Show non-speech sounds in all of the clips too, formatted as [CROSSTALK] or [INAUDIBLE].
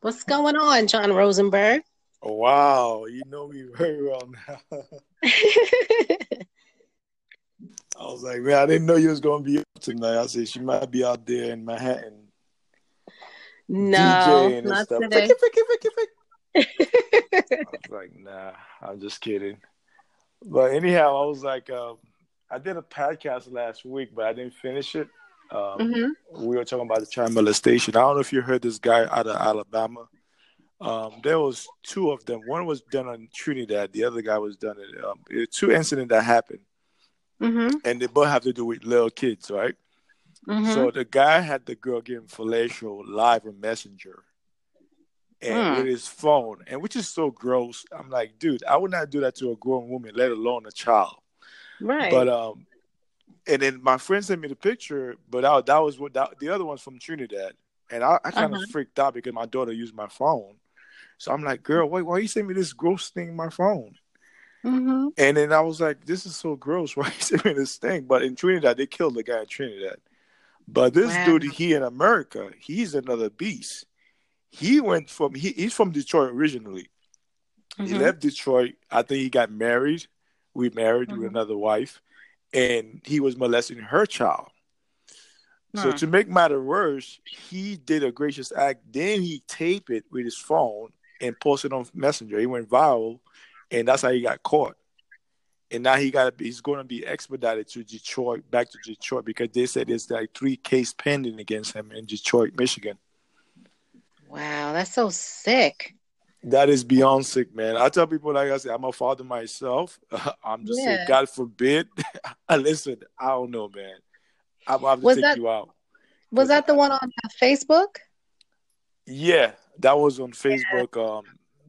What's going on, John Rosenberg? Wow, you know me very well now. [LAUGHS] I was like, man, I didn't know you was gonna be up tonight. I said she might be out there in Manhattan. No, DJing and not stuff. today. [LAUGHS] I was like, nah, I'm just kidding. But anyhow, I was like, uh, I did a podcast last week, but I didn't finish it. Um, mm-hmm. We were talking about the child molestation. I don't know if you heard this guy out of Alabama. Um, there was two of them. One was done on Trinidad. The other guy was done in um, two incidents that happened, mm-hmm. and they both have to do with little kids, right? Mm-hmm. So the guy had the girl getting fellatio live on Messenger, and mm. with his phone, and which is so gross. I'm like, dude, I would not do that to a grown woman, let alone a child. Right. But um, and then my friend sent me the picture, but that, that was what that, the other one's from Trinidad, and I, I kind of uh-huh. freaked out because my daughter used my phone, so I'm like, girl, wait, why you send me this gross thing in my phone? Mm-hmm. And then I was like, this is so gross. [LAUGHS] Why you send me this thing? But in Trinidad, they killed the guy in Trinidad. But this wow. dude, he in America, he's another beast. He went from he, he's from Detroit originally. Mm-hmm. He left Detroit. I think he got married. We married mm-hmm. with another wife and he was molesting her child. So to make matter worse, he did a gracious act. Then he taped it with his phone and posted on Messenger. He went viral, and that's how he got caught. And now he got he's going to be expedited to Detroit, back to Detroit, because they said there's like three case pending against him in Detroit, Michigan. Wow, that's so sick. That is beyond sick, man. I tell people, like I said, I'm a father myself. [LAUGHS] I'm just yeah. saying, God forbid. [LAUGHS] Listen, I don't know, man. I'm have to was take that, you out. Was that the one on uh, Facebook? Yeah, that was on Facebook. Yeah. Um,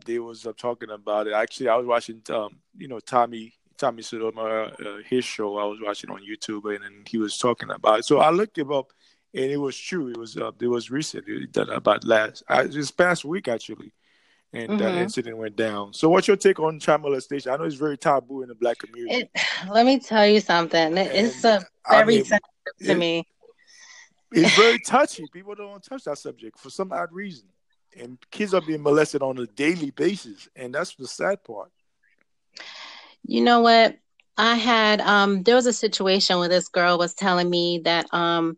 they was uh, talking about it. Actually, I was watching, um, you know, Tommy Tommy Sotomayor, uh, his show. I was watching on YouTube, and, and he was talking about it. So I looked him up, and it was true. It was uh, it was recent. That about last uh, this past week actually and mm-hmm. that incident went down. So, what's your take on child molestation? I know it's very taboo in the black community. It, let me tell you something. It's a very I mean, sensitive to it, me. It's very [LAUGHS] touchy. People don't touch that subject for some odd reason, and kids are being molested on a daily basis, and that's the sad part. You know what? I had um there was a situation where this girl was telling me that um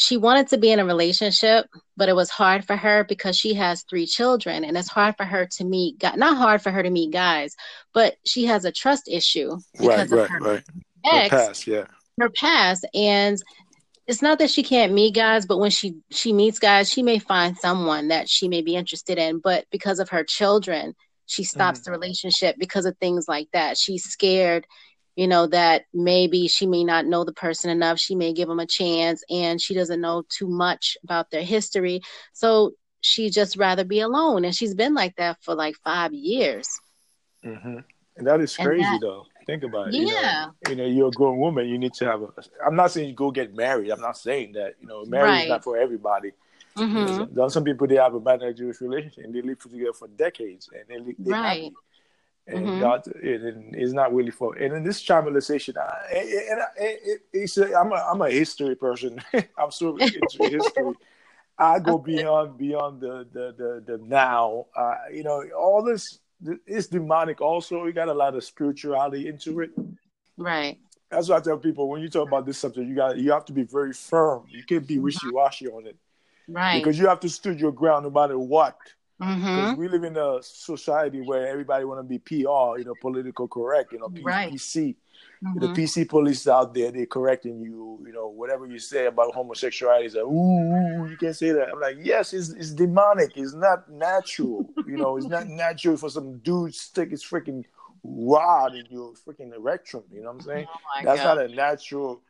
she wanted to be in a relationship, but it was hard for her because she has three children and it's hard for her to meet not hard for her to meet guys, but she has a trust issue because right, of right, her right. ex, her past, yeah. Her past and it's not that she can't meet guys, but when she she meets guys, she may find someone that she may be interested in, but because of her children, she stops mm. the relationship because of things like that. She's scared you know, that maybe she may not know the person enough. She may give them a chance and she doesn't know too much about their history. So she just rather be alone. And she's been like that for like five years. Mm-hmm. And that is crazy that, though. Think about it. Yeah. You know, you know, you're a grown woman. You need to have a. I'm not saying you go get married. I'm not saying that. You know, marriage right. is not for everybody. Mm-hmm. You know, some people they have a bad Jewish relationship and they live together for decades and they, they right. Happy and mm-hmm. God, it, it's not really for. And in this tribalization, I, and it, it, it's a, I'm a I'm a history person. [LAUGHS] I'm so into [LAUGHS] history. I go beyond beyond the the the, the now. Uh, you know, all this is demonic. Also, we got a lot of spirituality into it. Right. That's why I tell people when you talk about this subject, you got you have to be very firm. You can't be wishy washy on it. Right. Because you have to stand your ground no matter what. Mm-hmm. We live in a society where everybody want to be PR, you know, political correct, you know, P- right. PC. Mm-hmm. The PC police out there, they're correcting you, you know, whatever you say about homosexuality is like, ooh, you can't say that. I'm like, yes, it's, it's demonic. It's not natural. you know, it's not natural for some dude stick his freaking rod in your freaking erection. You know what I'm saying? Oh That's God. not a natural.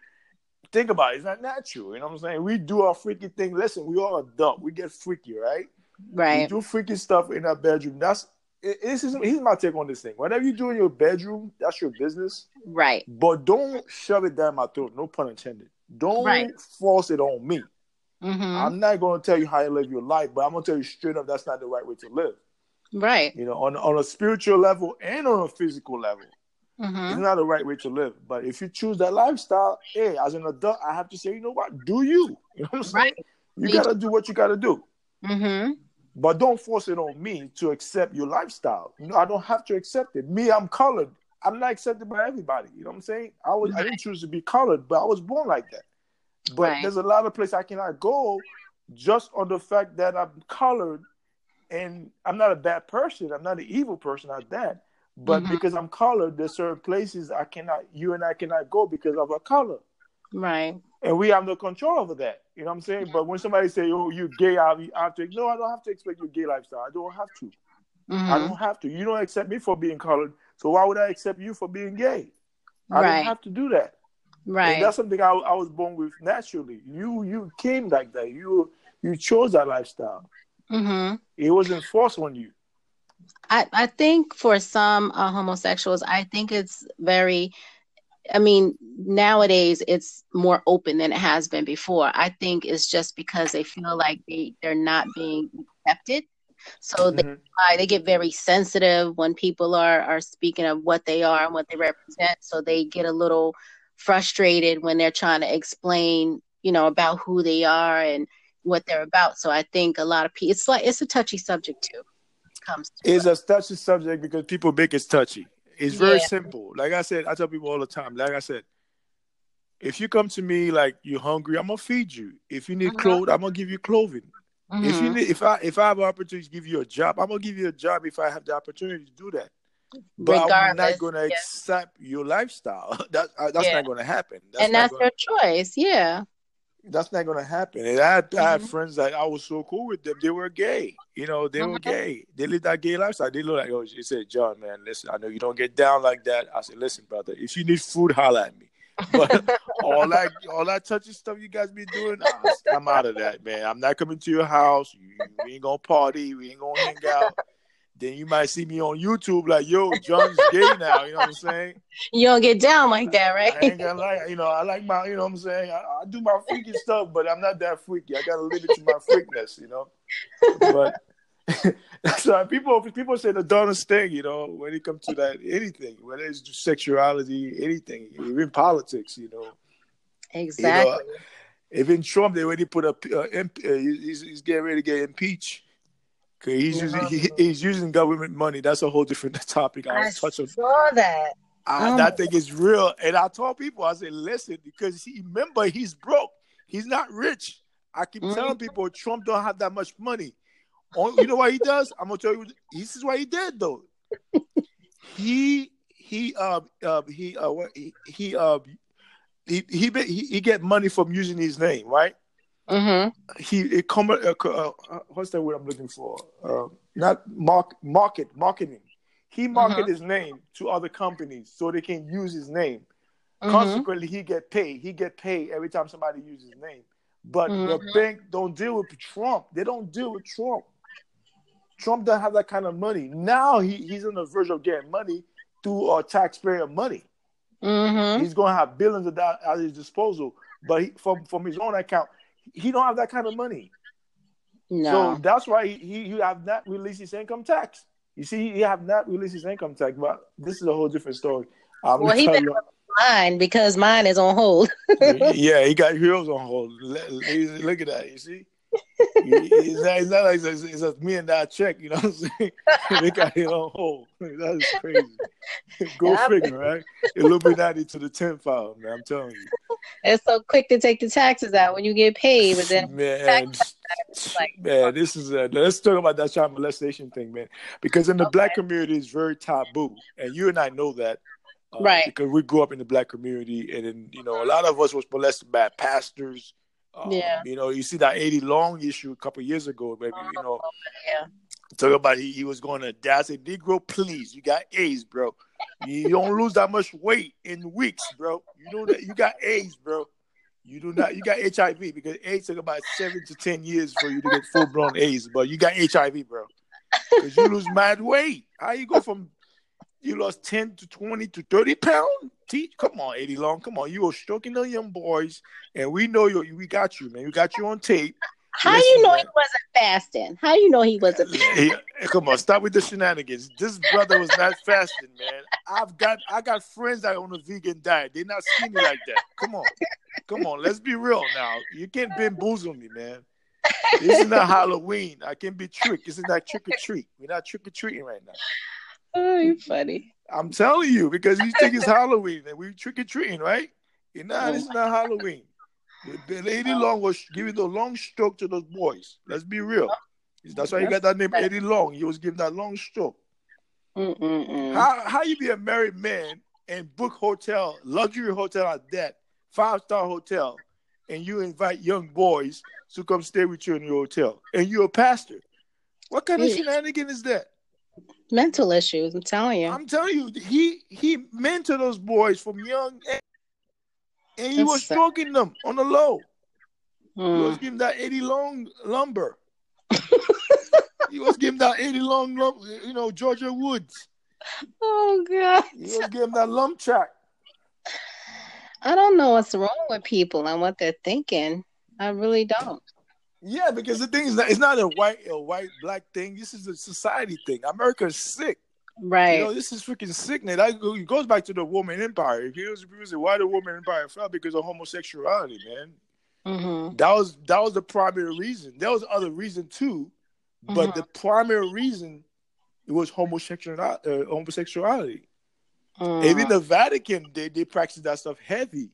Think about it. It's not natural. You know what I'm saying? We do our freaky thing. Listen, we all adult. We get freaky, right? Right. You do freaky stuff in that bedroom. That's this is here's my take on this thing. Whatever you do in your bedroom, that's your business. Right. But don't shove it down my throat. No pun intended. Don't right. force it on me. Mm-hmm. I'm not going to tell you how to live your life, but I'm going to tell you straight up that's not the right way to live. Right. You know, on on a spiritual level and on a physical level, mm-hmm. it's not the right way to live. But if you choose that lifestyle, hey, as an adult, I have to say, you know what? Do you? [LAUGHS] You know what I'm saying? Right. You got to do what you got to do. Mm-hmm. But don't force it on me to accept your lifestyle. You know, I don't have to accept it. Me, I'm colored. I'm not accepted by everybody. You know what I'm saying? I was I didn't choose to be colored, but I was born like that. But right. there's a lot of places I cannot go just on the fact that I'm colored and I'm not a bad person. I'm not an evil person, not that. But mm-hmm. because I'm colored, there's certain places I cannot you and I cannot go because of our color. Right. And we have no control over that. You know what I'm saying? But when somebody say, "Oh, you're gay," I have to. No, I don't have to expect your gay lifestyle. I don't have to. Mm-hmm. I don't have to. You don't accept me for being colored, so why would I accept you for being gay? I right. don't have to do that. Right. And that's something I, I was born with naturally. You you came like that. You you chose that lifestyle. Mm-hmm. It wasn't forced on you. I, I think for some uh, homosexuals, I think it's very I mean, nowadays it's more open than it has been before. I think it's just because they feel like they, they're not being accepted. So they mm-hmm. they get very sensitive when people are are speaking of what they are and what they represent. So they get a little frustrated when they're trying to explain, you know, about who they are and what they're about. So I think a lot of people it's like it's a touchy subject too. It comes it's it. a touchy subject because people make it touchy. It's very yeah. simple. Like I said, I tell people all the time. Like I said, if you come to me like you're hungry, I'm gonna feed you. If you need uh-huh. clothes, I'm gonna give you clothing. Mm-hmm. If you mm-hmm. need, if I if I have an opportunity to give you a job, I'm gonna give you a job if I have the opportunity to do that. But Regardless, I'm not gonna yeah. accept your lifestyle. [LAUGHS] that uh, that's yeah. not gonna happen. That's and that's gonna, your choice. Yeah that's not gonna happen. And I had, mm-hmm. I had friends that I was so cool with them. They were gay. You know, they were mm-hmm. gay. They lived that gay lifestyle. They look like, oh, she said, John, man, listen, I know you don't get down like that. I said, listen, brother, if you need food, holla at me. [LAUGHS] But all that all that touchy stuff you guys be doing, I'm out of that, man. I'm not coming to your house. You, we ain't gonna party. We ain't gonna hang out then you might see me on YouTube like, yo, John's gay now. You know what I'm saying? You don't get down like that, right? I ain't gonna lie. You know, I like my, you know what I'm saying? I, I do my freaky stuff, but I'm not that freaky. I gotta limit to my freakness, you know. But [LAUGHS] so people people say the dumbest thing, you know, when it comes to that anything, whether it's sexuality, anything, even politics, you know. Exactly. You know, even Trump, they already put a, uh, uh, he's, he's getting ready to get impeached Cause he's using he, he's using government money. That's a whole different [LAUGHS] topic. I, I touch saw that. I, oh that thing is real, and I told people I said, listen, because he remember he's broke. He's not rich. I keep mm-hmm. telling people Trump don't have that much money. you know what he does? I'm gonna tell you. This is what he did though. he he uh, uh he uh he he uh he he, he, he get money from using his name, right? Mm-hmm. He it come uh, uh, uh, what's that word I'm looking for? Uh, not mark market marketing. He market mm-hmm. his name to other companies so they can use his name. Mm-hmm. Consequently, he get paid. He get paid every time somebody uses his name. But the mm-hmm. bank don't deal with Trump. They don't deal with Trump. Trump doesn't have that kind of money. Now he, he's on the verge of getting money through uh, taxpayer money. Mm-hmm. He's going to have billions of dollars at his disposal. But he, from from his own account, he don't have that kind of money. No. So that's why he, he, have not released his income tax. You see, he have not released his income tax, but this is a whole different story. I'm well, he better mine because mine is on hold. yeah, [LAUGHS] he got heroes on hold. Look at that. You see, it's, not, it's not like it's, it's a me and that check. You know what I'm saying? [LAUGHS] they got it on hold. That is crazy. Go yeah, figure, right? Illuminati to the tenth file, man. I'm telling you it's so quick to take the taxes out when you get paid, but then man, like, [LAUGHS] man, this is a, let's talk about that child molestation thing, man. Because in the okay. black community, it's very taboo, and you and I know that, uh, right? Because we grew up in the black community, and then you know a lot of us was molested by pastors. Um, yeah, you know, you see that Eddie Long issue a couple years ago, maybe you know. Yeah. Talk about he, he was going to die. I said, Negro, please, you got AIDS, bro. You don't lose that much weight in weeks, bro. You know that you got AIDS, bro. You do not. You got HIV because AIDS took about seven to ten years for you to get full blown AIDS, but you got HIV, bro. Because you lose mad weight. How you go from you lost ten to twenty to thirty pounds? Teach, come on, Eddie Long, come on. You were stroking the young boys, and we know you. We got you, man. We got you on tape. How Listen, you know man. he wasn't fasting? How you know he wasn't? Hey, come on, stop with the shenanigans. This brother was not fasting, man. I've got I got friends that on a vegan diet. They're not me like that. Come on. Come on, let's be real now. You can't bamboozle me, man. this is not Halloween. I can be tricked. This is not trick or treat. We're not trick or treating right now. Oh, you're funny. I'm telling you because you think it's Halloween and we trick or treating, right? You know, this is not Halloween. The lady Long was giving the long stroke to those boys. Let's be real. That's why you got that name Eddie Long. He was giving that long stroke. Mm-mm-mm. How how you be a married man and book hotel, luxury hotel at that, five star hotel, and you invite young boys to come stay with you in your hotel, and you're a pastor? What kind of Yeah. shenanigan is that? Mental issues. I'm telling you. I'm telling you, he he mentored those boys from young, age, and he was That's sad. stroking them on the low. He was Mm. giving that 80 long lumber. he was giving that 80 long, lum- you know, Georgia Woods. Oh God. He was giving that lump track. I don't know what's wrong with people and what they're thinking. I really don't. Yeah, because the thing is, that it's not a white, a white, black thing. This is a society thing. America's sick. Right. You know, this is freaking sickness. That it goes back to the Roman empire. If you was why the Roman empire fell because of homosexuality, man. mm-hmm. That was that was the primary reason. There was other reason too, but Mhm. the primary reason it was homosexuality. Uh, homosexuality. Mm. Even the Vatican, they they practice that stuff heavy.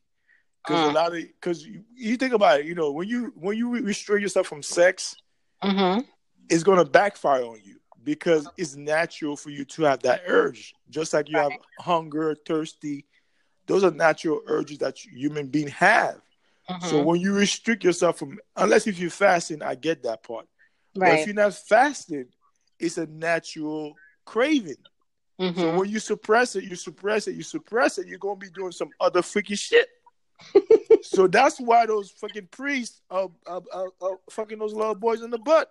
Because a Mm. lot of because you, you think about it, you know, when you when you restrain yourself from sex, Mm-hmm. it's gonna backfire on you because it's natural for you to have that urge, just like you have hunger, thirsty. Those are natural urges that human beings have. Mm-hmm. So when you restrict yourself from, unless if you're fasting, I get that part. But right. if you're not fasting, it's a natural craving. mm-hmm. So when you suppress it, you suppress it, you suppress it, you're gonna be doing some other freaky shit. So that's why those fucking priests are, are, are, are fucking those little boys in the butt.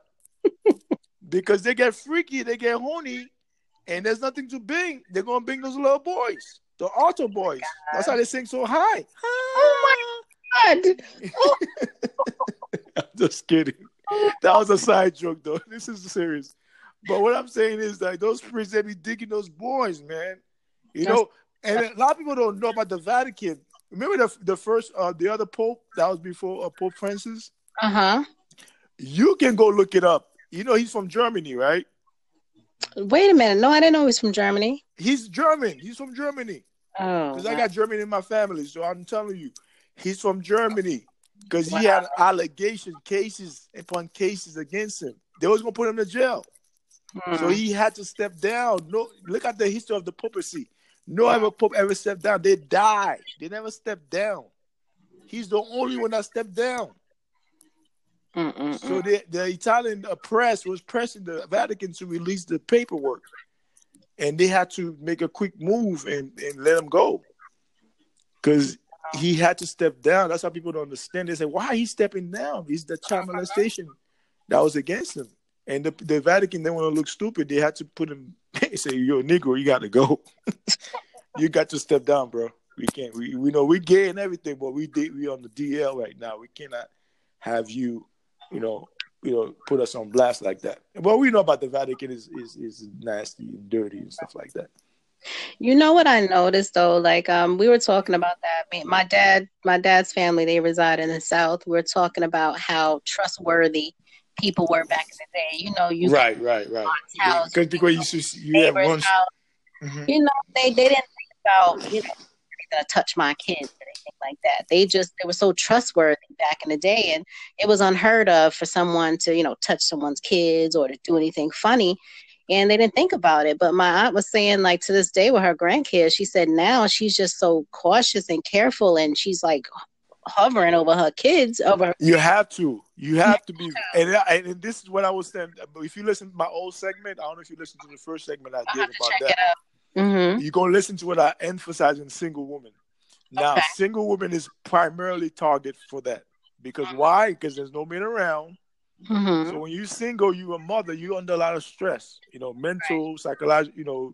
because they get freaky, they get horny, and there's nothing to bing. They're gonna bing those little boys, the altar boys. That's how they sing so high. Oh my God. [LAUGHS] I'm just kidding. That was a side joke, though. [LAUGHS] This is serious. But what I'm saying is that those priests they be digging those boys, man. You know, and a lot of people don't know about the Vatican. Remember the the first uh the other pope that was before uh, Pope Francis. Uh-huh. You can go look it up. You know he's from Germany, right? Wait a minute. No, I didn't know he was from Germany. He's German. He's from Germany. Oh. Because I got German in my family, so I'm telling you, he's from Germany. Because he had allegations, cases upon cases against him. They was gonna put him in jail. Hmm. So he had to step down. No, look at the history of the papacy. No other pope ever stepped down. They died. They never stepped down. He's the only one that stepped down. Mm-mm-mm. So the, the Italian press was pressing the Vatican to release the paperwork, and they had to make a quick move and, and let him go because he had to step down. That's how people don't understand. They say, "Why he stepping down? He's the child molestation that was against him." And the, the Vatican, they want to look stupid. They had to put him. [LAUGHS] They say, "You're a Negro. You got to go. [LAUGHS] you got to step down, bro. We can't. We, we know we're gay and everything, but we did. We on the DL right now. We cannot have you, you know, you know, put us on blast like that. What we know about the Vatican is is is nasty and dirty and stuff like that. You know what I noticed though, like um, we were talking about that. Me- My dad, my dad's family, they reside in the South. We are talking about how trustworthy people were back in the day. You know, you Right, right, right. house, Because because you used to- you have neighbor's one. house. Mhm. You know, they they didn't think about you know they're gonna touch my kids or anything like that. They just they were so trustworthy back in the day, and it was unheard of for someone to you know touch someone's kids or to do anything funny. And they didn't think about it. But my aunt was saying, like to this day with her grandkids, she said now she's just so cautious and careful, and she's like hovering over her kids, over her. You have to. You have to be. And, I- and this is what I was saying. If you listen to my old segment, I don't know if you listened to the first segment I I did have to about check that. it out. Mm-hmm. You're gonna listen to what I emphasize in single woman. Now, Okay. single woman is primarily target for that because why? Because there's no men around. Mm-hmm. So when you're single, you're a mother. You're under a lot of stress. You know, mental, psychological. You know,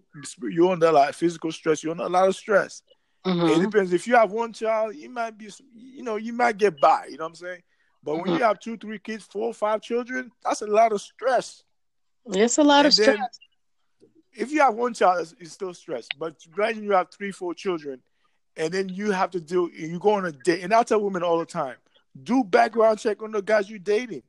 you're under a lot of physical stress. You're under a lot of stress. It Mm-hmm. depends. If you have one child, you might be, you know, you might get by. You know what I'm saying? But when Mhm. you have two, three kids, four, five children, that's a lot of stress. It's a lot And of stress. if you have one child, it's, it's still stress. But imagine you have three, four children, and then you have to do. You go on a date, and I tell women all the time: do background check on the guys you're dating.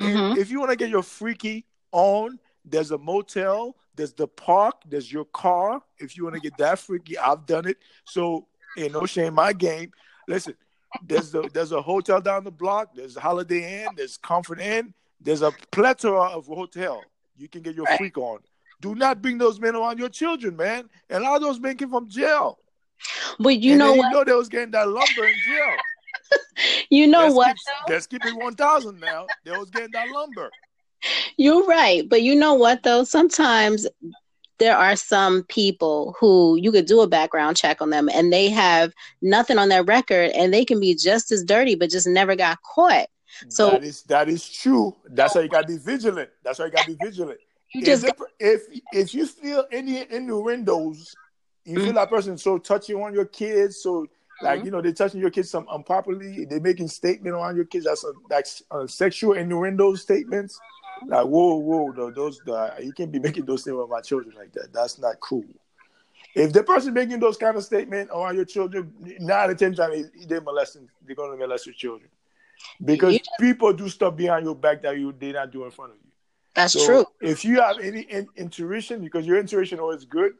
Mm-hmm. If you want to get your freaky on, there's a motel, there's the park, there's your car. If you want to get that freaky, I've done it. So, ain't no shame my game. Listen, there's a there's a hotel down the block. There's Holiday Inn. There's Comfort Inn. There's a plethora of hotel you can get your freak on. Do not bring those men around your children, man. And all those men came from jail. But you and know what? You know they was getting that lumber in jail. [LAUGHS] you know let's what? Keep, let's keep it one thousand now. They was getting that lumber. You're right, but you know what though? Sometimes there are some people who you could do a background check on them and they have nothing on their record and they can be just as dirty but just never got caught. So that is that is true. That's why you gotta be vigilant. That's why you gotta be vigilant. [LAUGHS] You just if, if if you feel any innuendos, you mm-hmm. feel that person so touching on your kids, so like mm-hmm. you know they're touching your kids some improperly, they're making statement on your kids that's a, that's a sexual innuendo statements. Like whoa, whoa, those the, you can't be making those things with my children like that. That's not cool. If the person making those kind of statements around your children, nine out of ten times they're molesting, they're gonna molest your children, because yeah. people do stuff behind your back that you they not do in front of you. That's so true. If you have any in, intuition, because your intuition always good,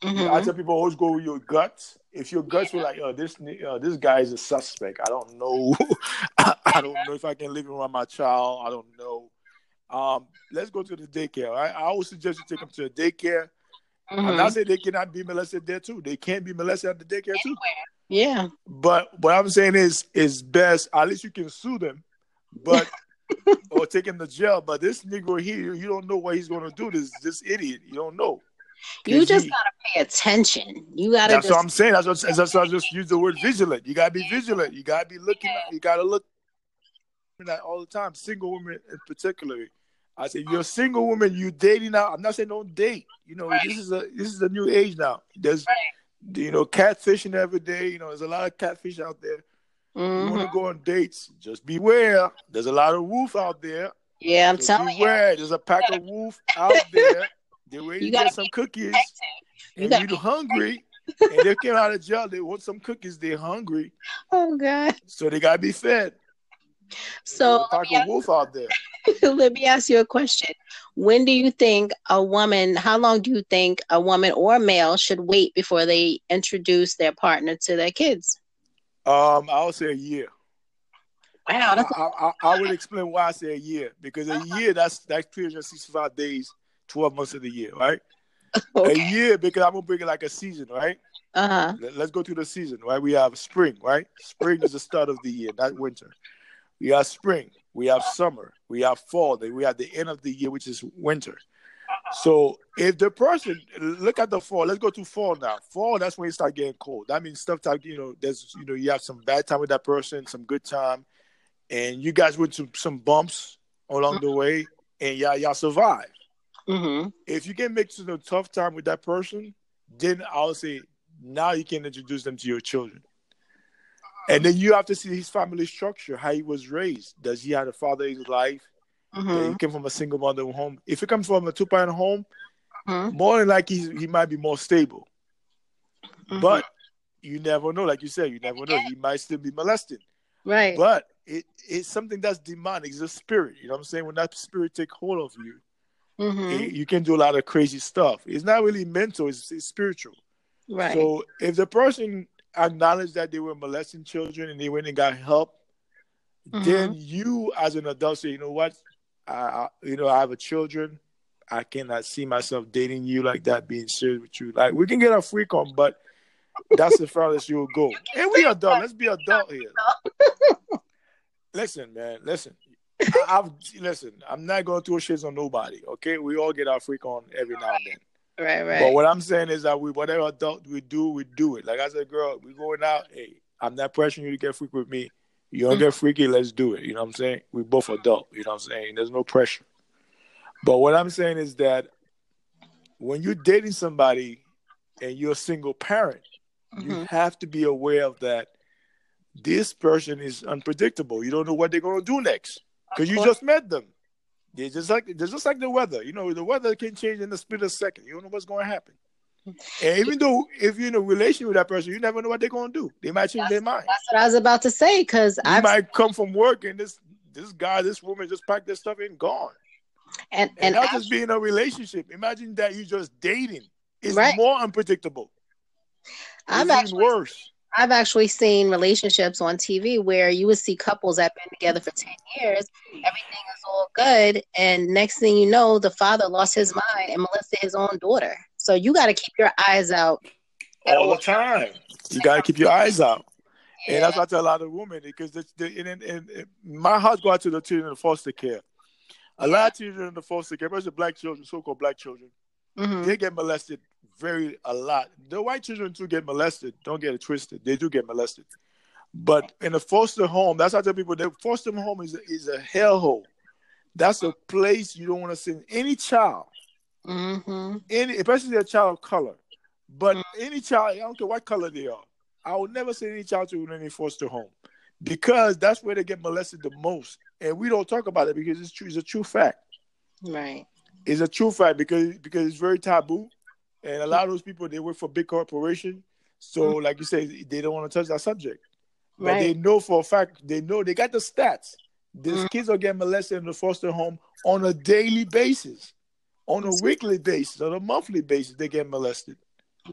mm-hmm. I tell people always go with your guts. If your guts yeah. were like, "Oh, this uh, this guy is a suspect," I don't know. [LAUGHS] I, I, don't know if I can live around my child. I don't know. Um, let's go to the daycare. I, I always suggest you take them to a daycare. Mm-hmm. I'm not saying they cannot be molested there too. They can be molested at the daycare too. Yeah. But what I'm saying is, is best. At least you can sue them, but [LAUGHS] or take him to jail. But this nigga here, you don't know what he's going to do. This this idiot, you don't know. You just he, gotta pay attention. You gotta. That's just... what I'm saying. That's what, that's what I just use the word vigilant. You gotta be vigilant. You gotta be looking. Yeah. You gotta look at all the time. Single women in particular. I said, you're a single woman, you dating now. I'm not saying don't date. You know, right. this is a this is a new age now. There's right. you know, catfishing every day. You know, there's a lot of catfish out there. Mm-hmm. You want to go on dates, just beware. There's a lot of wolf out there. Yeah, I'm just telling beware. you. There's a pack of wolf out there. They're waiting to get some cookies. And you're hungry. and they came out of jail. They want some cookies. They're hungry. Oh God. So they gotta be fed. So pack of wolf out there. [LAUGHS] let me ask you a question. When do you think a woman, how long do you think a woman or a male should wait before they introduce their partner to their kids? Um, I would say a year. Wow, that's I, I, I, would explain why I say a year because a year that's that's 365 days, 12 months of the year, right? [LAUGHS] Okay. A year because I'm gonna bring it like a season, right? Uh-huh. Let, us go through the season, right? We have spring, right? Spring is the start of the year, not winter. We have spring, we have summer, we have fall, then we have the end of the year, which is winter. So if the person look at the fall, let's go to fall now. Fall, that's when you start getting cold. That means stuff like you know, there's you know, you have some bad time with that person, some good time, and you guys went to some bumps along the way, and y'all y'all survive. Mm-hmm. If you can make some tough time with that person, then I'll say now you can introduce them to your children. And then you have to see his family structure, how he was raised. Does he have a father in his life? Mm-hmm. he came from a single mother home. If he comes from a two parent home, mm-hmm. more than likely he might be more stable. Mm-hmm. But you never know, like you said, you never know. He might still be molested. Right. But it, it's something that's demonic. It's a spirit. You know what I'm saying? When that spirit take hold of you, mm-hmm. it, you can do a lot of crazy stuff. It's not really mental. It's, it's spiritual. Right. So if the person acknowledged that they were molesting children and they went and got help, mm-hmm. then you as an adult say, you know what, I, you know, I have a children. I cannot see myself dating you like that, being serious with you. Like we can get a freak on, but that's the farthest you'll go. [LAUGHS] And we adult. Let's be adult here. [LAUGHS] listen, man. Listen. I, have listen. I'm not going to throw shits on nobody. Okay, we all get our freak on every now and then. Right, right. But what I'm saying is that we, whatever adult we do, we do it. Like I said, girl, we going out. Hey, I'm not pressuring you to get freak with me. You don't get freaky, let's do it. You know what I'm saying? We both adult. You know what I'm saying? There's no pressure. But what I'm saying is that when you're dating somebody and you're a single parent, mm-hmm. you have to be aware of that. This person is unpredictable. You don't know what they're going to do next because you just met them. They're just like just like the weather. You know, the weather can change in the split of a second. You don't know what's going to happen. And even though if you're in a relationship with that person, you never know what they're gonna do. They might change that's, their mind. That's what I was about to say because I might come from work and this this guy, this woman just packed their stuff and gone. And And, and not actually, just being in a relationship. Imagine that you're just dating. It's Right. more unpredictable. It's even actually worse. I've actually seen relationships on TV where you would see couples that been together for 10 years, everything is all good, and next thing you know, the father lost his mind and molested his own daughter. So you got to keep your eyes out. at all the time. You gotta keep your eyes out. And that's Yeah. what I tell a lot of women because the, the, and, and, and, my heart goes out to the children in foster care. A lot of children in the foster care, especially black children, so-called black children, Mhm. they get molested very a lot. The white children too get molested. Don't get it twisted. They do get molested. But in a foster home, that's how I tell people the foster home is a, is a hellhole. That's a place you don't want to send any child, Mhm. any especially a child of color. But any child, I don't care what color they are, I will never send any child to any foster home because that's where they get molested the most. And we don't talk about it because it's true. It's a true fact. Right. It's a true fact because because it's very taboo, and a lot of those people they work for big corporation, So, like you say, they don't want to touch that subject. But they know for a fact, they know they got the stats. These Mhm. kids are getting molested in the foster home on a daily basis, on a weekly basis, on a monthly basis. They get molested,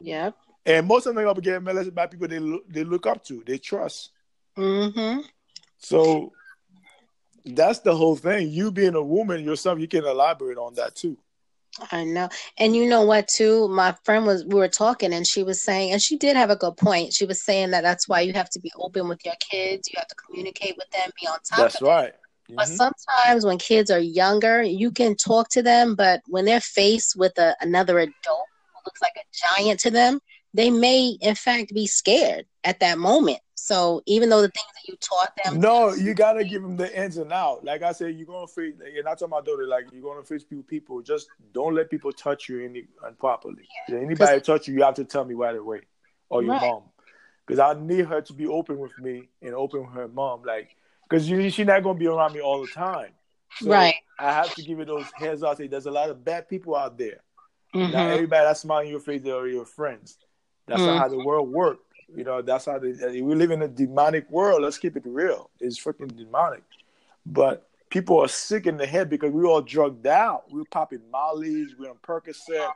Yeah. and most of them are getting molested by people they look, they look up to, they trust. Mm-hmm. So that's the whole thing. You being a woman yourself, you can elaborate on that too. I know. And you know what too? My friend was we were talking and she was saying and she did have a good point. She was saying that that's why you have to be open with your kids. You have to communicate with them, be on top That's right. But Mhm. sometimes when kids are younger, you can talk to them, but when they're faced with a, another adult who looks like a giant to them, they may in fact be scared at that moment. So even though the things that you taught them, No, you gotta give them the ins and out. Like I said, you're gonna face. And I tell my daughter, like you're gonna face people. People just don't let people touch you any improperly. If anybody touch you, you have to tell me right away, or your Right. mom, because I need her to be open with me and open with her mom. Like, because she's not gonna be around me all the time. So Right. I have to give it those heads up. Say there's a lot of bad people out there. Mhm. Not everybody that's smiling in your face are your friends. That's Mm. not how the world works. You know, that's how the, we live in a demonic world. Let's keep it real. It's freaking demonic. But people are sick in the head because we all drugged out. We're popping mollies, we're on Percocet,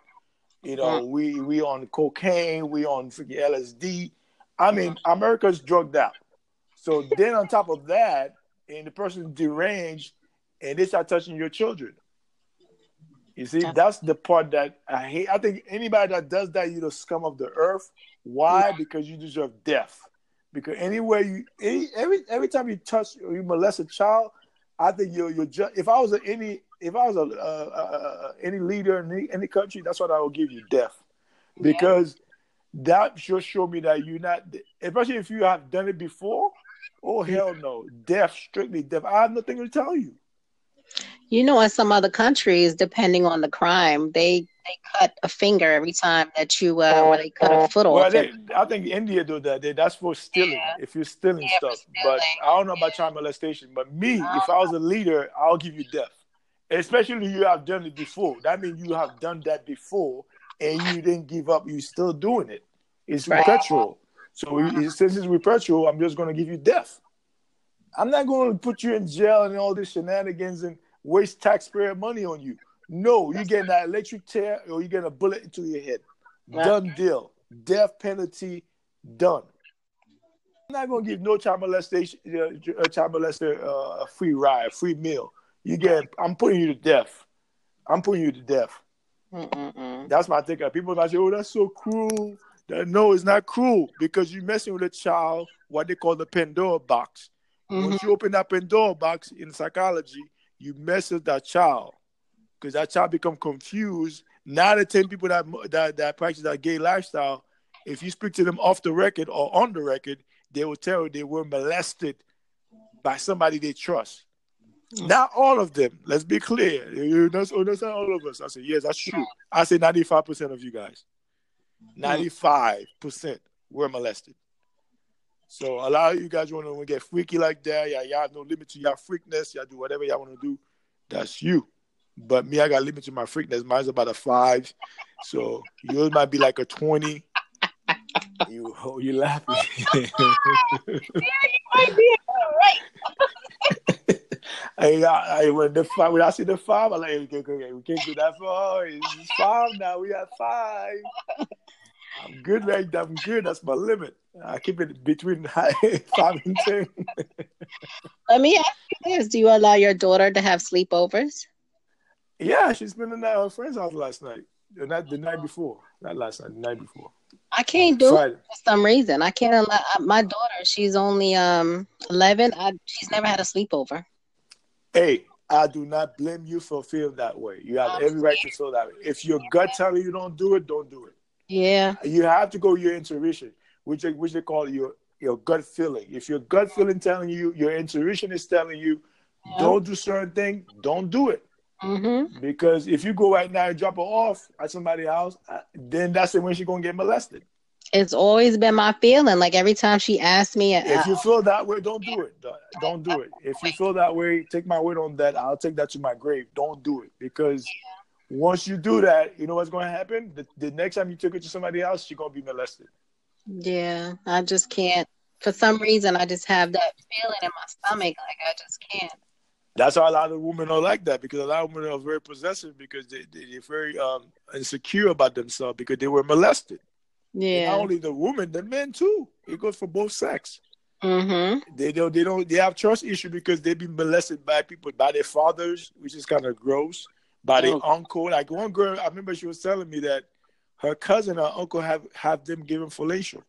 you know, mm. we we on cocaine, we on freaking LSD. I mean, America's drugged out. So [LAUGHS] then on top of that, and the person's deranged and they start touching your children. You see, that's the part that I hate. I think anybody that does that, you're the scum of the earth. Why? Because you deserve death. Because anywhere you, any, every every time you touch or you molest a child, I think you're you're just. If I was a, any, if I was a, uh, uh, any leader in any, any country, that's what I would give you death. Because that just show me that you're not, especially if you have done it before. Oh hell no, death, strictly death. I have nothing to tell you. You know, in some other countries, depending on the crime, they they cut a finger every time that you uh, or they cut a foot Well, off. they, I think India do that. They, that's for stealing. Yeah. If you're stealing Yeah, stuff, but. I don't know about child molestation. But me, if I was a leader, I'll give you death. Especially if you have done it before. That means you have done that before, and you didn't give up. You're still doing it. It's Right. perpetual. So it- since it's perpetual, I'm just going to give you death. I'm not going to put you in jail and all this shenanigans and waste taxpayer money on you. No, you getting that electric tear or you getting a bullet into your head. Done deal. Death penalty done. I'm not gonna give no child molestation, uh, child molester uh, a free ride, a free meal. You get, I'm putting you to death. I'm putting you to death. Mm-mm-mm. That's my thing. People might say, "Oh, that's so cruel." That, no, it's not cruel because you're messing with a child. What they call the Pandora box. Mhm. Once you open that Pandora box in psychology, you mess with that child because that child become confused. Nine to ten people that that that practice that gay lifestyle, if you speak to them off the record or on the record, they will tell you they were molested by somebody they trust. Not all of them. Let's be clear. You- That's, not all of us. I said, yes, that's true. I say 95% of you guys. Mm-hmm. 95% were molested. So a lot of you guys want to get freaky like that. Yeah, y'all have no limit to your freakness. Y'all do whatever y'all want to do. That's you. But me, I got limit to my freakness. Mine's about a five. So yours might be like a 20. [LAUGHS] You, oh, you laughing. Oh, [LAUGHS] I, I, when the five, when I see the five, I'm like, okay, okay, we can't do that far. It's five now. We have five. I'm good right I'm good. That's my limit. I keep it between [LAUGHS] five and ten. Let me ask you this: Do you allow your daughter to have sleepovers? Yeah, she's been in her friend's house last night. The night, the night before, not last night, the night before. I can't do Friday. it for some reason. I can't allow my daughter. She's only um eleven. I, she's never had a sleepover. Hey, I do not blame you for feeling that way. You have every right to feel that way. If your gut telling you don't do it, don't do it. Yeah. You have to go your intuition, which they, which they call your your gut feeling. If your gut feeling telling you, your intuition is telling you, yeah. don't do certain thing, don't do it. Mm-hmm. Because if you go right now and drop her off at somebody's house, then that's when she's gonna get molested. It's always been my feeling. Like every time she asks me, uh, if you feel that way, don't do it. Don't do it. If you feel that way, take my word on that. I'll take that to my grave. Don't do it because once you do that, you know what's going to happen. The, the next time you took it to somebody else, she's gonna be molested. Yeah, I just can't. For some reason, I just have that feeling in my stomach. Like I just can't. That's why a lot of women are like that because a lot of women are very possessive because they, they are very um, insecure about themselves because they were molested. Yeah. And not only the woman, the men too. It goes for both sex. Mm-hmm. They don't. They don't. They have trust issue because they've been molested by people, by their fathers, which is kind of gross. By their oh. uncle. Like one girl, I remember she was telling me that her cousin her uncle have have them giving fellatio.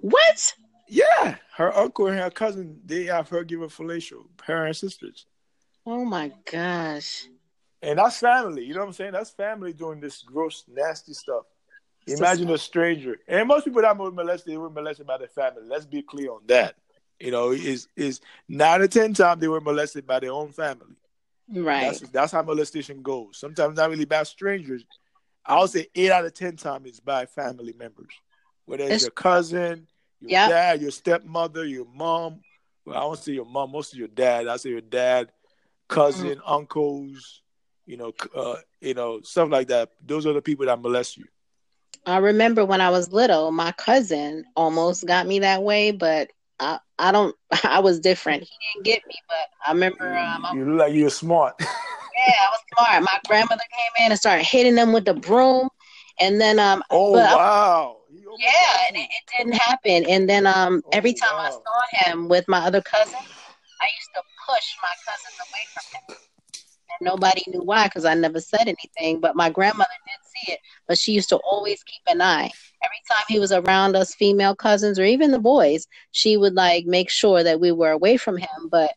What? Yeah, her uncle and her cousin they have her giving fellatio. Her and sisters. Oh my gosh. And that's family. You know what I'm saying? That's family doing this gross, nasty stuff. Imagine a stranger. And most people that were molested, they were molested by their family. Let's be clear on that. You know, is is nine or ten times they were molested by their own family. Right. That's, that's how molestation goes. Sometimes not really by strangers. I would say eight out of ten times it's by family members. Whether it's, it's your cousin, your yep. dad, your stepmother, your mom. Well, I won't say your mom, most of your dad. I say your dad, cousin, mm-hmm. uncles, you know, uh, you know, stuff like that. Those are the people that molest you. I remember when I was little, my cousin almost got me that way, but I, I don't. [LAUGHS] I was different. He didn't get me, but I remember. Um, you look like you're smart. [LAUGHS] yeah, I was smart. My grandmother came in and started hitting them with the broom, and then um. Oh wow. Yeah, and it, it, didn't happen. And then um, oh, every time wow. I saw him with my other cousin, I used to push my cousins away from him. And nobody knew why because I never said anything. But my grandmother did see it, but she used to always keep an eye. Every time he was around us female cousins or even the boys, she would like make sure that we were away from him. But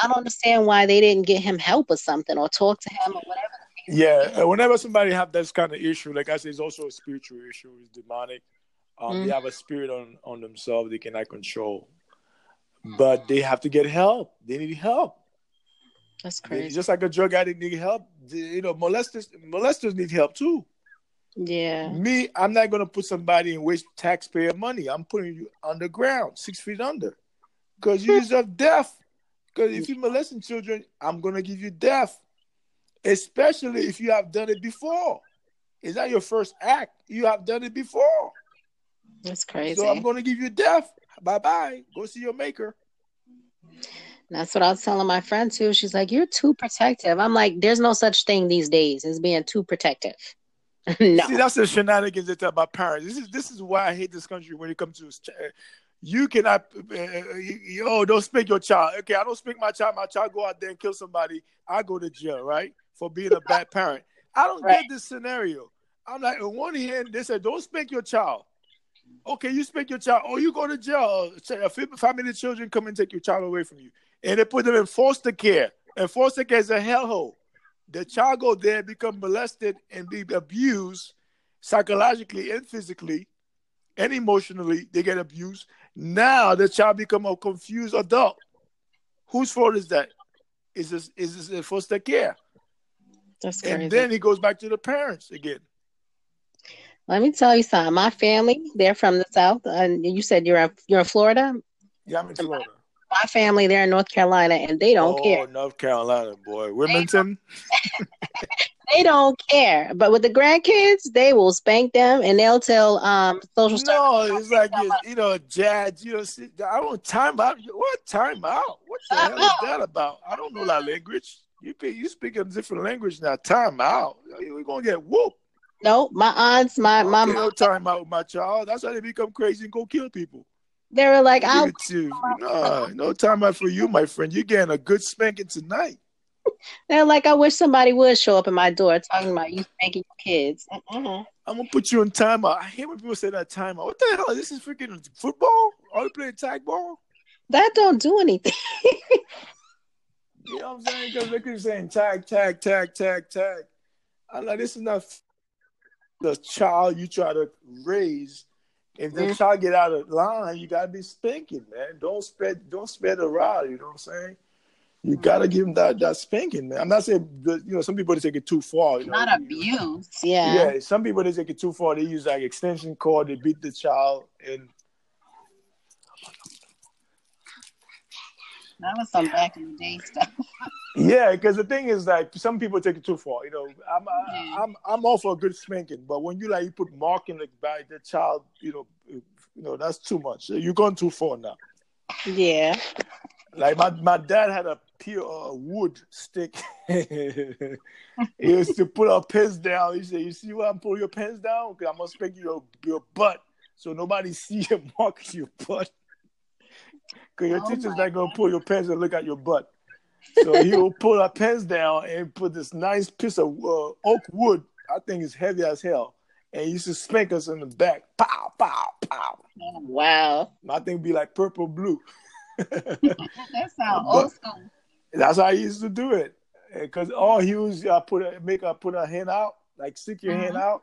I don't understand why they didn't get him help or something or talk to him or whatever. Yeah, whenever somebody have this kind of issue, like I said, it's also a spiritual issue. It's demonic. Um, mm-hmm. They have a spirit on on themselves they cannot control but they have to get help. They need help. That's crazy. They, just like a drug addict need help, they, you know, molesters molesters need help too. Yeah. Me, I'm not gonna put somebody and waste taxpayer money. I'm putting you underground, six feet under, because you [LAUGHS] deserve death. Because if you molesting children, I'm gonna give you death, especially if you have done it before. Is that your first act? You have done it before. That's crazy. So I'm gonna give you death. Bye bye. Go see your maker. That's what I was telling my friend too. She's like, "You're too protective." I'm like, "There's no such thing these days as being too protective." [LAUGHS] no, see, that's the shenanigans they tell about parents. This is this is why I hate this country when it comes to you cannot. Uh, you, oh, don't spank your child. Okay, I don't spank my child. My child go out there and kill somebody. I go to jail, right, for being a bad parent. I don't right. get this scenario. I'm like, on one hand, they said, don't spank your child. Okay, you spank your child. Oh, you go to jail. Uh, Family children come and take your child away from you, and they put them in foster care. And foster care is a hellhole. The child go there, become molested, and be abused psychologically and physically, and emotionally. They get abused. Now the child become a confused adult. Whose fault is that? Is this is this foster care? That's crazy. And then he goes back to the parents again. Let me tell you something. My family, they're from the South. And you said you're in, you're in Florida? Yeah, I'm in Florida. My, my family, they're in North Carolina, and they don't oh, care. North Carolina, boy. Wilmington? They [LAUGHS] they don't care. But with the grandkids, they will spank them and they'll tell um social. No, it's like you, you know, judge. You know, see, I don't time out. What time out? What the hell is that about? I don't know that language. You you speak a different language now. Time out. We're gonna get whooped. No, my aunts, my oh, my mom. No time out with my child. That's how they become crazy and go kill people. They were like, "I'll." No, no time out for you, my friend. You're getting a good spanking tonight. They're like, I wish somebody would show up at my door talking about you spanking your kids. Uh-uh. I'm gonna put you in timeout. I hate when people say that timeout. What the hell? This is freaking football? Are we playing tag ball? That don't do anything. you know what I'm saying? Because they're saying tag, tag, tag, tag, tag. I'm like, this is not the child you try to raise. If the mm-hmm. child get out of line, you gotta be spanking, man. Don't spread, don't spread the rod. You know what I'm saying? You gotta give them that that spanking, man. I'm not saying you know some people they take it too far. You know? Not abuse, yeah. Yeah, some people they take it too far. They use like extension cord. They beat the child, and that was some back in the day stuff. [LAUGHS] yeah, because the thing is like some people take it too far. You know, I'm. I'm I'm all for a good spanking, but when you like you put mark in the child, you know, you know that's too much. You're going too far now. Yeah. Like my, my dad had a pure uh, wood stick. [LAUGHS] he used to put our pens down. He said, "You see why I'm pulling your pants down? Because I'm gonna spank your your butt, so nobody [LAUGHS] see you mark your butt. Because your oh teacher's not gonna pull your pants and look at your butt. So he will pull our pens down and put this nice piece of uh, oak wood. I think it's heavy as hell." And he used to spank us in the back. Pow, pow, pow. Oh, wow. My thing be like purple blue [LAUGHS] that sounds old school. That's how I used to do it. Because all he was, I put a, make a put a hand out, like stick your mm-hmm. hand out,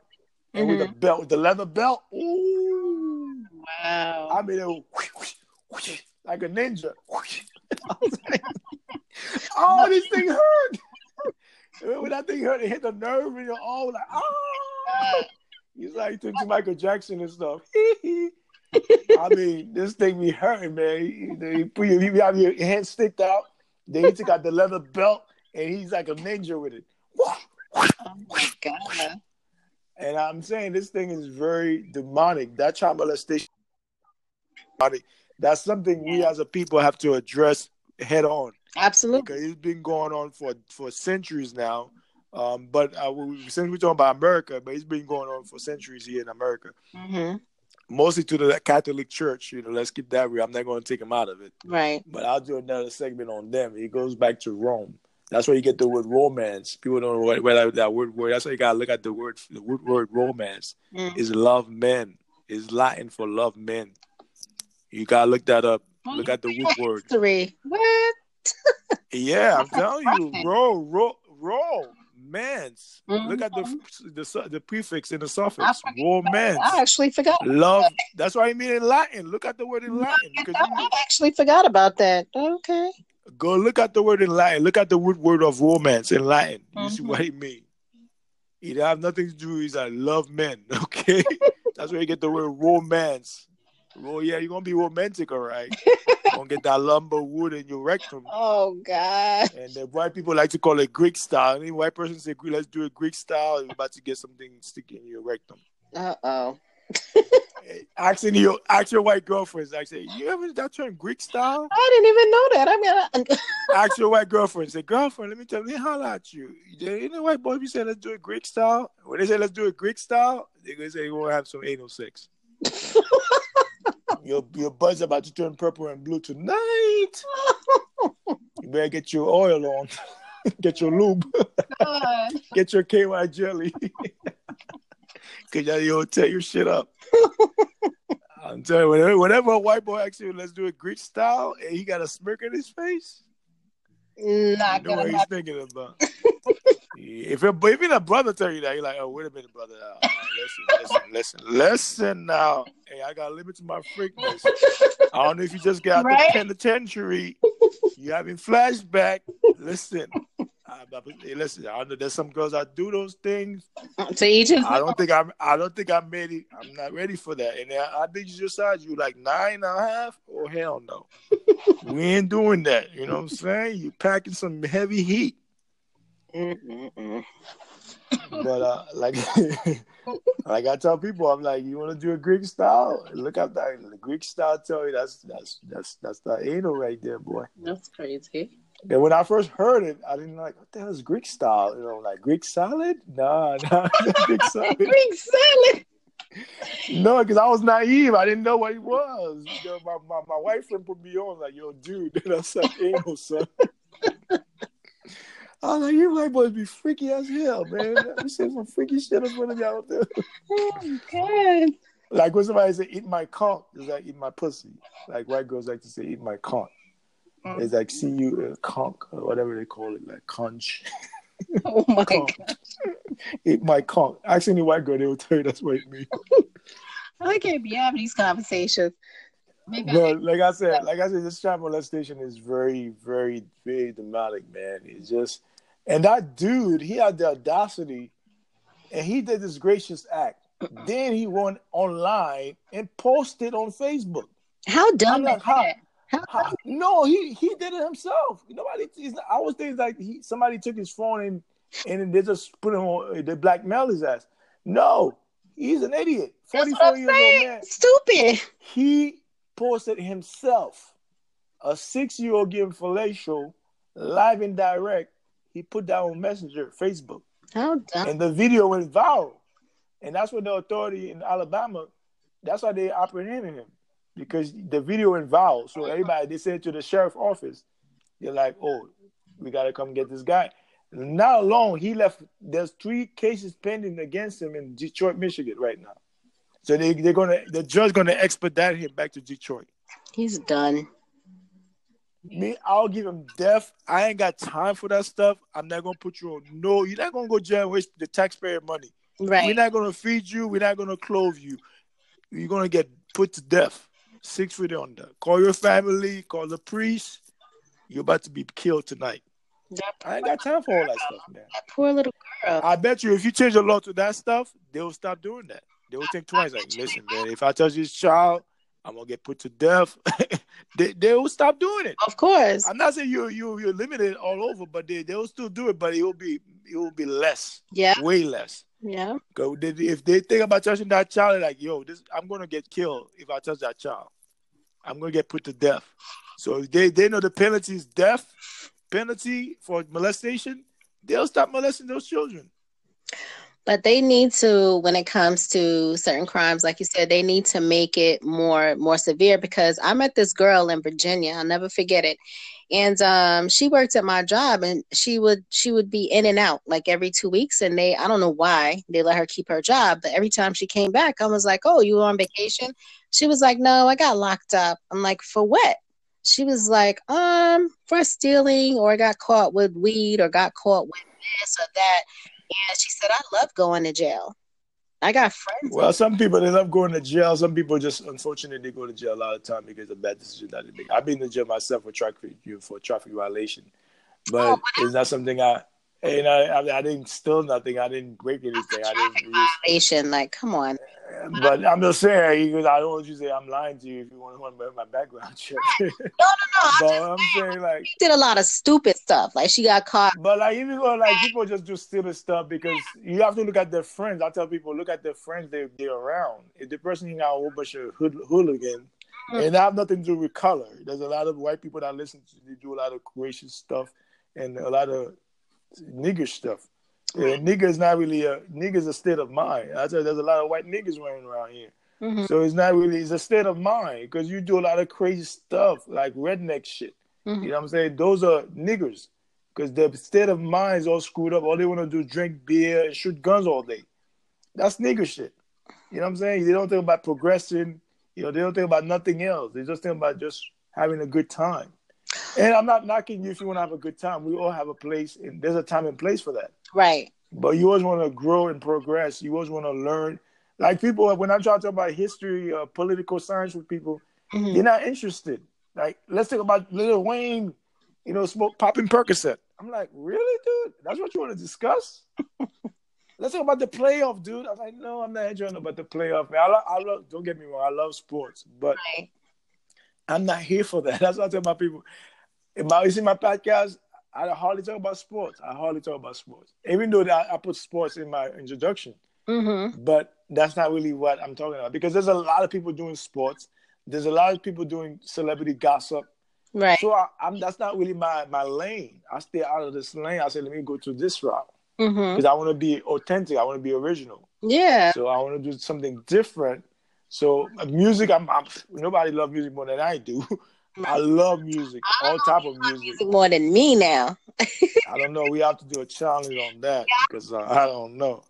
and mm-hmm. with the belt, with the leather belt. Ooh, wow! I mean, it was like a ninja. [LAUGHS] oh, this thing hurt. [LAUGHS] when that thing hurt, it hit the nerve, and you're all like, oh. He's like to [LAUGHS] Michael Jackson and stuff. [LAUGHS] I mean, this thing be hurting, man. You, put your, you have your hand sticked out. Then he took out the leather belt, and he's like a ninja with it. Oh my god! And I'm saying this thing is very demonic. That child molestation, that's something we as a people have to address head on. Absolutely, because it's been going on for for centuries now. Um, but uh, since we're talking about America, but it's been going on for centuries here in America. Mm-hmm mostly to the Catholic Church. You know, let's keep that real. I'm not going to take them out of it. Right. But I'll do another segment on them. It goes back to Rome. That's where you get the word romance. People don't know what, what that word word. That's why you gotta look at the word. The word, word romance mm. is love men. Is Latin for love men. You gotta look that up. Look at the root [LAUGHS] word. History. What? Yeah, I'm [LAUGHS] telling you, roll, roll, roll romance. Mm-hmm. Look at the, the the prefix in the suffix. Romance. I actually forgot. Love. That's what I mean in Latin. Look at the word in Latin. I actually forgot about that. Okay. Go look at the word in Latin. Look at the root word of romance in Latin. You mm-hmm. see what it means. It have nothing to do with I love men. [LAUGHS] Okay. [LAUGHS] That's where you get the word romance. Well, yeah, you're gonna be romantic, all right. [LAUGHS] gonna get that lumber wood in your rectum. Oh God! And the white people like to call it Greek style. Any white person say, "Let's do it Greek style." You're about to get something sticking in your rectum. Uh oh. Asking your ask your white girlfriends, I say, you ever that term Greek style? I didn't even know that. I'm gonna [LAUGHS] ask your white girlfriend. Say, girlfriend, let me tell you, holler at you. You know, white boy, we say let's do it Greek style. When they say let's do it Greek style, they're gonna say we're gonna have some anal sex [LAUGHS] your your butt's about to turn purple and blue tonight. [LAUGHS] you better get your oil on. [LAUGHS] get your lube. [LAUGHS] get your KY jelly. Cause you'll tear your shit up. I'm telling you, whenever, whenever a white boy asks you, let's do it Greek style, and he got a smirk on his face, not know what he's thinking about. if a, even a brother tell you that, you're like, oh, wait a minute, brother. Uh, listen, listen, listen, listen now. Hey, I got a limit to my freakness. I don't know if you just got out right? the penitentiary. You having flashback. Listen. Uh, hey, listen, I know there's some girls that do those things. To each his I don't think I'm. I don't think I'm ready. I'm not ready for that. And I, I think you decide you like nine and a half. Oh hell no, we ain't doing that. You know what I'm saying? You packing some heavy heat. Mm-mm-mm. But uh, like, [LAUGHS] like I tell people, I'm like, you want to do a Greek style? Look up that the Greek style. Tell you that's that's that's that's the anal right there, boy. That's crazy. And when I first heard it, I didn't like what the hell is Greek style? You know, like Greek salad? Nah, [LAUGHS] nah, [LAUGHS] Greek salad. Greek salad. No, because I was naive. I didn't know what he was. You know, my, my, my wife friend put me on like, yo, dude, that's like anal, son. I was like, you white boys be freaky as hell, man. You say some freaky shit in front of y'all there. Oh, [LAUGHS] God. Like when somebody say eat my conch, it's like eat my pussy. Like white girls like to say eat my conch. Mm. It's like see you uh, conch or whatever they call it, like conch. [LAUGHS] Oh my conch. god. Eat my conch. Ask any white girl, they will tell you that's what it means. [LAUGHS] I can't be having these conversations. Maybe but like I said, like I said, this child molestation is very, very, very dramatic, man. It's just, and that dude, he had the audacity, and he did this gracious act. then he went online and posted on Facebook. How dumb like, is how, that? How, how, no, he he did it himself. Nobody. I was thinking like he somebody took his phone and and they just put him on. the blackmail his ass. No, he's an idiot. Forty four years saying. old man. Stupid. He posted himself a six year old giving fellatio live and direct. He put that on Messenger, Facebook. How dumb. And the video went viral. And that's what the authority in Alabama, that's why they apprehended him. Because the video went viral. So everybody they said to the sheriff's office, they're like, oh, we gotta come get this guy. Not alone, he left there's three cases pending against him in Detroit, Michigan right now. So they they're gonna the judge gonna expedite him back to Detroit. He's done. Me, I'll give him death. I ain't got time for that stuff. I'm not gonna put you on. No, you're not gonna go jail and waste the taxpayer money. Right. We're not gonna feed you. We're not gonna clothe you. You're gonna get put to death. Six feet under. Call your family. Call the priest. You're about to be killed tonight. I ain't got time for all that stuff, man. That poor little girl. I bet you if you change the law to that stuff, they'll stop doing that. They will think twice. Like, listen, man, if I touch this child, I'm gonna get put to death. [LAUGHS] they they will stop doing it. Of course. I'm not saying you you you're limited all over, but they they will still do it, but it will be it will be less. Yeah. Way less. Yeah. Go if they think about touching that child, like yo, this I'm gonna get killed if I touch that child. I'm gonna get put to death. So if they they know the penalty is death penalty for molestation, they'll stop molesting those children. But they need to, when it comes to certain crimes, like you said, they need to make it more more severe. Because I met this girl in Virginia, I'll never forget it, and um, she worked at my job, and she would she would be in and out like every two weeks, and they I don't know why they let her keep her job, but every time she came back, I was like, oh, you were on vacation? She was like, no, I got locked up. I'm like, for what? She was like, um, for stealing, or I got caught with weed, or got caught with this or that and she said, I love going to jail. I got friends. Well, some people they love going to jail. Some people just unfortunately they go to jail a lot of time because of bad decisions that they make. I've been to jail myself for traffic for traffic violation, but oh, it's not something I and I, I, I didn't steal nothing. I didn't break anything. I didn't violation. Like, come on. But I'm just saying, because I don't want you to say I'm lying to you if you want to know my background check. no, no, no. I'm, [LAUGHS] I'm saying, like, she did a lot of stupid stuff. Like, she got caught. But like, even though like people just do stupid stuff because you have to look at their friends. I tell people, look at their friends they they're around. If the person hang out a whole bunch of hood, hooligan, mm-hmm. and that have nothing to do with color. There's a lot of white people that listen to. They do a lot of gracious stuff and a lot of nigger stuff. Yeah, nigga is not really a nigga is a state of mind. I tell you, there's a lot of white niggers running around here. Mm-hmm. So it's not really it's a state of mind because you do a lot of crazy stuff like redneck shit. Mm-hmm. You know what I'm saying? Those are niggers because their state of mind is all screwed up. All they want to do is drink beer and shoot guns all day. That's nigger shit. You know what I'm saying? They don't think about progressing. You know, they don't think about nothing else. They just think about just having a good time. And I'm not knocking you if you want to have a good time. We all have a place, and there's a time and place for that. Right. But you always want to grow and progress. You always want to learn. Like people, when I try to talk about history, uh, political science with people, mm-hmm. they're not interested. Like, let's talk about Lil Wayne, you know, smoke popping Percocet. I'm like, really, dude? That's what you want to discuss? [LAUGHS] let's talk about the playoff, dude. I'm like, no, I'm not enjoying about the playoff, man. I love, I love. Don't get me wrong, I love sports, but right. I'm not here for that. [LAUGHS] That's what I tell my people. In my, you see my podcast, I hardly talk about sports. I hardly talk about sports, even though that I put sports in my introduction. Mm-hmm. But that's not really what I'm talking about because there's a lot of people doing sports. There's a lot of people doing celebrity gossip. Right. So I, am that's not really my my lane. I stay out of this lane. I say let me go to this route because Mm-hmm. I want to be authentic. I want to be original. Yeah. So I want to do something different. So music, I'm, I'm nobody love music more than I do. [LAUGHS] I love music, all type of music. More than me now. I don't know. We have to do a challenge on that because uh, I don't know.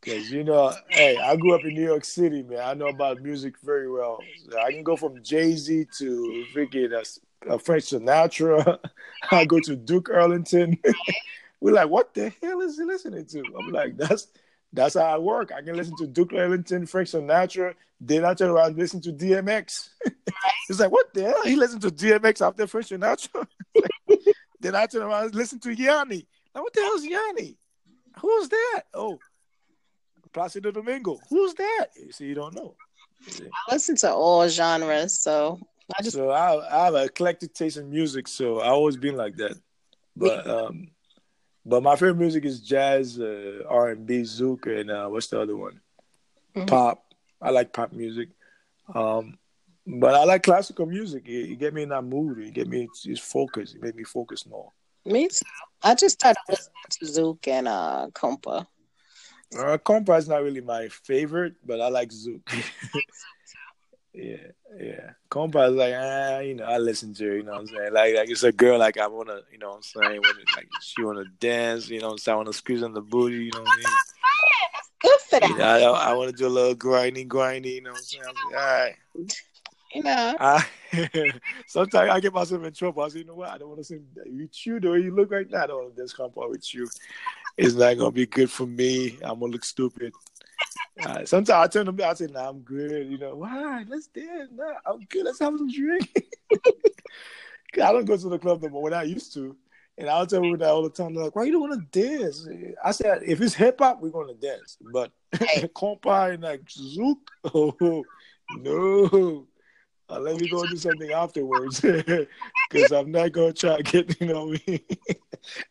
Because you know, hey, I grew up in New York City, man. I know about music very well. So I can go from Jay Z to freaking uh, uh, Frank Sinatra. [LAUGHS] I go to Duke Ellington. [LAUGHS] We're like, what the hell is he listening to? I'm like, that's that's how I work. I can listen to Duke Ellington, Frank Sinatra. Then I turn around and listen to DMX. [LAUGHS] it's like, what the hell? He listened to DMX after Frank Sinatra. [LAUGHS] then I turn around and listen to Yanni. Now, what the hell is Yanni? Who's that? Oh, Placido Domingo. Who's that? You see, you don't know. I listen to all genres, so I just So I, I have an eclectic taste in music, so I always been like that. But um, but my favorite music is jazz, uh, R and B, zouk, and uh, what's the other one? Mhm. Pop. I like pop music. Um, but I like classical music. It, it get me in that mood. It get me it's focused. It made me focus more. me too. I just started listening to Zouk and uh Compa. Uh, compa is not really my favorite, but I like zouk. [LAUGHS] yeah, yeah. Compa is like, ah, you know, I listen to her, you know what I'm saying? Like, like it's a girl, like, I want to, you know what I'm saying? Wanna, like, she want to dance, you know what I'm saying? I want to squeeze on the booty, you know what I mean? Good for You that. know, I, I want to do a little grindy, grindy, you know what I'm saying? I'm like, all right. You know. I, [LAUGHS] sometimes I get myself in trouble. I say, you know what? I don't want to sing with you the way you look right now. I don't want to dance compa with you. It's not gonna be good for me. I'm gonna look stupid. Uh, sometimes I turn them. I say, "Nah, I'm good." You know, why? Let's dance. Nah, I'm good. Let's have some drink. [LAUGHS] I don't go to the club no more when I used to, and I'll tell people that all the time. They're like, "Why you don't want to dance?" I said, "If it's hip hop, we're gonna dance, but [LAUGHS] compa and like zouk, oh no." Uh, let me go do something afterwards [LAUGHS] because I'm not gonna try to get you know what I.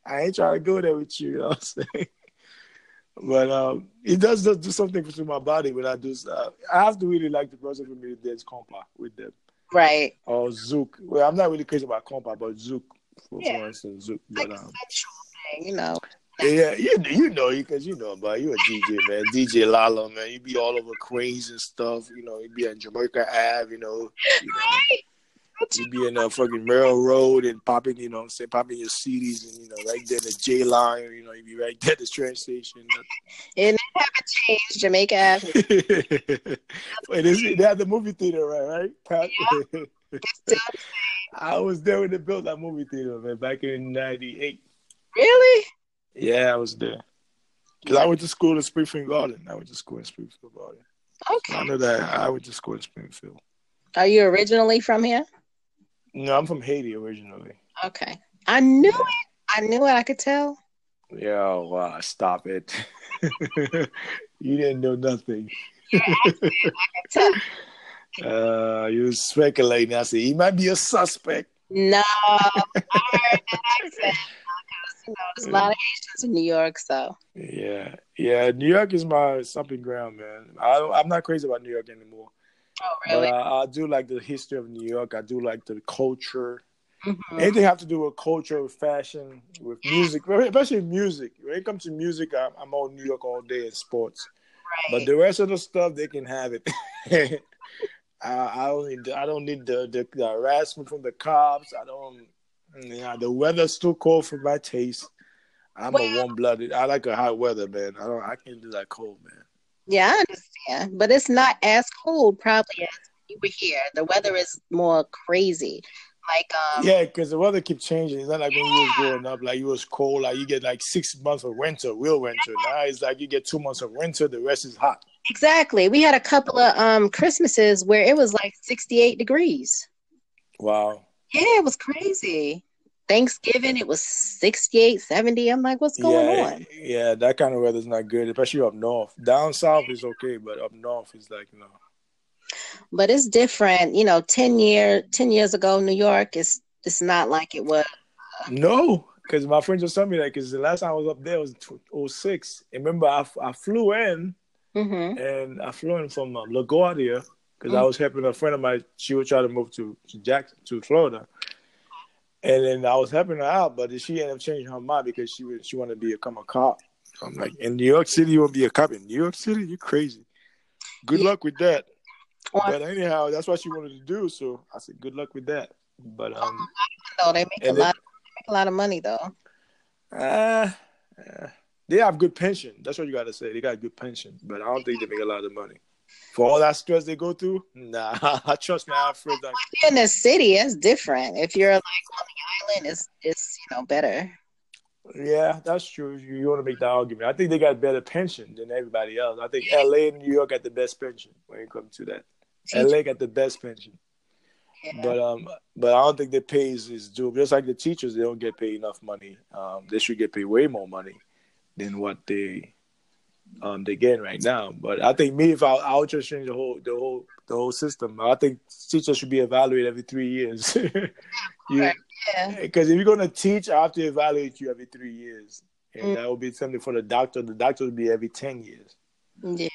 I ain't trying to go there with you, you know what I'm saying? But um, it does just do something to my body when I do stuff. I have to really like the person for me to dance compa with them Right. or zouk. Well, I'm not really crazy about compa, but zouk, for, Yeah. for instance. Like But a um, thing, you know. yeah, you you know because you know about you a DJ man, DJ Lalo man. You be all over Queens and stuff. You know, you be on Jamaica Ave. You know, you know. Right. You be in a fucking railroad and popping, you know, say popping your CDs and you know, right there the J line, you know, you'd be right [LAUGHS] there at the train station. And it haven't changed. Jamaica Avenue. [LAUGHS] Wait, is it, they have the movie theater, right? Right? Still- [LAUGHS] I was there when they built that movie theater, man, back in '98. Really? Yeah, I was there. Cause I went to school in Springfield Garden. I went to school in Springfield Garden. Okay. I Okay. know that I went to school in Springfield. Are you originally from here? No, I'm from Haiti originally. Okay. I knew it. I knew it. I could tell. Yeah, wow, stop it. [LAUGHS] you didn't know nothing. tell. Uh, you was speculating. I said he might be a suspect. No. I heard that accent. You know, there's a lot of Haitians in New York, so. Yeah, yeah. New York is my stomping ground, man. I I'm not crazy about New York anymore. Oh, But really? I, I do like the history of New York. I do like the culture. Mhm. Anything have to do with culture, with fashion, with music, especially music. When it comes to music, I'm, I'm on New York all day and sports. But the rest of the stuff, they can have it. [LAUGHS] I, I don't need. I don't need the, the, the harassment from the cops. I don't. Yeah, the weather's too cold for my taste. I'm a warm blooded. I like a hot weather, man. I don't. I can't do that cold, man. Yeah, I understand. But it's not as cold, probably, as you were here. The weather is more crazy. Like, um, Yeah, because the weather keeps changing. It's not like when you was growing up, like you was cold, like you get like six months of winter, real winter. Now it's like you get two months of winter, the rest is hot. exactly. We had a couple of um Christmases where it was like 68 degrees. Wow. Yeah, it was crazy. Thanksgiving, it was 68, 70. I'm like, what's going yeah, on? yeah, that kind of weather's not good, especially up north. Down south is okay, but up north is like no. But it's different. You know, 10 year 10 years ago, New York is it's not like it was. No, because my friend just told me that because the last time I was up there was 06. And remember, I, I flew in mm-hmm. and I flew in from um, LaGuardia because mm-hmm. I was helping a friend of mine. She was trying to move to, to Jackson, to Florida. And then I was helping her out, but she ended up changing her mind because she she wanted to become a cop. I'm like, in New York City, you want to be a cop in New York City? you're crazy. Good yeah. luck with that. But anyhow, that's what she wanted to do. So I said, good luck with that. But um, they make a lot. make a lot of money though. Uh, uh, they have good pension. That's what you got to say. They got good pension, but I don't think they make a lot of money for all that stress they go through. Nah, [LAUGHS] trust me, I've heard that. In the city, it's different. If you're like on the island, it's it's you know better. Yeah, that's true. You, you want to make that argument. I think they got better pension than everybody else. I think LA and New York got the best pension when it comes to that. LA got the best pension. Yeah. But um, but I don't think the pay is, is due. Just like the teachers, they don't get paid enough money. Um, they should get paid way more money than what they um they getting right now. But I think me, if I I would just change the whole the whole the whole system. I think teachers should be evaluated every three years. [LAUGHS] yeah. [LAUGHS] Because if you're gonna teach, I have to evaluate you every three years, and mm. that will be something for the doctor. The doctor will be every ten years. Yeah.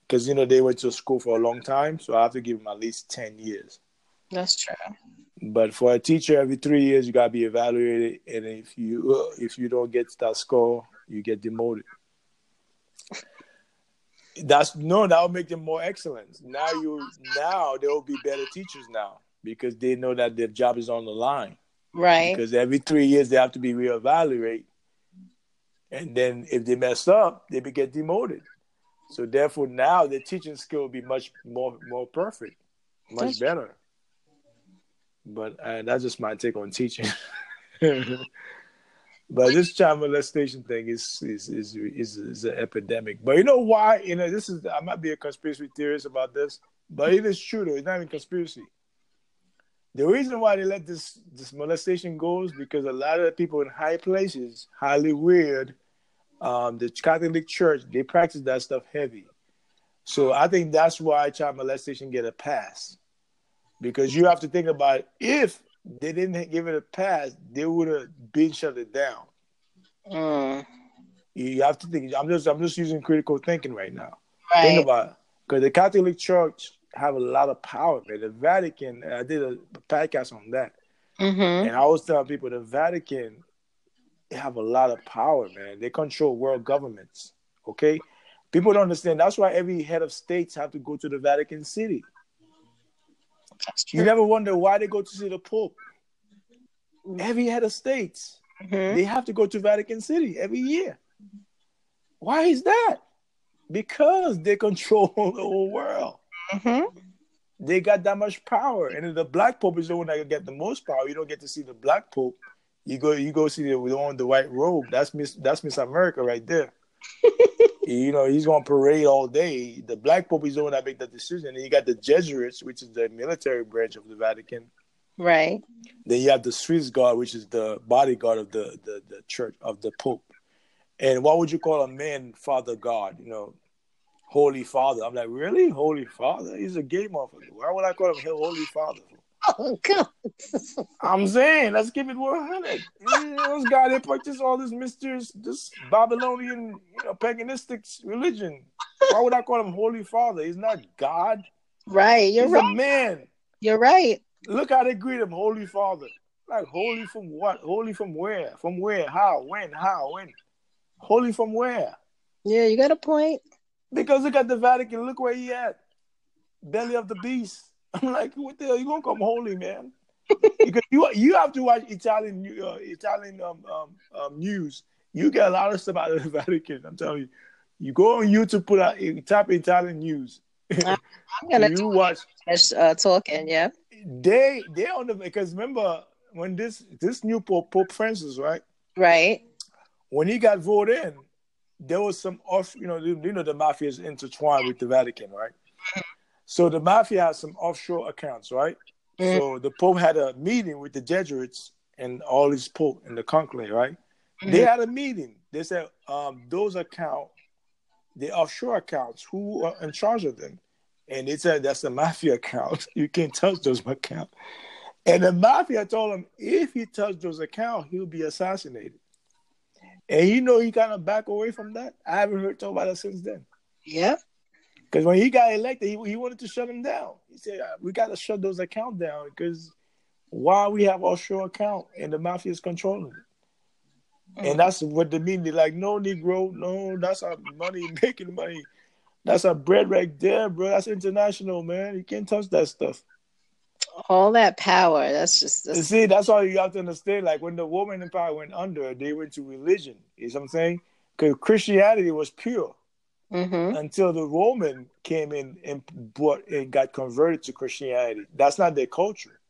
Because you know they went to school for a long time, so I have to give them at least ten years. That's true. But for a teacher, every three years you gotta be evaluated, and if you if you don't get that score, you get demoted. That's no, that will make them more excellent. Now you now they will be better teachers now because they know that their job is on the line. Right. Because every three years they have to be reevaluated. And then if they mess up, they get demoted. So therefore now the teaching skill will be much more more perfect, much that's better. But uh, that's just my take on teaching. [LAUGHS] but this child molestation thing is is, is is is an epidemic. But you know why? You know this is I might be a conspiracy theorist about this, but it is true though. It's not even conspiracy. The reason why they let this this molestation go is because a lot of people in high places, highly weird, um, the Catholic Church, they practice that stuff heavy. So I think that's why child molestation get a pass, because you have to think about if they didn't give it a pass, they would have been shut it down. Mm. You have to think. I'm just I'm just using critical thinking right now. Right. Think about it, because the Catholic Church have a lot of power, man. The Vatican, I did a podcast on that. Mm-hmm. And I was telling people the Vatican they have a lot of power, man. They control world governments. Okay? People don't understand. That's why every head of states have to go to the Vatican City. You never wonder why they go to see the Pope. Every head of states, mm-hmm. they have to go to Vatican City every year. Why is that? Because they control [LAUGHS] the whole world. Mm-hmm. They got that much power, and the black pope is the one that get the most power. You don't get to see the black pope. You go, you go see the one with the white robe. That's Miss, that's Miss America right there. You know, he's going to parade all day. The black pope is the one that make the decision. And you got the Jesuits, which is the military branch of the Vatican. Right. Then you have the Swiss Guard, which is the bodyguard of the, the, the church of the Pope. And what would you call a man, Father God? You know, Holy Father. I'm like, really? Holy Father? He's a gay motherfucker. Why would I call him Holy Father? [LAUGHS] Oh God! I'm saying, let's give it 100. You know, this guy that practice all this mysterious, this Babylonian, you know, paganistic religion. Why would I call him Holy Father? He's not God. Right, you're He's right. a man. You're right. Look how they greet him, Holy Father. Like holy from what? Holy from where? From where? How? When? How? When? Holy from where? Yeah, you got a point. Because look at the Vatican. Look where he at. Belly of the beast. [LAUGHS] I'm like, what the hell? You gonna come holy, man? because you you have to watch Italian uh, Italian um, um, um, news. You get a lot of stuff out of the [LAUGHS] Vatican. I'm telling you. You go on YouTube, put out type Italian news. I'm gonna you watch uh, talking. Yeah. They they on the because remember when this this new Pope Pope Francis right right when he got voted in there was some off, you know, you know, the mafia is intertwined with the Vatican, right? So the mafia has some offshore accounts, right? Mm-hmm. So the Pope had a meeting with the Jesuits and all these Pope in the conclave, right? Mm-hmm. They had a meeting. They said um, those account, the offshore accounts, who are in charge of them? And they said that's the mafia account. [LAUGHS] you can't touch those accounts. And the mafia told him if he touched those accounts, he'll be assassinated. And you know he kind of back away from that. I haven't heard talk about it since then. Yep. Because when he got elected, he, he wanted to shut him down. He said, "We got to shut those accounts down because why we have offshore account and the mafia is controlling it." Mm. And that's what they mean. They're like, "No, Negro, no, that's our money, [LAUGHS] making money. That's our bread right there, bro. That's international, man. You can't touch that stuff." All that power. That's just. That's... See, that's all you have to understand. Like when the Roman Empire went under, they went to religion. You know what I'm saying? Because Christianity was pure mm-hmm. until the Roman came in and brought and got converted to Christianity. That's not their culture.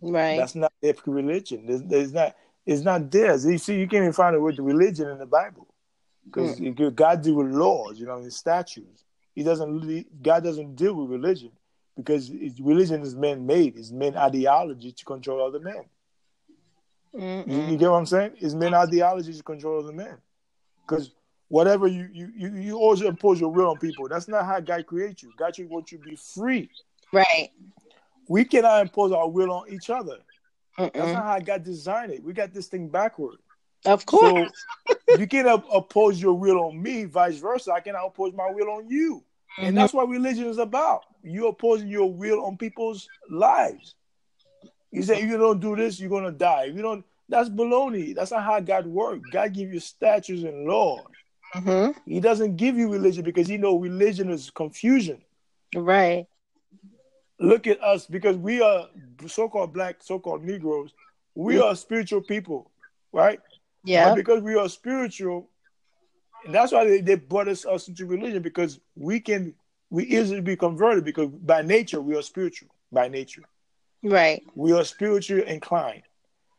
Right. That's not their religion. There's, there's not. It's not theirs. You see, you can't even find the word religion in the Bible because mm. God deal with laws, you know, and statutes. He doesn't. God doesn't deal with religion because religion is man-made. It's man ideology to control other men. You, you, get what I'm saying? It's men ideology to control other men. Because whatever you, you you you always impose your will on people. That's not how God creates you. God wants you to be free. Right. We cannot impose our will on each other. Mm-mm. That's not how God designed it. We got this thing backward. Of course. So [LAUGHS] you cannot oppose your will on me, vice versa. I cannot oppose my will on you. Mm-hmm. And that's what religion is about. You're opposing your will on people's lives. You say if you don't do this, you're gonna die. If you don't, that's baloney. That's not how God works. God give you statutes and laws. Mm-hmm. He doesn't give you religion because he know religion is confusion. Right. Look at us because we are so-called black, so-called Negroes. We are spiritual people, right? Yeah. But because we are spiritual, that's why they, they brought us, us into religion because we can we easily be converted because by nature we are spiritual by nature. Right. We are spiritually inclined.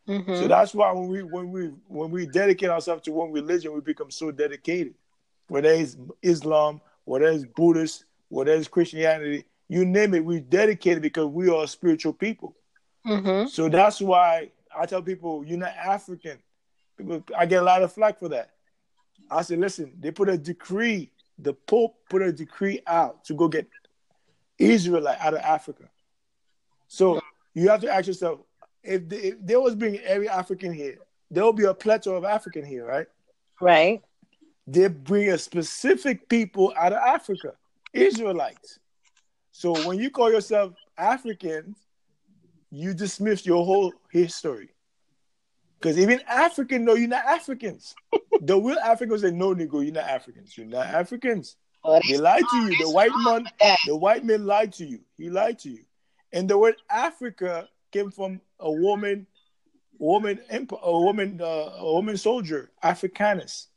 Mm-hmm. So that's why when we when we when we dedicate ourselves to one religion, we become so dedicated. Whether it's Islam, whether it's Buddhist, whether it's Christianity, you name it, we're dedicated because we are spiritual people. Mm-hmm. So that's why I tell people you're not African. People, I get a lot of flack for that. I said, listen, they put a decree. The Pope put a decree out to go get Israelite out of Africa. So you have to ask yourself, if, they, if there was bringing every African here, there will be a plethora of African here, right? Right. They bring a specific people out of Africa, Israelites. So when you call yourself African, you dismiss your whole history. Because even African know you're not Africans. [LAUGHS] the real Africans say, no, nigga, you're not Africans. You're not Africans. they lied to you. The white man, the white man lied to you. He lied to you. And the word Africa came from a woman, woman, a woman, uh, a woman soldier, Africanus.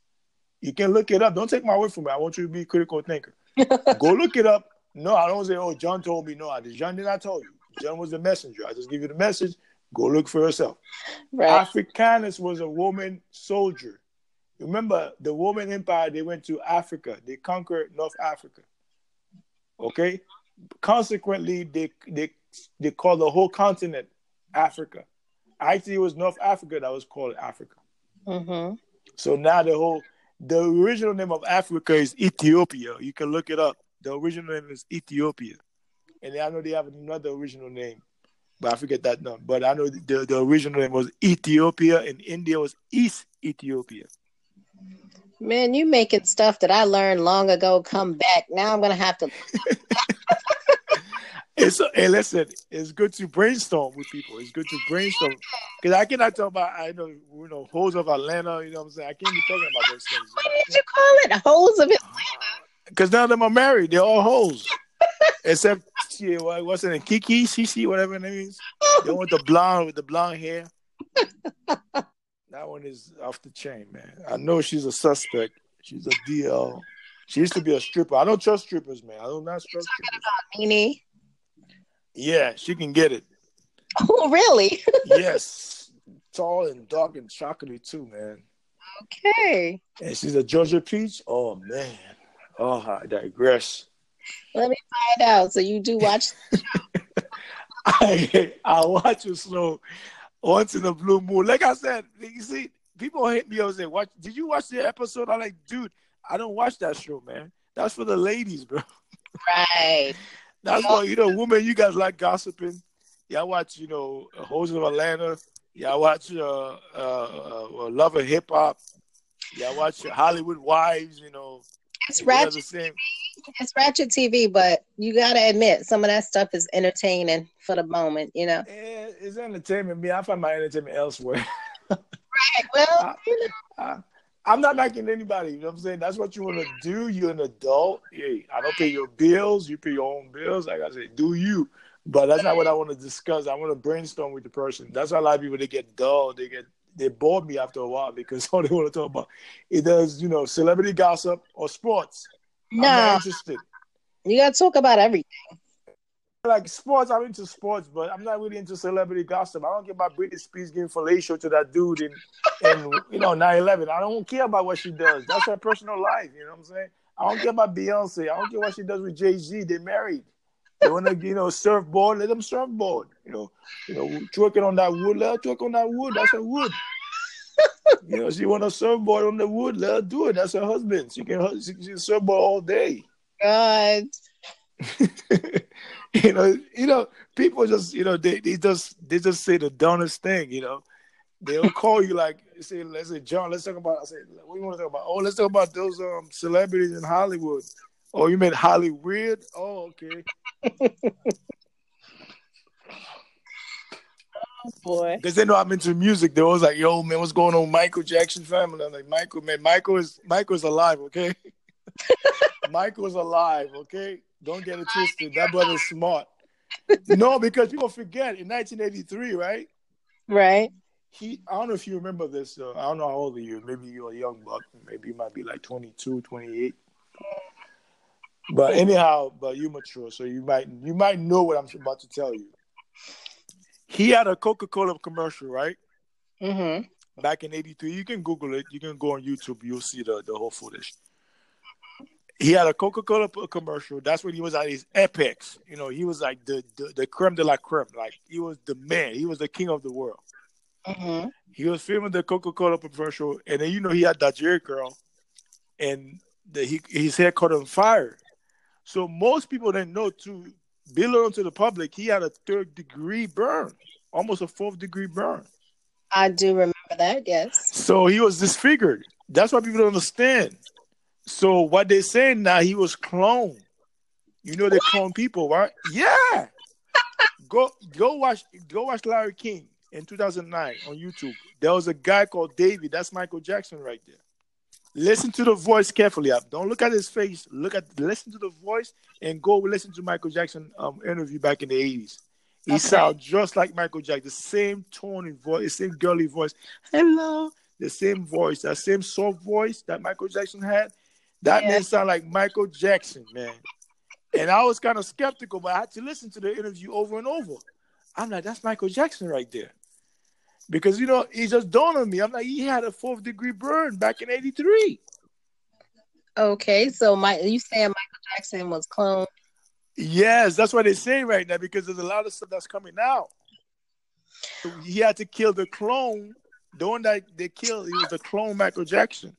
You can look it up. Don't take my word for me. I want you to be a critical thinker. [LAUGHS] Go look it up. No, I don't say, oh, John told me. No, I did. John did not tell you. John was the messenger. I just give you the message. Go look for yourself. Right. Africanus was a woman soldier. Remember, the Roman Empire, they went to Africa. They conquered North Africa. Okay? Consequently, they they they call the whole continent Africa. Actually, it was North Africa that was called Africa. Mm-hmm. So now the whole the original name of Africa is Ethiopia. You can look it up. The original name is Ethiopia, and I know they have another original name, but I forget that name. But I know the, the original name was Ethiopia, and India was East Ethiopia. Man, you making stuff that I learned long ago come back. Now I'm gonna have to. [LAUGHS] it's hey, listen, it's good to brainstorm with people. It's good to brainstorm because I cannot talk about I know you know holes of Atlanta. You know what I'm saying? I can't be talking about those things. What did you call it? Holes of Atlanta? Because none of them are married. They're all holes, except yeah, what's it? Kiki, Cece, whatever her name is. The one with the blonde with the blonde hair. that one is off the chain, man. I know she's a suspect. She's a DL. She used to be a stripper. I don't trust strippers, man. I don't not trust strippers. About Nene? Yeah, she can get it. Oh, really? [LAUGHS] yes. Tall and dark and chocolatey too, man. Okay. And she's a Georgia peach. Oh man. Oh, I digress. Let me find out. So you do watch? [LAUGHS] I I watch it slow once in a blue moon. Like I said, you see, people hit me up and say, "Watch? Did you watch the episode?" I'm like, dude, I don't watch that show, man. That's for the ladies, bro. Right. That's why you know, women, you guys like gossiping. Yeah, I watch, you know, Hoes of Atlanta. Yeah, I watch uh, uh, uh, Love of Hip Hop. Yeah, I watch Hollywood Wives. You know, it's ratchet. TV. It's ratchet TV, but you gotta admit some of that stuff is entertaining for the moment. You know, it's entertainment. Me, I find my entertainment elsewhere. right. Well, [LAUGHS] I, you know. I, am not knocking anybody. You know what I'm saying? That's what you want to do. You're an adult. Hey, I don't pay your bills. You pay your own bills. Like I said, do you. But that's not what I want to discuss. I want to brainstorm with the person. That's why a lot of people they get dull. They get they bored me after a while because [LAUGHS] all they want to talk about either you know celebrity gossip or sports. No, I'm not interested. You got to talk about everything. Like sports, I'm into sports, but I'm not really into celebrity gossip. I don't care about Britney Spears giving fellatio to that dude in, in you know 9/11. I don't care about what she does. That's her personal life. You know what I'm saying? I don't care about Beyonce. I don't care what she does with Jay Z. They're married. They want to, you know, surfboard. Let them surfboard. You know, you know, twerking on that wood. Let her twerk on that wood. That's her wood. you know, she want to surfboard on the wood. Let her do it. That's her husband. She can she can surfboard all day. God. [LAUGHS] [LAUGHS] you know, you know, people just, you know, they, they just they just say the dumbest thing. You know, they'll [LAUGHS] call you like say, let's say, John, let's talk about. I say, what do you want to talk about? Oh, let's talk about those um celebrities in Hollywood. Oh, you meant Hollywood? Oh, okay. oh boy. Because they know I'm into music. They was like, "Yo, man, what's going on, Michael Jackson family?" I'm like, "Michael, man, Michael is Michael's alive, okay? [LAUGHS] Michael's alive, okay? Don't get it twisted. That brother's smart." [LAUGHS] no, because people forget in 1983, right? Right. He, I don't know if you remember this. Uh, I don't know how old are you. Maybe you're a young buck. Maybe you might be like 22, 28. But anyhow, but you mature, so you might you might know what I'm about to tell you. He had a Coca Cola commercial, right? Mm-hmm. Back in '83, you can Google it. You can go on YouTube. You'll see the the whole footage. He had a Coca Cola commercial. That's when he was at his epics. You know, he was like the, the the creme de la creme. Like he was the man. He was the king of the world. Mm-hmm. He was filming the Coca Cola commercial, and then you know he had that Jheri curl, and the, he, his hair caught on fire. So most people didn't know to be known to the public, he had a third degree burn, almost a fourth degree burn. I do remember that, yes. So he was disfigured. That's why people don't understand. So what they're saying now, he was cloned. You know they clone people, right? Yeah. go go watch go watch Larry King in 2009 on YouTube. There was a guy called David. That's Michael Jackson right there. Listen to the voice carefully. Up. Don't look at his face. Look at listen to the voice and go listen to Michael Jackson um, interview back in the eighties. He okay. sounds just like Michael Jackson. The same tone and voice, the same girly voice. Hello, the same voice, that same soft voice that Michael Jackson had. That yeah. man sound like Michael Jackson, man. And I was kind of skeptical, but I had to listen to the interview over and over. I'm like, that's Michael Jackson right there because you know he just dawned on me. I'm like, he had a fourth degree burn back in '83. Okay, so my you saying Michael Jackson was cloned? Yes, that's what they say right now because there's a lot of stuff that's coming out. He had to kill the clone. The one that they killed, he was the clone Michael Jackson.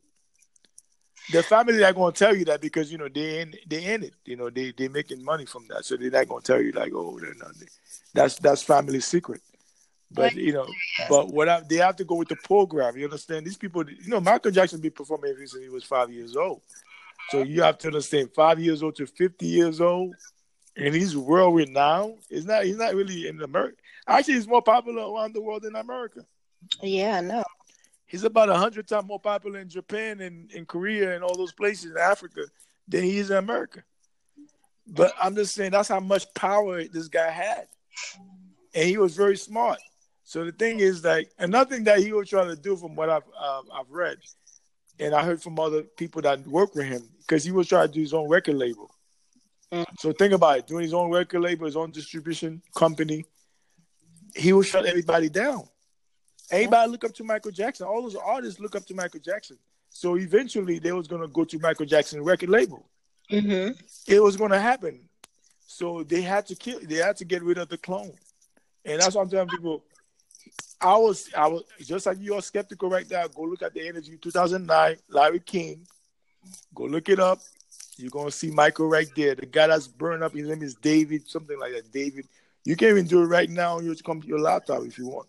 The family not gonna tell you that because you know they in they in it. You know they they making money from that, so they're not gonna tell you like, oh, they're not. That's that's family secret. But you know, but what I, they have to go with the program. You understand? These people, you know, Michael Jackson been performing since he was five years old. So you have to understand, five years old to fifty years old, and he's world renowned. He's not. He's not really in America. Actually, he's more popular around the world than America. Yeah, I know. He's about a hundred times more popular in Japan and in Korea and all those places in Africa than he is in America. But I'm just saying that's how much power this guy had, and he was very smart. So the thing is like another thing that he was trying to do, from what I've uh, I've read, and I heard from other people that work with him, because he was trying to do his own record label. Mm. So think about it, doing his own record label, his own distribution company. He was shut everybody down. Everybody look up to Michael Jackson. All those artists look up to Michael Jackson. So eventually, they was gonna go to Michael Jackson record label. Mm-hmm. It was gonna happen. So they had to kill. They had to get rid of the clone, and that's what I'm telling people. I was I was just like you're skeptical right now. Go look at the energy 2009, Larry King. Go look it up. You're gonna see Michael right there. The guy that's burned up. His name is David, something like that. David. You can even do it right now on your your laptop if you want.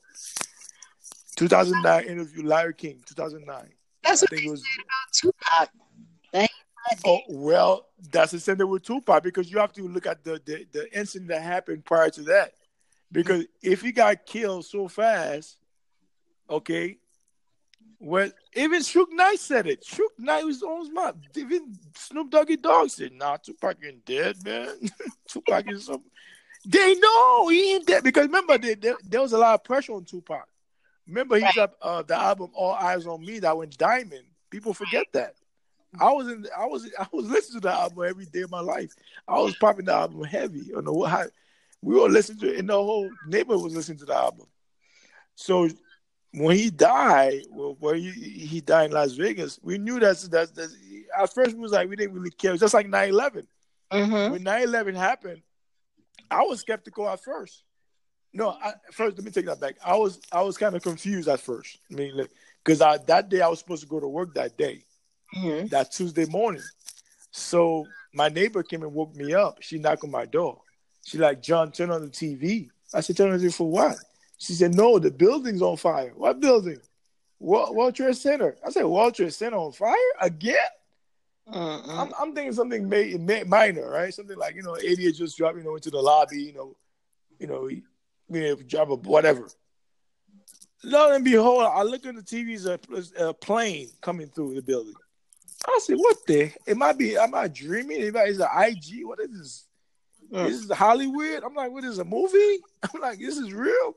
2009 interview, Larry King, 2009. That's what I think it was Tupac. Oh well, that's the same thing with Tupac because you have to look at the, the, the incident that happened prior to that. Because if he got killed so fast, okay, well, even Suge Knight said it. Suge Knight was on his mouth. Even Snoop Doggy Dogg said, "Nah, Tupac ain't dead, man. [LAUGHS] Tupac is some." They know he ain't dead because remember there, there, there was a lot of pressure on Tupac. Remember he right. dropped uh, the album "All Eyez on Me" that went diamond. People forget that. I was in. I was. I was listening to the album every day of my life. I was popping the album heavy. You know how we were listening to it, and the whole neighborhood was listening to the album. So when he died, well, when he, he died in Las Vegas, we knew that's that's, that's at first we was like we didn't really care. Just like 9-11. Mm-hmm. When 9-11 happened, I was skeptical at first. No, I, first let me take that back. I was I was kind of confused at first. I mean, because like, that day I was supposed to go to work that day mm-hmm. that Tuesday morning. So my neighbor came and woke me up. She knocked on my door. She like, John, turn on the TV. I said, turn on the TV for what? She said, no, the building's on fire. What building? World, World Trade Center. I said, World Trade Center on fire again? I'm, I'm, thinking something may, may, minor, right? Something like you know, idiot just dropped you know into the lobby, you know, you know, you know, drop a whatever. Lo and behold, I look at the TV's a, a plane coming through the building. I said, "What the? It might be. Am I dreaming? It might, is it IG? What is this? Mm. This is Hollywood." I'm like, "What is a movie?" [LAUGHS] I'm like, "This is real."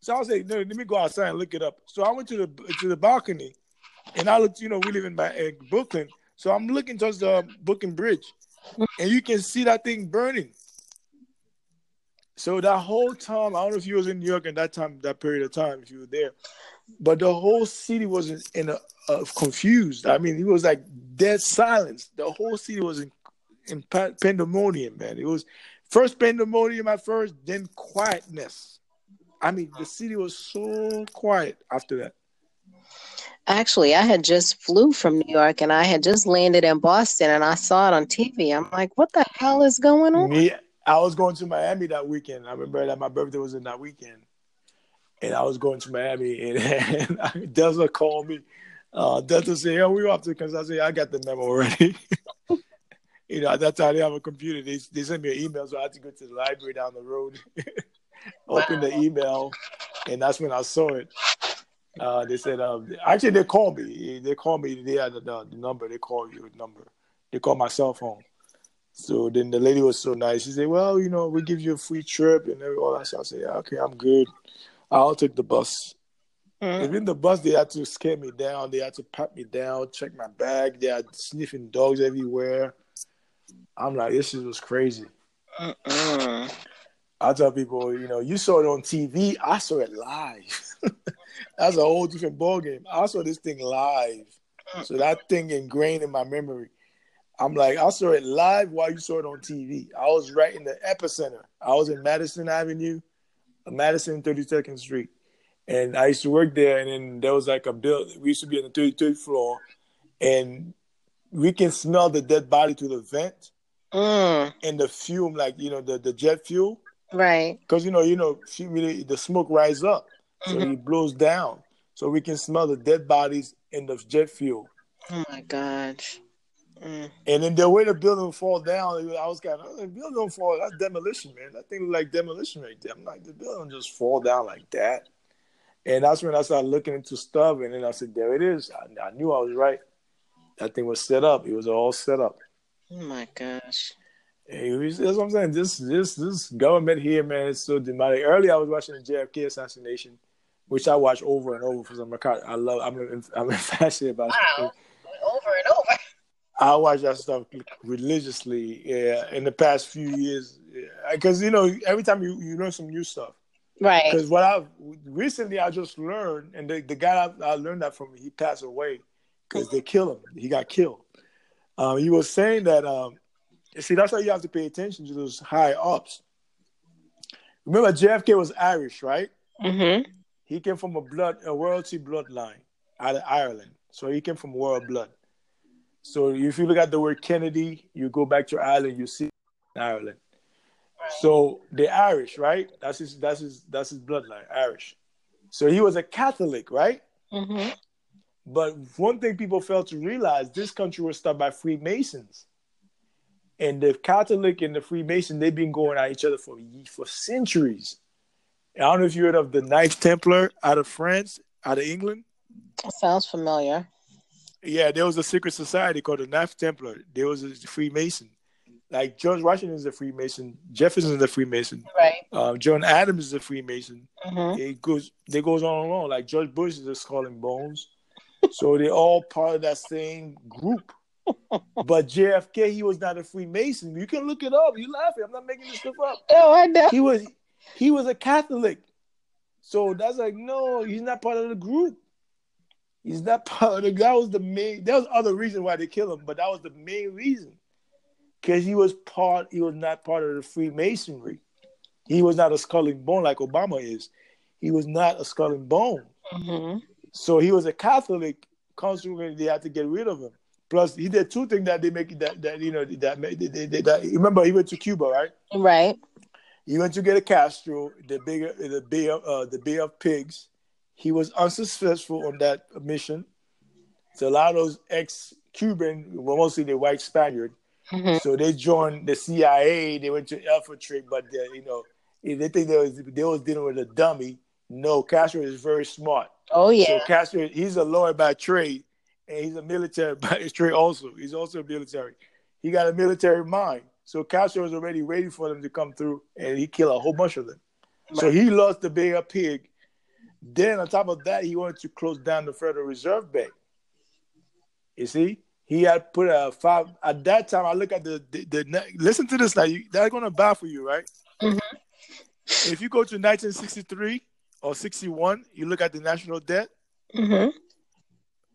So I was like, "No, let me go outside and look it up." So I went to the to the balcony, and I looked. You know, we live in my, uh, Brooklyn, so I'm looking towards the Brooklyn Bridge, and you can see that thing burning. So that whole time, I don't know if you was in New York at that time, that period of time, if you were there, but the whole city was in, in a, uh, confused. I mean, it was like dead silence. The whole city was in, in pandemonium, man. It was first pandemonium at first, then quietness. I mean, the city was so quiet after that. Actually, I had just flew from New York and I had just landed in Boston and I saw it on TV. I'm like, what the hell is going on? Me, I was going to Miami that weekend. I remember that my birthday was in that weekend. And I was going to Miami [LAUGHS] and, and Delta called me uh, Delta said, "Yeah, we off to because I said I got the memo already." [LAUGHS] you know, at that time they have a computer. They they sent me an email, so I had to go to the library down the road, [LAUGHS] open the email, and that's when I saw it. Uh, they said, um, actually, they called me. They called me. They had the, the, number. They called your number. They called my cell phone. So then the lady was so nice. She said, "Well, you know, we give you a free trip and all that." So I said, yeah, "Okay, I'm good. I'll take the bus." Mm-hmm. Even the bus, they had to scare me down. They had to pat me down, check my bag. They had sniffing dogs everywhere. I'm like, this was crazy. uh I tell people, you know, you saw it on TV. I saw it live. [LAUGHS] That's a whole different ballgame. I saw this thing live. So that thing ingrained in my memory. I'm like, I saw it live while you saw it on TV. I was right in the epicenter. I was in Madison Avenue, Madison 32nd Street and I used to work there. And then there was like a build. We used to be on the 33rd floor, and we can smell the dead body through the vent mm. and the fume, like you know, the, the jet fuel. Right. Because you know, you know, really, the smoke rise up, so mm-hmm. it blows down, so we can smell the dead bodies in the jet fuel. Oh my gosh. Mm. And then the way the building fall down, I was kind of oh, the building don't fall. That's demolition, man. That thing like demolition right there. I'm like the building just fall down like that. And that's when I started looking into stuff, and then I said, "There it is." I, I knew I was right. That thing was set up. It was all set up. Oh my gosh! Hey, that's what I'm saying. This this this government here, man, is so demonic. Earlier, I was watching the JFK assassination, which I watch over and over for some. I love. I'm I'm fascinated [LAUGHS] about. Wow. Over and over. I watch that stuff religiously. Yeah, in the past few years, because yeah. you know, every time you you learn some new stuff. Right. Because what I recently I just learned, and the, the guy I, I learned that from, he passed away because they killed him. He got killed. Um, he was saying that. Um, see, that's why you have to pay attention to those high ups. Remember, JFK was Irish, right? Mm-hmm. He came from a blood, a royalty bloodline out of Ireland. So he came from royal blood. So if you look at the word Kennedy, you go back to Ireland, you see Ireland. So the Irish, right? That's his. That's his. That's his bloodline, Irish. So he was a Catholic, right? Mm-hmm. But one thing people fail to realize: this country was started by Freemasons, and the Catholic and the Freemason they've been going at each other for for centuries. I don't know if you heard of the Knights Templar out of France, out of England. Sounds familiar. Yeah, there was a secret society called the Knights Templar. There was a Freemason. Like George Washington is a Freemason, Jefferson is a Freemason, right? Um, John Adams is a Freemason. Mm-hmm. It goes, it goes on and on. Like George Bush is a Skull and Bones, so they're all part of that same group. [LAUGHS] but JFK, he was not a Freemason. You can look it up. You laughing? I'm not making this stuff up. Oh, I know. He was, he was a Catholic. So that's like, no, he's not part of the group. He's not part of the. That was the main. There was other reason why they killed him, but that was the main reason, because he was part. He was not part of the Freemasonry. He was not a skull and bone like Obama is. He was not a skull and bone. Mm-hmm. So he was a Catholic. Consequently, they had to get rid of him. Plus, he did two things that they make that that you know that made they, they, that. Remember, he went to Cuba, right? Right. He went to get a Castro, the bigger the Bay of uh, the Bay of Pigs. He was unsuccessful on that mission. So a lot of those ex-Cuban, well, mostly the white Spaniard, Mm-hmm. so they joined the CIA. They went to infiltrate, but they, you know, they think they was they was dealing with a dummy. No, Castro is very smart. Oh yeah. So Castro, he's a lawyer by trade, and he's a military [LAUGHS] by trade also. He's also military. He got a military mind. So Castro was already waiting for them to come through, and he killed a whole bunch of them. So he lost the of Pig. Then on top of that, he wanted to close down the Federal Reserve Bank. You see, he had put a five at that time. I look at the the, the listen to this now. You, that's gonna buy for you, right? Mhm. If you go to 1963 or 61, you look at the national debt. Mm-hmm.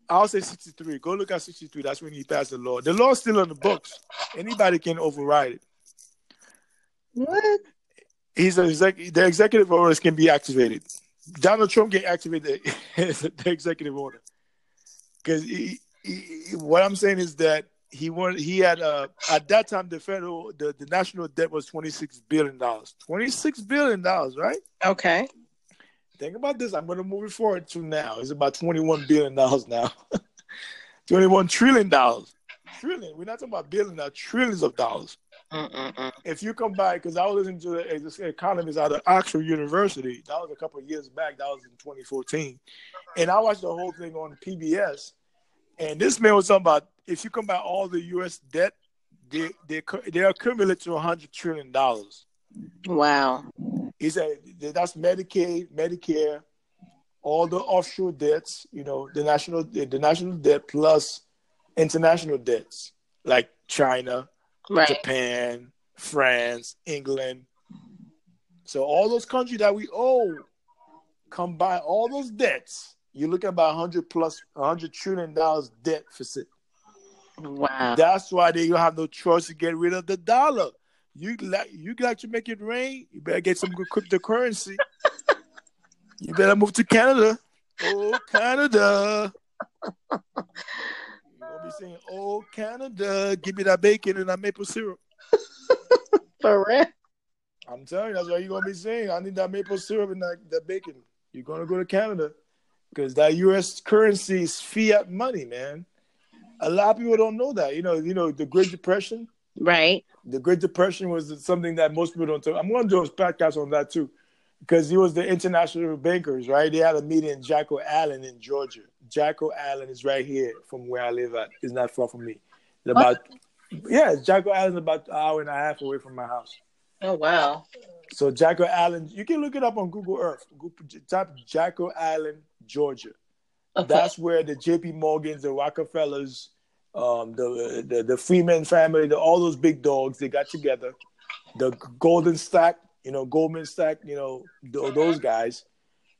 I'll say 63. Go look at 63. That's when he passed the law. The law's still on the books. Anybody can override it. What? He's exec- the executive orders can be activated. Donald Trump can activate the, [LAUGHS] the executive order. Because what I'm saying is that he wanted he had uh at that time the federal the, the national debt was 26 billion dollars. 26 billion dollars right? Okay. think about this. I'm going to move it forward to now. It's about 21 billion dollars now. [LAUGHS] 21 trillion dollars. Trillion. We're not talking about billion now trillions of dollars Mm-mm-mm. if you come back, because I was listening to the, this economist out of Oxford University, that was a couple of years back. That was in 2014, and I watched the whole thing on PBS. And this man was talking about if you come back all the U.S. debt, they they they accumulate to 100 trillion dollars. Wow. He said that's Medicaid, Medicare, all the offshore debts. You know, the national the national debt plus international debts like China, Right. Japan, France, England. So all those countries that we owe, combine all those debts, you look at about hundred plus hundred trillion dollars debt facility. Wow. That's why they don't have no choice to get rid of the dollar. You like you like to make it rain. You better get some good cryptocurrency. [LAUGHS] you better move to Canada. Oh, Canada. [LAUGHS] Saying, "Oh, Canada, give me that bacon and that maple syrup." [LAUGHS] For real. I'm telling you, that's what you're gonna be saying. I need that maple syrup and that, that bacon. You're gonna go to Canada because that U.S. currency is fiat money, man. A lot of people don't know that. You know, you know, the Great Depression. Right. The Great Depression was something that most people don't talk. I'm gonna do a podcast on that too, because he was the international bankers, right? They had a meeting in Jekyll Island in Georgia. Jekyll Island is right here from where I live at. It's not far from me. It's about yeah, Jekyll Island's about an hour and a half away from my house. Oh wow. So Jekyll Island, you can look it up on Google Earth. Google, type Jekyll Island, Georgia. Okay. That's where the J.P. Morgans, the Rockefellers, um, the, the the Freeman family, the, all those big dogs, they got together. The Golden Stack, you know, Goldman Stack, you know, th- those guys.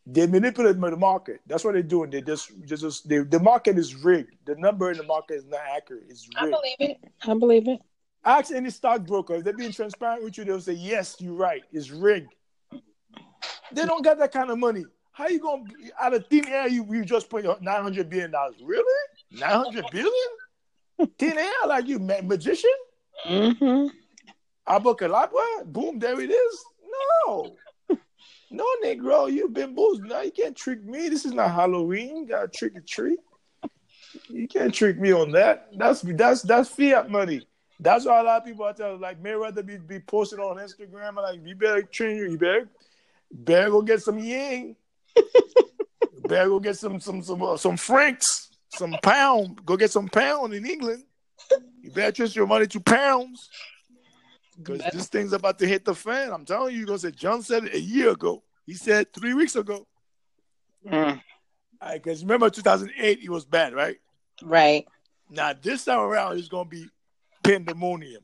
They manipulate the market. That's what they're doing. They just, just, they, the market is rigged. The number in the market is not accurate. It's rigged. I believe it. I believe it. Ask any stockbroker if they're being transparent with you. They'll say, "Yes, you're right. It's rigged." They don't got that kind of money. How you gonna out of thin air? You you just put nine hundred billion dollars? Really? Nine hundred billion? thin air? Like you ma- magician? Mm-hmm. Abracadabra? Boom! There it is. No, no, Negro, you've been boozed. Now you can't trick me. This is not Halloween. You got trick or treat. You can't trick me on that. That's that's that's fiat money. That's why a lot of people are telling like may rather be, be posted on Instagram like you better train you, better better go get some yang. [LAUGHS] better go get some some some uh, some francs, some pound. Go get some pound in England. You better trust your money to pounds. Because this thing's about to hit the fan. I'm telling you, you're gonna say John said it a year ago. He said three weeks ago. Mm. Because remember, 2008, it was bad, right? Right. Now this time around, it's gonna be pandemonium.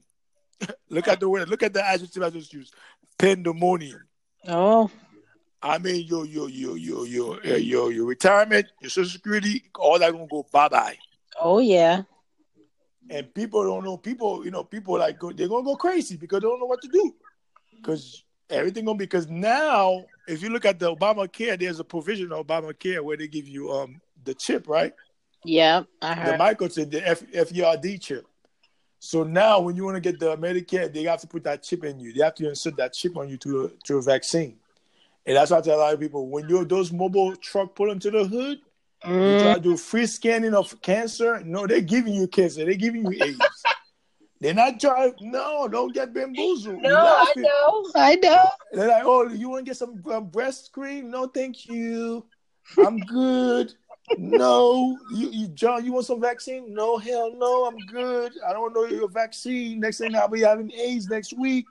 [LAUGHS] look at the word. Look at the adjective I just used. Pandemonium. Oh. I mean, your your your your your your your retirement, your social security, all that gonna go bye bye. Oh yeah. And people don't know. People, you know, people like go, they're gonna go crazy because they don't know what to do. Because everything gonna because now, if you look at the Obamacare, there's a provision of Obamacare where they give you um the chip, right? Yeah, I heard. The microchip, the F, FERD chip. So now, when you want to get the Medicare, they have to put that chip in you. They have to insert that chip on you to a, to a vaccine. And that's why I tell a lot of people when you those mobile truck pull into the hood. You try to do free scanning of cancer. No, they're giving you cancer. They're giving you AIDS. [LAUGHS] they're not trying. No, don't get bamboozled. No, I know. I know. They're like, oh, you want to get some um, breast cream? No, thank you. I'm good no, you, you, John, you want some vaccine? No, hell no, I'm good. I don't know your vaccine. Next thing I'll be having AIDS next week.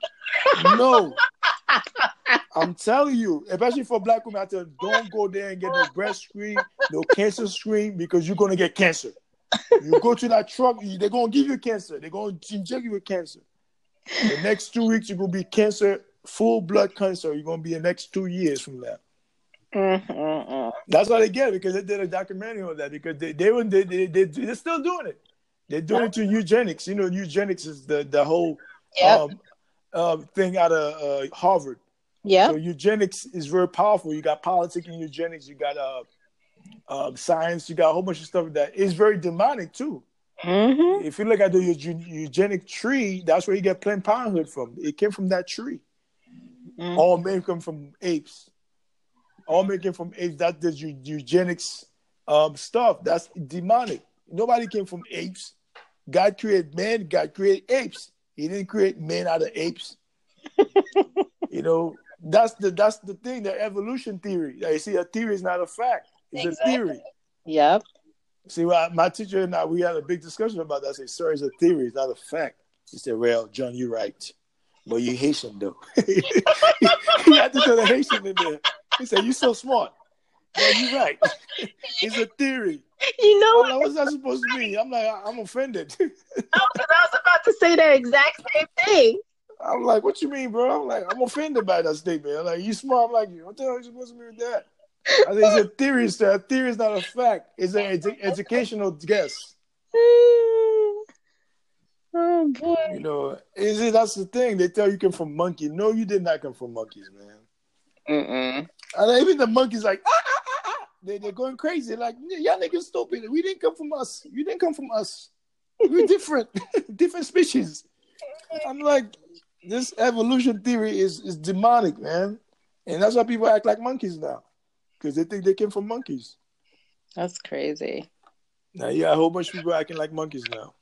No, [LAUGHS] I'm telling you, especially for black women, I tell don't go there and get no breast screen, no cancer screen, because you're gonna get cancer. You go to that truck, they're gonna give you cancer. They're gonna inject you with cancer. The next two weeks, you're gonna be cancer, full blood cancer. You're gonna be the next two years from that. Mm-hmm. That's what they get because they did a documentary on that because they they they, they, they they're still doing it. They're doing it to eugenics. You know, eugenics is the the whole yep. um, uh, thing out of uh, Harvard. Yeah. So eugenics is very powerful. You got politics and eugenics. You got uh, uh, science. You got a whole bunch of stuff that is very demonic too. Mm-hmm. If you look at the eugenic tree, that's where you get Planned Parenthood from. It came from that tree. Mm-hmm. All men come from apes all making from apes. That's the eugenics um, stuff. That's demonic. Nobody came from apes. God created man. God created apes. He didn't create men out of apes. [LAUGHS] you know, that's the that's the thing. The evolution theory. You see, a theory is not a fact. It's exactly. a theory. Yep. See, well, my teacher and I we had a big discussion about that. I said, "Sir, it's a theory. It's not a fact." He said, "Well, John, you're right, but you Haitian though." [LAUGHS] he had to throw the Haitian in there. He said, "You're so smart." Yeah, you're right. [LAUGHS] it's a theory. You know like, what's that supposed to mean? I'm like, I'm offended. [LAUGHS] no, because I was about to say that exact same thing. I'm like, what you mean, bro? I'm like, I'm offended by that statement. I'm like, you smart. I'm like, what the hell are you supposed to mean with that? I think it's a theory, sir. A theory is not a fact. It's an ed- educational guess. [LAUGHS] Oh boy. You know, is it that's the thing. They tell you come from monkey. No, you did not come from monkeys, man. Mm-mm. And even the monkeys like ah, ah, ah, ah. They, they're going crazy. Like y'all niggas stupid. We didn't come from us. You didn't come from us. We're different, [LAUGHS] different species. I'm like, this evolution theory is is demonic, man. And that's why people act like monkeys now, because they think they came from monkeys. That's crazy. Now, yeah, a whole bunch of people acting like monkeys now.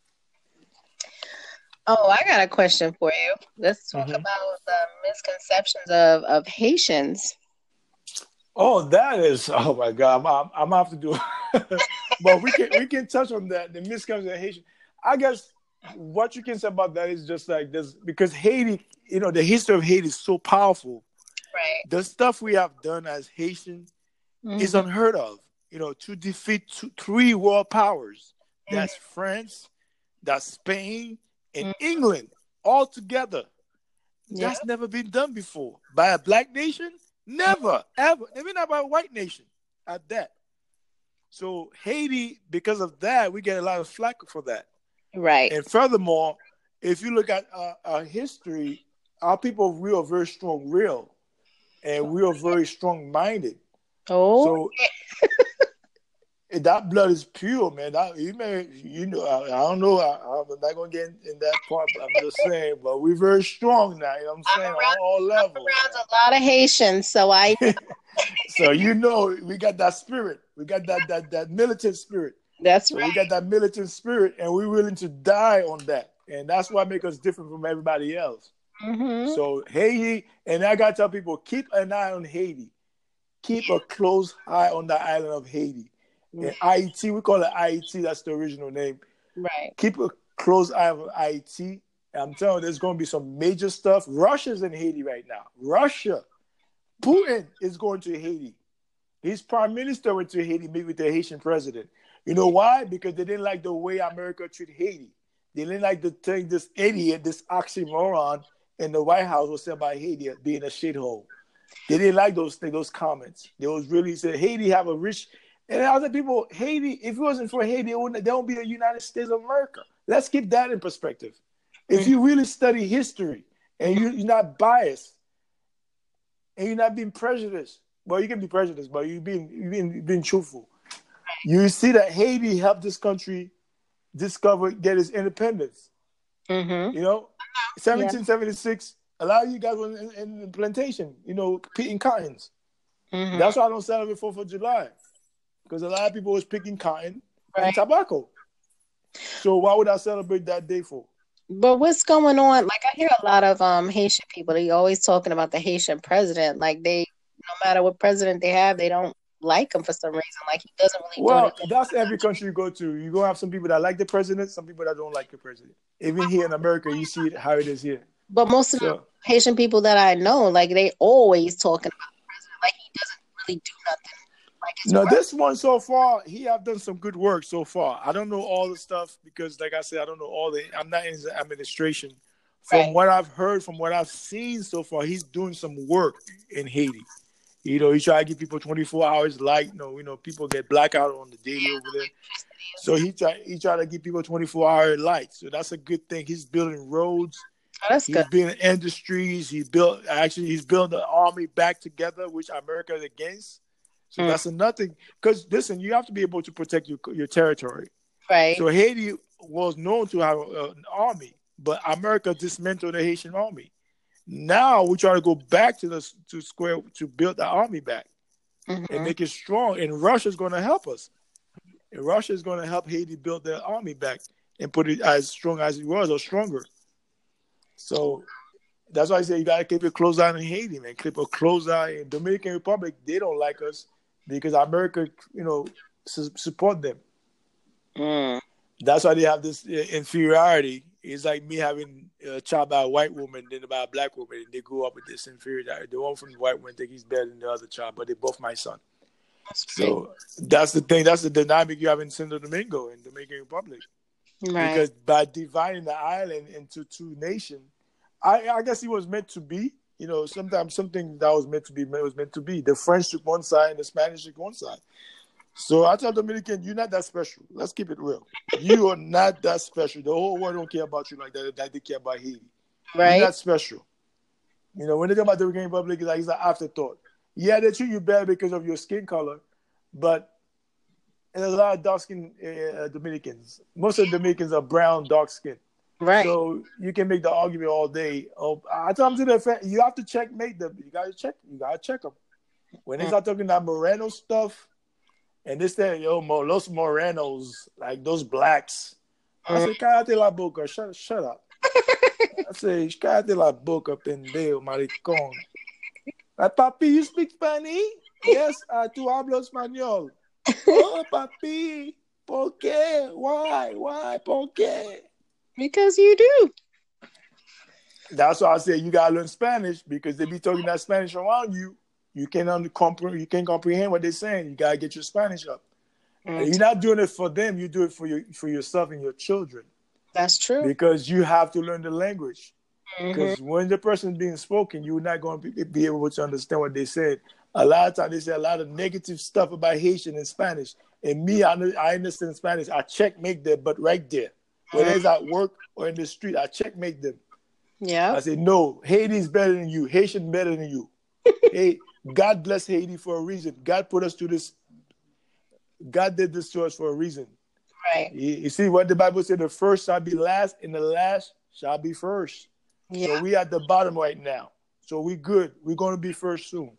Oh, I got a question for you. Let's talk mm-hmm. about the misconceptions of, of Haitians. Oh, that is oh my god! I'm, I'm, I'm have to do, [LAUGHS] but we can we can touch on that. The misconceptions of Haitian. I guess what you can say about that is just like this because Haiti, you know, the history of Haiti is so powerful. Right. The stuff we have done as Haitian mm-hmm. is unheard of. You know, to defeat two, three world powers. That's mm-hmm. France, that's Spain, and mm-hmm. England all together. Yeah. That's never been done before by a black nation. Never, ever. Even not by a white nation at that. So Haiti, because of that, we get a lot of flack for that. Right. And furthermore, if you look at uh, our history, our people we are very strong, real, and we are very strong minded. Oh. So [LAUGHS] that blood is pure, man. That, you may, you know, I, I don't know. I, am not gonna get in, in, that part, but I'm just saying. But we're very strong now. You know what I'm saying? I'm around, on all levels. I'm around a lot of Haitians, so I. [LAUGHS] so you know, we got that spirit. We got that that that militant spirit. That's so right. We got that militant spirit, and we're willing to die on that, and that's what makes us different from everybody else. Mm-hmm. So Haiti, and I gotta tell people, keep an eye on Haiti. Keep a close eye on the island of Haiti. And Ayiti, we call it Ayiti. That's the original name. Right. Keep a close eye on Ayiti. I'm telling you, there's going to be some major stuff. Russia's in Haiti right now. Russia, Putin is going to Haiti. His prime minister went to Haiti, meet with the Haitian president. You know why? Because they didn't like the way America treated Haiti. They didn't like the thing this idiot, this oxymoron in the White House was said by Haiti being a shithole. They didn't like those things, those comments. They was really said Haiti have a rich and other people, Haiti, if it wasn't for Haiti, it wouldn't, there won't be a United States of America. Let's keep that in perspective. If mm. you really study history and you, you're not biased and you're not being prejudiced, well, you can be prejudiced, but you're being, you're being, you're being truthful. You see that Haiti helped this country discover, get its independence. Mm-hmm. You know, 1776, a lot of you guys were in, in the plantation, you know, picking cottons. Mm-hmm. That's why I don't celebrate 4th of July. Because a lot of people was picking cotton Right. and tobacco. So why would I celebrate that day for? But what's going on? Like I hear a lot of um Haitian people. They always talking about the Haitian president. Like they, no matter what president they have, they don't like him for some reason. Like he doesn't really do Well, anything. that's every country you go to. You're gonna have some people that like the president, some people that don't like the president. Even here in America, you see it, how it is here. But most of the Haitian people that I know, like they always talking about the president. Like he doesn't really do nothing. Like his no, work- this one so far, he have done some good work so far. I don't know all the stuff because, like I said, I don't know all the. I'm not in the administration. From Right. what I've heard, from what I've seen so far, he's doing some work in Haiti. You know, he try to give people 24 hours light. You know, you know, people get blackout on the daily over there. So he try he try to give people 24 hour light. So that's a good thing. He's building roads. Oh, that's He's good. building industries. He built actually he's building the army back together, which America is against. So Hmm. that's another thing. Because listen, you have to be able to protect your your territory. Right. So Haiti was known to have an army, but America dismantled the Haitian army. Now we try to go back to the to square to build the army back Mhm. and make it strong. And Russia's going to help us. And Russia is going to help Haiti build their army back and put it as strong as it was or stronger. So that's why I say you got to keep a close eye on Haiti, man. Keep a close eye. In Dominican Republic, they don't like us because America, you know, su- support them. Mm. That's why they have this uh, inferiority. It's like me having a child by a white woman, then by a black woman, and they grew up with this inferiority. The one from the white woman think he's better than the other child, but they're both my son. So that's the thing. That's the dynamic you have in Santo Domingo in the Dominican Republic. right. Because by dividing the island into two nations, I, I guess it was meant to be. You know, sometimes something that was meant to be was meant to be. The French took one side and the Spanish took one side. So I tell Dominican, you're not that special. Let's keep it real. You are not that special. The whole world don't care about you like that. That they care about Haiti. right. You're not special. You know, when they talk about the Dominican Republic, it's like it's an afterthought. Yeah, they treat you bad because of your skin color, but there's a lot of dark skinned uh, Dominicans. Most of the Dominicans are brown, dark skinned. right. So you can make the argument all day. Oh, I tell them to the effect, you have to checkmate them. You gotta check. You gotta check them. When they start talking that Moreno stuff, and this that yo mo, los Morenos, like those blacks. I say, cállate la boca. Shut, shut up. I [LAUGHS] say, cállate la boca, pendejo, maricón. Like, papi, you speak Spanish? Yes, uh, tú hablo español. [LAUGHS] Oh, papi, ¿por qué? Why? Why? ¿Por qué? because you do. That's why I said you gotta learn Spanish because they be talking that Spanish around you. You can't under- compre- you can't comprehend what they're saying. You gotta get your Spanish up. And Mm. you're not doing it for them. You do it for your for yourself and your children That's true. because you have to learn the language. Mhm. Because when the person is being spoken, you're not going to be, able to understand what they said. A lot of times they say a lot of negative stuff about Haitian in Spanish. And me, I, know, I understand Spanish. I checkmate them, but right there, whether it's at work or in the street, I checkmate them. Yeah. I say, no, Haiti's better than you. Haitian better than you. [LAUGHS] hey, God bless Haiti for a reason. God put us to this. God did this to us for a reason. Right. You, you see what the Bible said: the first shall be last, and the last shall be first. Yeah. So we at the bottom right now. So we good. We're gonna be first soon.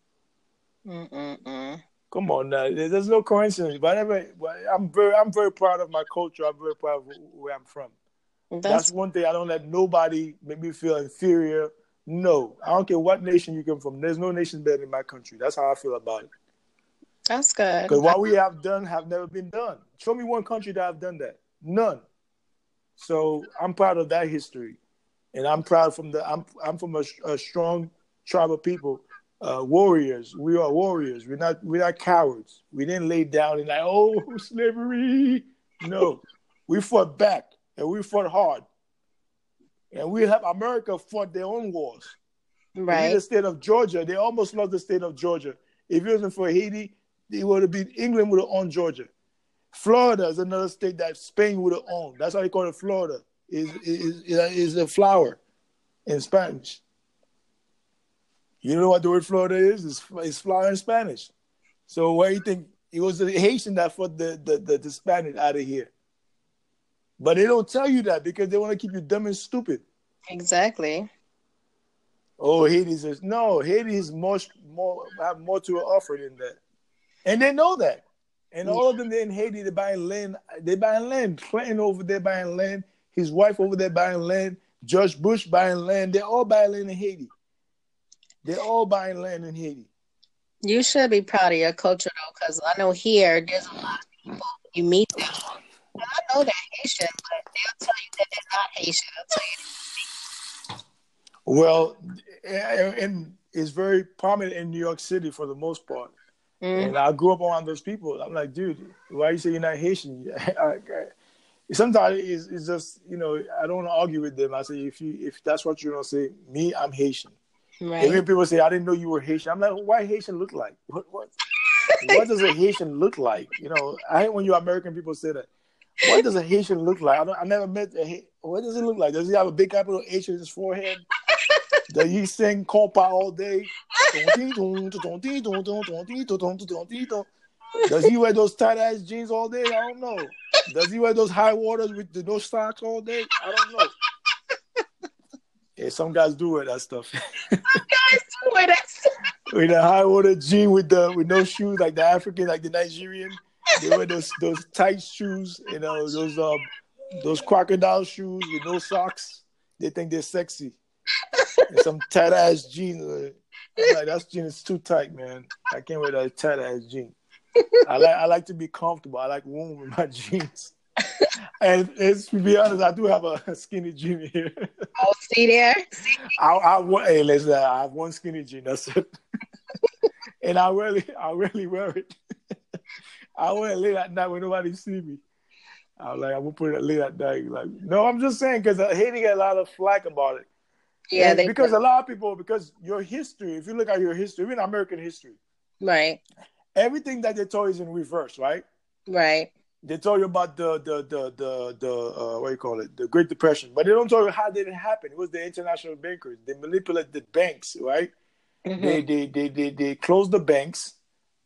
Mm-mm-mm. Come on now, there's no coincidence. Whatever, I'm very, I'm very proud of my culture. I'm very proud of where I'm from. That's, That's one thing I don't let nobody make me feel inferior. No, I don't care what nation you come from. There's no nation better than my country. That's how I feel about it. That's good. Because what we have done have never been done. Show me one country that have done that. None. So I'm proud of that history, and I'm proud from the. I'm I'm from a, a strong tribe of people, uh, warriors. We are warriors. We're not we're not cowards. We didn't lay down and like oh [LAUGHS] slavery. No, we fought back and we fought hard, and we have America fought their own wars. Right. The state of Georgia, they almost lost the state of Georgia. If it wasn't for Haiti, it would have been England would have owned Georgia. Florida is another state that Spain would have owned. That's why they call it Florida. Is is is a flower in Spanish. You know what the word Florida is? It's, it's flower in Spanish. So where do you think it was the Haitian that fought the, the, the, the Spanish out of here? But they don't tell you that because they want to keep you dumb and stupid. Exactly. Oh, Haiti is no. Haiti is more more have more to offer than that, and they know that. And all of them in Haiti, they're buying land. They're buying land. Clinton over there buying land. His wife over there buying land. George Bush buying land. They're all buying land in Haiti. They're all buying land in Haiti. You should be proud of your culture though, because I know here there's a lot of people you meet them. I know they're Haitian, but they'll tell you that they're not Haitian. You. Well, and it's very prominent in New York City for the most part. Mm-hmm. And I grew up around those people. I'm like, dude, why you say you're not Haitian? [LAUGHS] Sometimes it's, it's, just, you know, I don't argue with them. I say, if you if that's what you're gonna say, me, I'm Haitian. Right. Even people say, I didn't know you were Haitian. I'm like, why Haitian look like? What what what does a Haitian look like? You know, I hate when you American people say that. What does a Haitian look like? I, I never met a What does it look like? Does he have a big capital H in his forehead? does he sing compa all day? Does he wear those tight ass jeans all day? I don't know. Does he wear those high waters with the no socks all day? I don't know. Yeah, some guys do wear that stuff. some guys do wear that stuff. with a high water jean with the with no shoes, like the African, like the Nigerian. They wear those those tight shoes, you know, those um those crocodile shoes with no socks. They think they're sexy. And some tight ass jeans. I'm like that jean is too tight, man. I can't wear that tight ass jean. I like I like to be comfortable. I like warm in my [LAUGHS] jeans and it's, to be honest, I do have a skinny jean here. Oh, see there? See? I, I, hey, listen, I have one skinny jean. That's it. [LAUGHS] and I really, I really wear it. I wear it late at night when nobody see me. I'm like, I'm gonna put it late at night. Like, no, I'm just saying because I hate to get a lot of flack about it. Yeah, they, because a lot of people, because your history, if you look at your history, even American history, right? Everything that they taught is in reverse, right? Right they tell you about the the the the, the uh, what do you call it the Great Depression, but they don't tell you how did it happen. It was the international bankers. They manipulated the banks, right? Mm-hmm. They, they they they they closed the banks.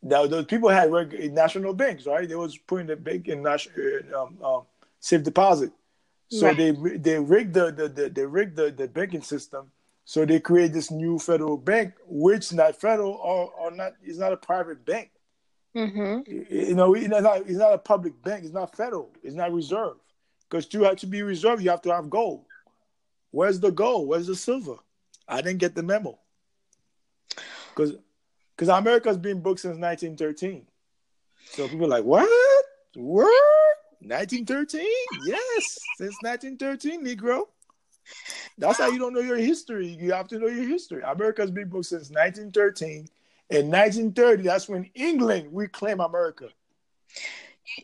Now those people had national banks, right? They was putting the bank in national um, um, safe deposit. So right. they they rigged the, the, the they rigged the, the banking system. So they create this new federal bank, which is not federal or, or not is not a private bank. Mm-hmm. You know, it's not, it's not a public bank. It's not federal. It's not reserved. Because to have to be reserved, you have to have gold. Where's the gold? Where's the silver? I didn't get the memo. Because because America's been booked since 1913. So people are like, what? What? 1913? Yes, since 1913, Negro. That's how you don't know your history. You have to know your history. America's been booked since 1913. In 1930, that's when England reclaimed America.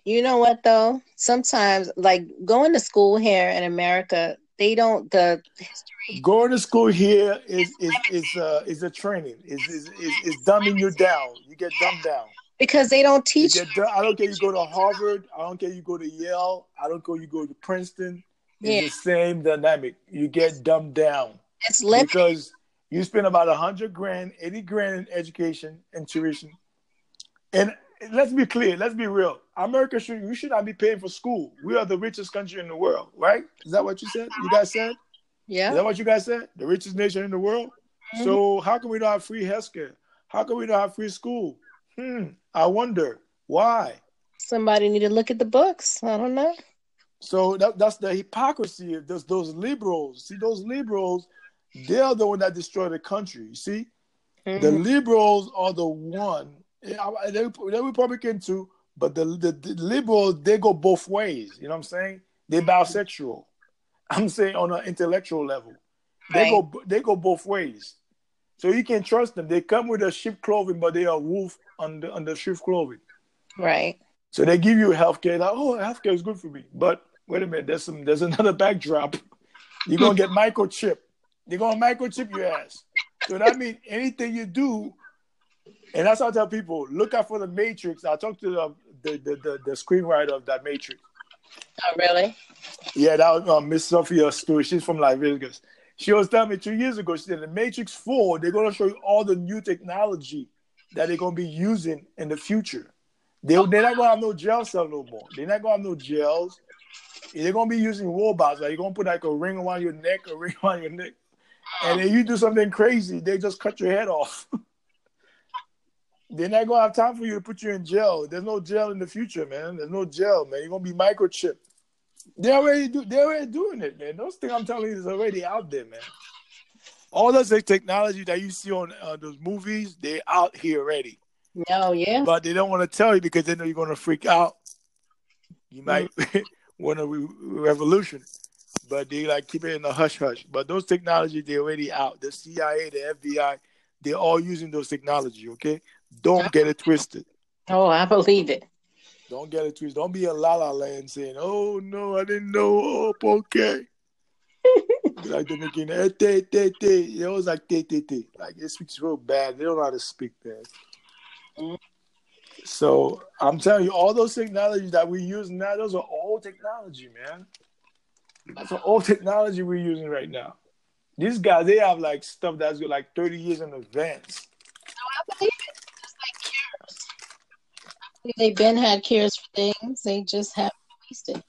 You know what though? Sometimes, like going to school here in America, they don't the history. Going to school here is is is uh, is a training. Is is is, is dumbing you down. You get dumbed down because they don't teach. You get, I don't care. You go to Harvard. I don't care. You go to Yale. I don't care. You go to Princeton. It's yeah. the same dynamic. You get dumbed down. It's limited. because you spend about a hundred grand, eighty grand in education and tuition. And let's be clear, let's be real. America should you should not be paying for school. We are the richest country in the world, right? Is that what you said? You guys said? Yeah. Is that what you guys said? The richest nation in the world? Mm-hmm. So how can we not have free healthcare? How can we not have free school? Hmm. I wonder why. Somebody need to look at the books. I don't know. So that, that's the hypocrisy of those, those liberals. See, those liberals, they're the one that destroy the country. You see, mm-hmm. the liberals are the one. They're, they're Republican too, but the, the, the liberals they go both ways. You know what I'm saying? They're mm-hmm. bisexual. [LAUGHS] I'm saying on an intellectual level, they right. go they go both ways. So you can trust them. They come with a sheep clothing, but they are wolf under under sheep clothing. Right. So they give you healthcare. Like, oh, healthcare is good for me. But wait a minute, there's some there's another [LAUGHS] backdrop. You're gonna get [LAUGHS] microchip. They're gonna microchip your ass. So that means anything you do, and that's how I tell people, look out for the Matrix. I talked to the the, the, the, the screenwriter of that Matrix. Oh, really? Yeah, that was um, Miss Sophia Stewart. She's from Las Vegas. She was telling me two years ago, she said, the Matrix 4, they're going to show you all the new technology that they're going to be using in the future. They, they're not going to have no jail cell no more. They're not going to have no jails. They're going to be using robots. Like, you're going to put like a ring around your neck, a ring around your neck. And then you do something crazy, they just cut your head off. [LAUGHS] They're not gonna have time for you to put you in jail. There's no jail in the future, man. There's no jail, man. You're gonna be microchipped. They already do. They're already doing it, man. Those things I'm telling you is already out there, man. All those technology that you see on uh, those movies, they're out here already. Oh yeah. But they don't want to tell you because they know you're gonna freak out. You might mm. want a re- revolution, but they like keep it in the hush hush. But those technology, they're already out. The CIA, the FBI, they're all using those technology. Okay, don't get it twisted. Oh, I believe it. Don't get it twisted. Don't be a la la land saying, "Oh no, I didn't know." Oh, okay. [LAUGHS] like they're making eh, te te te. It was like te te te. Like it speaks real bad. They don't know how to speak bad. Mm. So I'm telling you, all those technologies that we use now, those are old technology, man. That's an old technology we're using right now. These guys, they have like stuff that's like 30 years in advance. No, I believe they've been had cures for things. They just haven't released it.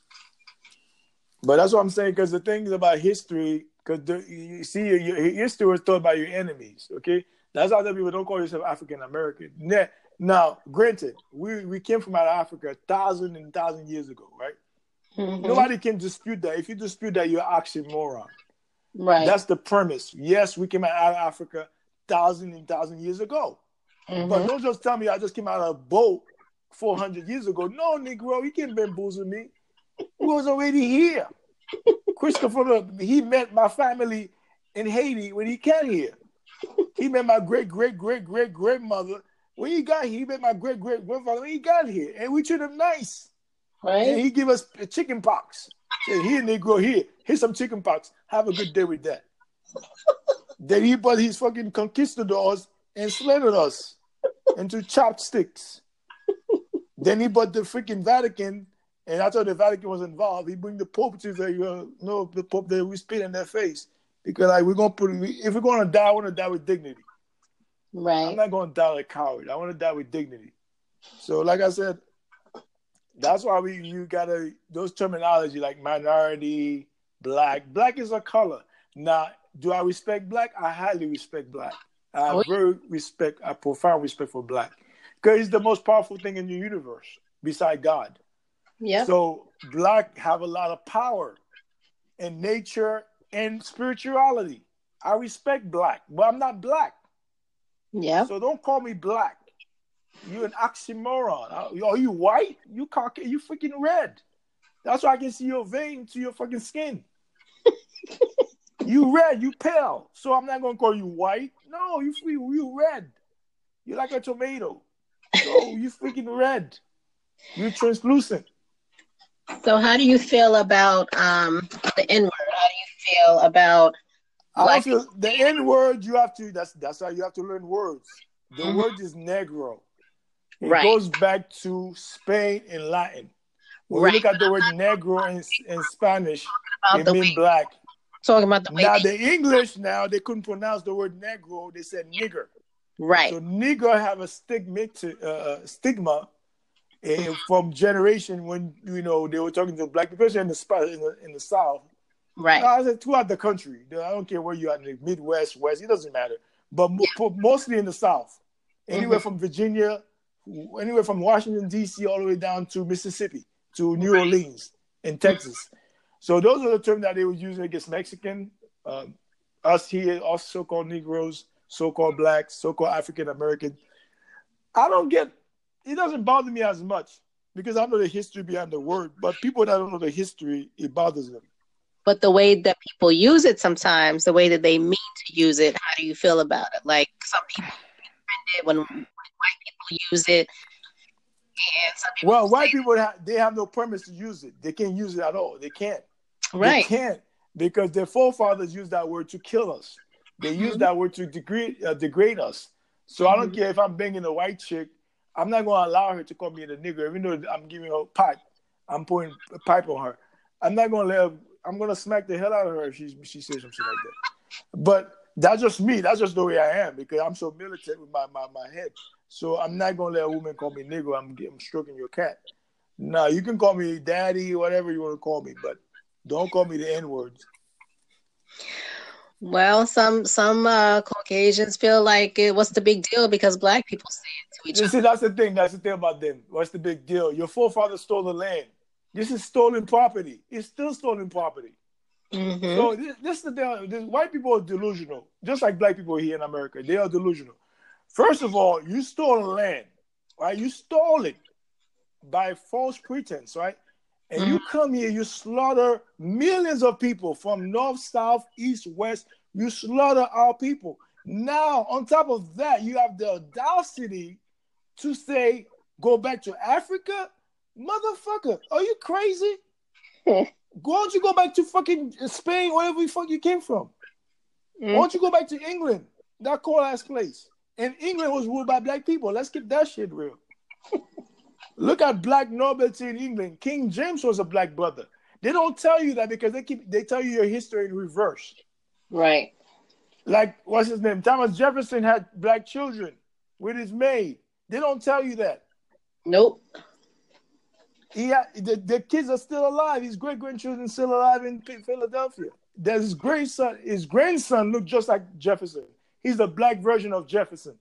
But that's what I'm saying because the thing is about history, because you see, your, your, history was taught by your enemies. Okay, that's how people don't call yourself African American. Now, granted, we, we came from out of Africa a thousand and thousand years ago, right? Mm-hmm. Nobody can dispute that. If you dispute that, you're oxymoron. Right. That's the premise. Yes, we came out of Africa thousand and thousand years ago. Mm-hmm. But don't just tell me I just came out of a boat 400 years ago. No, Negro, you can't bamboozle me. We was already here. Christopher, he met my family in Haiti when he came here. He met my great, great, great, great grandmother when he got here. He met my great, great grandfather when he got here. And we treated him nice. Right. And he give us chicken pox. Said, here, Negro, here. Here's some chicken pox. Have a good day with that. [LAUGHS] then he brought his fucking conquistadors and slaughtered us into chopsticks. Then he bought the freaking Vatican, and I thought the Vatican was involved. He bring the Pope to say, you uh, know, the Pope that we spit in their face because like we're gonna put if we're gonna die, I want to die with dignity. Right. I'm not gonna die like a coward. I want to die with dignity. So, like I said, that's why we you gotta those terminology like minority, black. Black is a color. Now, do I respect black? I highly respect black. I have oh, very respect, I profound respect for black because he's the most powerful thing in the universe beside God. Yeah. So black have a lot of power in nature and spirituality. I respect black, but I'm not black. Yeah. So don't call me black. You're an oxymoron. Are you white? You cock you freaking red. That's why I can see your vein to your fucking skin. [LAUGHS] you red, you pale. So I'm not gonna call you white. No, you you red. You're like a tomato. Oh, you freaking red. You're translucent. So how do you feel about um the N word? How do you feel about like feel, the N word? You have to. That's that's how you have to learn words. The mm-hmm. word is negro. It right. goes back to Spain and Latin. When right. we look at the word negro in, in Spanish, it means black. Talking about the now the English now they couldn't pronounce the word negro. They said nigger. Right. So Negro have a stigma, to, uh, uh stigma uh, from generation when you know they were talking to black people, especially in the in the in the South. Right. I said throughout the country. I don't care where you are in the Midwest, West. It doesn't matter. But yeah. mostly in the South, anywhere mm-hmm. from Virginia, anywhere from Washington D.C. all the way down to Mississippi to New right. Orleans in Texas. So those are the terms that they were using against Mexican, um, us here, us so-called Negroes, so-called blacks, so-called African American. I don't get. It doesn't bother me as much because I know the history behind the word. But people that don't know the history, it bothers them. But the way that people use it sometimes, the way that they mean to use it, how do you feel about it? Like some people when, when white people use it. well, white people have, they have no permits to use it. They can't use it at all. They can't. Right. They can't because their forefathers used that word to kill us. They mm-hmm. use that word to degrade uh, degrade us. So mm-hmm. I don't mm-hmm. care if I'm banging a white chick. I'm not going to allow her to call me a nigger, even though I'm giving her a pipe. I'm putting a pipe on her. I'm not going to let. Her, I'm going to smack the hell out of her if she she says something like that. But that's just me. That's just the way I am because I'm so militant with my, my, my head. So I'm not gonna let a woman call me nigger. I'm, I'm stroking your cat. No, you can call me daddy, whatever you want to call me, but don't call me the N words. Well, some some uh, Caucasians feel like it, what's the big deal because black people say it to each other. See, that's the thing. That's the thing about them. What's the big deal? Your forefathers stole the land. This is stolen property. It's still stolen property. Mm-hmm. So this, this is the thing. This, white people are delusional, just like black people here in America. They are delusional. First of all, you stole land, right? You stole it by false pretense, right? And mm-hmm. you come here, you slaughter millions of people from north, south, east, west. You slaughter our people. Now, on top of that, you have the audacity to say, go back to Africa? Motherfucker, are you crazy? [LAUGHS] Why don't you go back to fucking Spain, wherever the fuck you came from? Mm. Why don't you go back to England? That cool ass place. And England was ruled by black people. Let's keep that shit real. [LAUGHS] Look at black nobility in England. King James was a black brother. They don't tell you that because they keep they tell you your history in reverse. Right. Like what's his name? Thomas Jefferson had black children with his maid. They don't tell you that. Nope. He had, the, the kids are still alive. His great grandchildren still alive in Philadelphia. There's his grandson. His grandson looked just like Jefferson. He's the black version of Jefferson.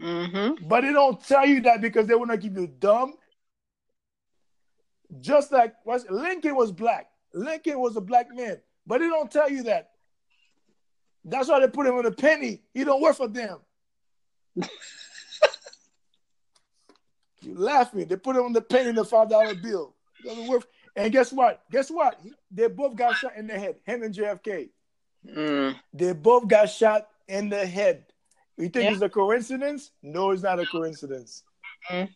Mm-hmm. But they don't tell you that because they want to keep you dumb. Just like Lincoln was black. Lincoln was a black man, but they don't tell you that. That's why they put him on a penny. He don't work for them. [LAUGHS] You laughing? They put him on the penny in the five dollar bill. Doesn't work. And guess what? Guess what? They both got shot in the head. Him and JFK. Mm. They both got shot in the head. You think yeah. it's a coincidence? No, it's not a coincidence. Mm.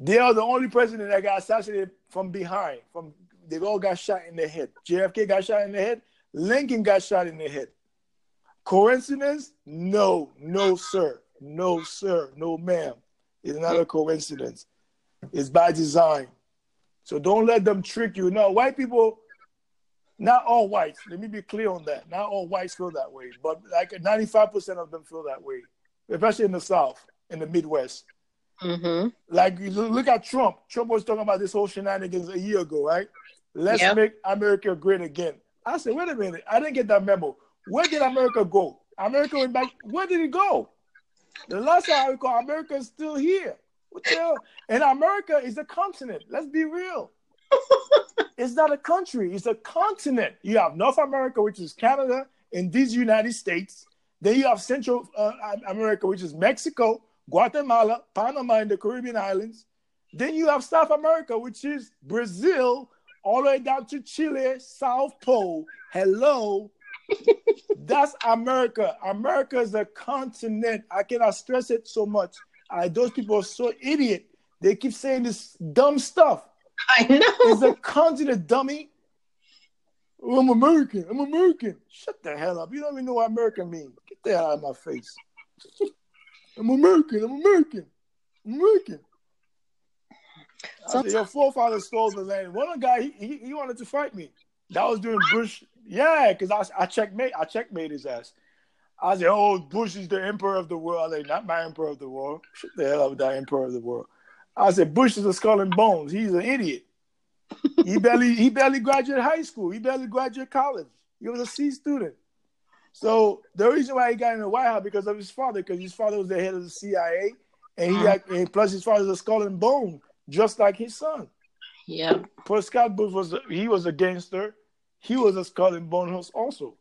They are the only president that got assassinated from behind. From they all got shot in the head. JFK got shot in the head. Lincoln got shot in the head. Coincidence? No, no, sir. No, sir. No, ma'am. It's not a coincidence. It's by design. So don't let them trick you. No, white people, not all whites. Let me be clear on that. Not all whites feel that way, but like 95% of them feel that way, especially in the South, in the Midwest. Mm-hmm. Like, look at Trump. Trump was talking about this whole shenanigans a year ago, right? Let's yep. make America great again. I said, wait a minute. I didn't get that memo. Where did America go? America went back. Where did it go? The last time I recall, America is still here. What the hell? And America is a continent. Let's be real. It's not a country, it's a continent. You have North America, which is Canada, and these United States. Then you have Central uh, America, which is Mexico, Guatemala, Panama, and the Caribbean islands. Then you have South America, which is Brazil, all the way down to Chile, South Pole. Hello, [LAUGHS] that's America. America is a continent. I cannot stress it so much. I, those people are so idiot. They keep saying this dumb stuff. I know. It's a continent, dummy. Oh, I'm American. I'm American. Shut the hell up. You don't even know what American means. Get the hell out of my face. [LAUGHS] I'm American. I'm American. I'm American. Said, your forefathers stole the land. One guy, he, he, he wanted to fight me. That was during Bush yeah, because I, I checkmate I checkmate his ass. I said, "Oh, Bush is the emperor of the world." I said, "Not my emperor of the world. Shut the hell up with that emperor of the world." I said, "Bush is a skull and bones. He's an idiot. he [LAUGHS] barely he barely graduated high school. He barely graduated college. He was a C student. So the reason why he got in the White House because of his father, because his father was the head of the CIA, and he had, and plus his father's a skull and bone, just like his son. Yeah. But Scott Booth was a, he was a gangster. He was a skull and bone host also.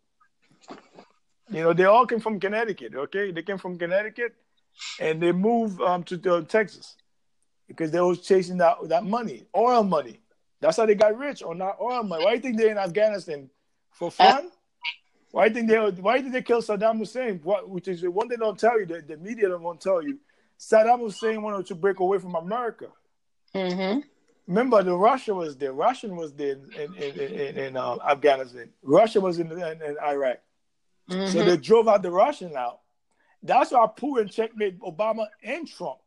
You know, they all came from Connecticut. Okay, they came from Connecticut, and they moved um, to, Texas because they was chasing that that money, oil money. That's how they got rich on that oil money. Why do you think they're in Afghanistan for fun? Why do you think they Why did they kill Saddam Hussein? What, which is one they don't tell you. The, the media don't want to tell you. Saddam Hussein wanted to break away from America. Mm-hmm. Remember, the Russia was there. Russian was there in in, in, in uh, Afghanistan. Russia was in, in, in Iraq. Mm-hmm. So they drove out the Russian out. That's why Putin checkmate Obama and Trump.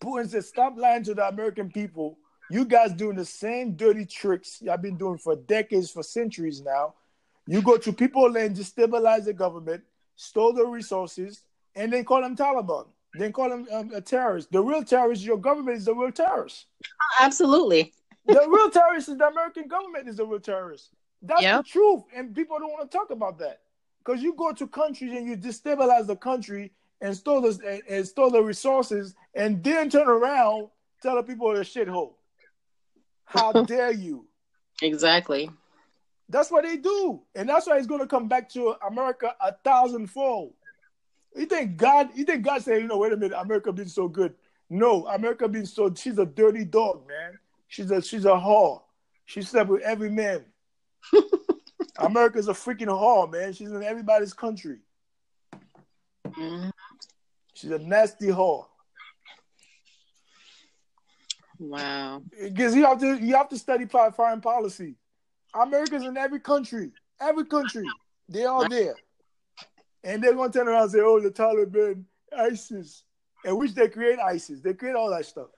Putin said, "Stop lying to the American people. You guys doing the same dirty tricks y'all been doing for decades, for centuries now. You go to people and destabilize the government, stole the resources, and then call them Taliban." Then call them um, a terrorist. The real terrorist, your government is the real terrorist. Absolutely. the real terrorist is the American government is the real terrorist. That's yep. the truth, and people don't want to talk about that because you go to countries and you destabilize the country and store the and, store the resources, and then turn around tell the people a shithole. How [LAUGHS] dare you? Exactly. That's what they do, and that's why it's going to come back to America a thousandfold. You think God? You think God said, you know, wait a minute, America being so good? No, America being so. She's a dirty dog, man. She's a she's a whore. She slept with every man. [LAUGHS] America's a freaking whore, man. She's in everybody's country. Mm-hmm. She's a nasty whore. Wow. Because you have to you have to study foreign policy. America's in every country. Every country. They are there. And they're gonna turn around and say, "Oh, the Taliban, ISIS," and which they create ISIS. They create all that stuff.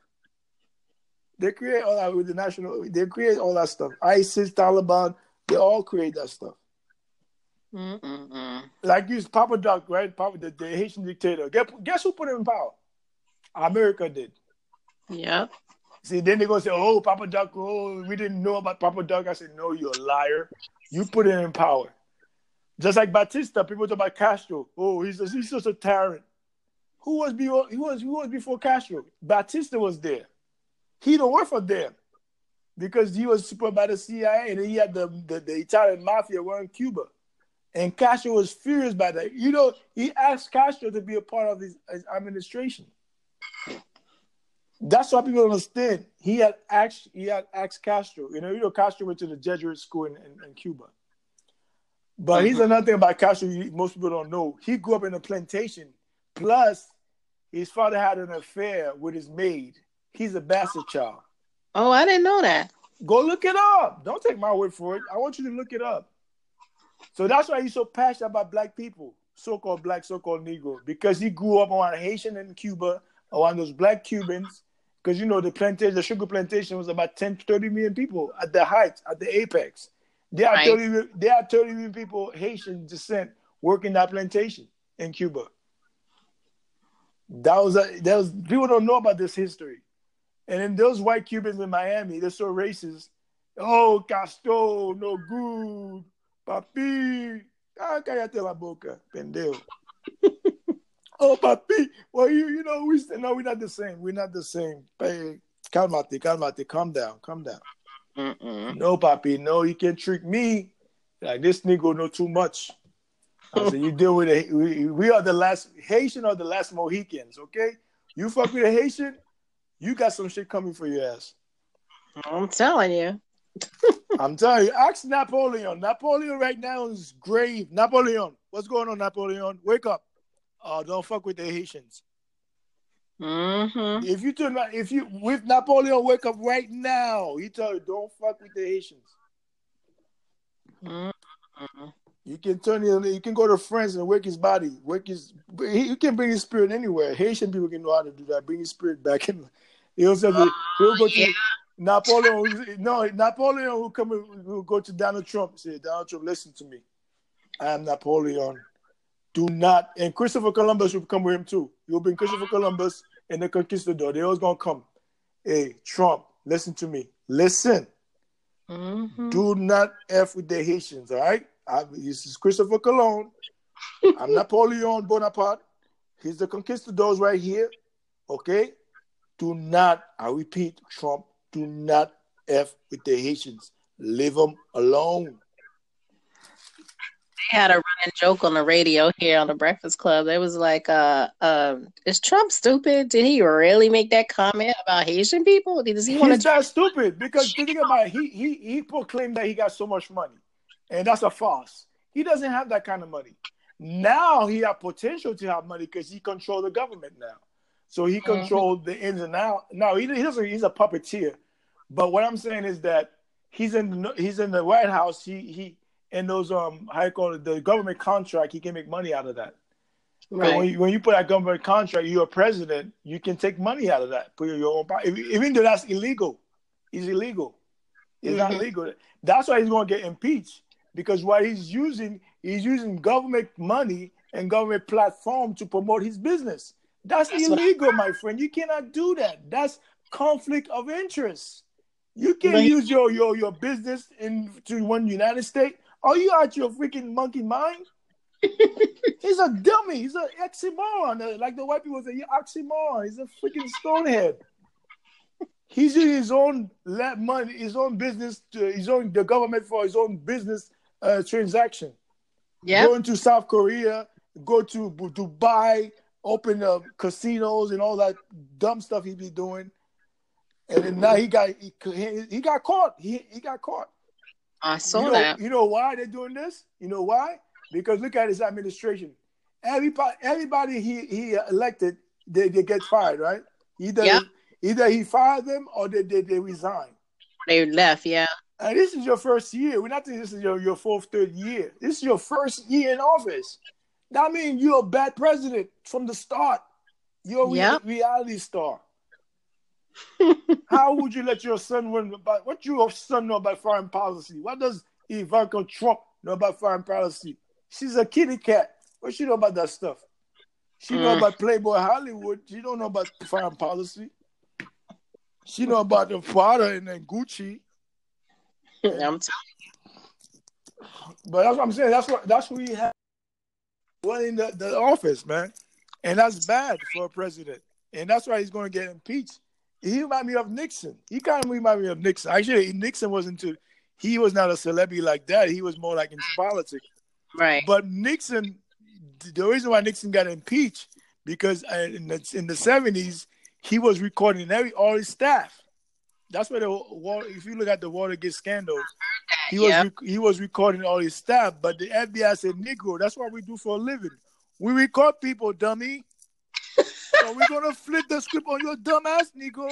They create all that with the national. They create all that stuff. ISIS, Taliban, they all create that stuff. Mm-mm-mm. Like you, Papa Doc, right? Papa, the, the Haitian dictator. Guess, guess who put him in power? America did. Yeah. See, then they're gonna say, "Oh, Papa Doc, oh, we didn't know about Papa Doc." I said, "No, you're a liar. You put him in power." Just like Batista, people talk about Castro. Oh, he's a, he's just a tyrant. Who was before? He was who was before Castro? Batista was there. He don't work for them because he was supported by the CIA, and he had the, the, the Italian mafia were in Cuba, and Castro was furious by that. You know, he asked Castro to be a part of his, his administration. That's why people understand. He had asked he had asked Castro. You know, you know Castro went to the Jesuit school in, in, in Cuba. But mm-hmm. here's another thing about Castro most people don't know. He grew up in a plantation. Plus, his father had an affair with his maid. He's a bastard child. Oh, I didn't know that. Go look it up. Don't take my word for it. I want you to look it up. So that's why he's so passionate about black people, so-called black, so-called Negro, because he grew up around Haitian in Cuba, around those black Cubans. Because you know the plantation, the sugar plantation was about 10 to 30 million people at the height, at the apex. There are right. 30 there are 30 million people Haitian descent working that plantation in Cuba. That was a, that was people don't know about this history. And then those white Cubans in Miami, they're so racist. Oh, Castro, no good. Papi. Ah, cállate la boca, pendejo. [LAUGHS] oh, papi. Well, you, you know, we no, we're not the same. We're not the same. Hey, calmate, calmate. Calm down, calm down. Mm-mm. No, papi. No, you can't trick me. Like, this nigga know too much. I said, you deal with it. We, we are the last, Haitian are the last Mohicans, okay? You fuck with a Haitian, you got some shit coming for your ass. I'm telling you. I'm telling you. Ask Napoleon. Napoleon right now is grave. Napoleon, what's going on, Napoleon? Wake up. Oh, don't fuck with the Haitians. Mm-hmm. If you turn, if you with Napoleon, wake up right now. He tell you, don't fuck with the Haitians. Mm-hmm. You can turn him. You can go to France and wake his body, wake his. He, you can bring his spirit anywhere. Haitian people can know how to do that. Bring his spirit back in. [LAUGHS] He'll oh, he'll go yeah. Napoleon. No, Napoleon will come. Will go to Donald Trump. Say, Donald Trump, listen to me. I am Napoleon. Do not. And Christopher Columbus will come with him too. You'll bring Christopher Columbus and the conquistador. They always gonna come. Hey, Trump, listen to me. Listen. Mm-hmm. Do not f with the Haitians. All right. I, this is Christopher Cologne. I'm [LAUGHS] Napoleon Bonaparte. He's the conquistadors right here. Okay? Do not, I repeat, Trump, do not F with the Haitians. Leave them alone. They had a running joke on the radio here on the Breakfast Club. It was like, uh, uh, is Trump stupid? Did he really make that comment about Haitian people? Does he want to? He's not stupid because think about it. He, he, he proclaimed that he got so much money, and that's a farce. He doesn't have that kind of money. Now he have potential to have money because he control the government now. So he mm-hmm. controlled mm-hmm. the ins and outs. No, he, he doesn't. He's a puppeteer. But what I'm saying is that he's in the, he's in the White House. He he in those um how you call it the government contract. He can make money out of that. Right. When you, when you put that government contract, you're a president. You can take money out of that. Put your own even though that's illegal. It's illegal. It's mm-hmm. not legal. That's why he's going to get impeached because what he's using, he's using government money and government platform to promote his business. That's, That's illegal, my friend. You cannot do that. That's conflict of interest. You can't use your, your your business in to one United States. Are you out your freaking monkey mind? [LAUGHS] He's a dummy. He's an oxymoron. Like the white people say, you're oxymoron. He's a freaking stonehead. He's using his own let money, his own business, to, his own the government for his own business uh, transaction. Yeah. Going to South Korea, go to Dubai, open uh, casinos and all that dumb stuff he be doing. And then now he got he, he got caught. He he got caught. I saw you know, that. You know why they're doing this? You know why? Because look at his administration. Everybody everybody he he elected, they, they get fired, right? Either yep. either he fired them or they, they they resign. They left, yeah. And this is your first year. We're not saying this is your, your fourth, third year. This is your first year in office. That means you're a bad president from the start. You're a yep. reality star. [LAUGHS] How would you let your son win about what your son know about foreign policy? What does Ivanka Trump know about foreign policy? She's a kitty cat. What she know about that stuff? She mm. know about Playboy Hollywood. She don't know about foreign policy. She know about the father and then Gucci. [LAUGHS] I'm telling you. But that's what I'm saying. That's what that's what we have in the, the office, man. And that's bad for a president. And that's why he's going to get impeached. He remind me of Nixon. He kind of remind me of Nixon. Actually, Nixon wasn't too. He was not a celebrity like that. He was more like in politics. Right. But Nixon, the reason why Nixon got impeached because uh, in the in the seventies he was recording every all his staff. That's where the wall, if you look at the Watergate scandal, he was yep. he was recording all his stuff. But the FBI said, "Negro, that's what we do for a living. We record people, dummy. so we're gonna flip the script on your dumb ass, Negro."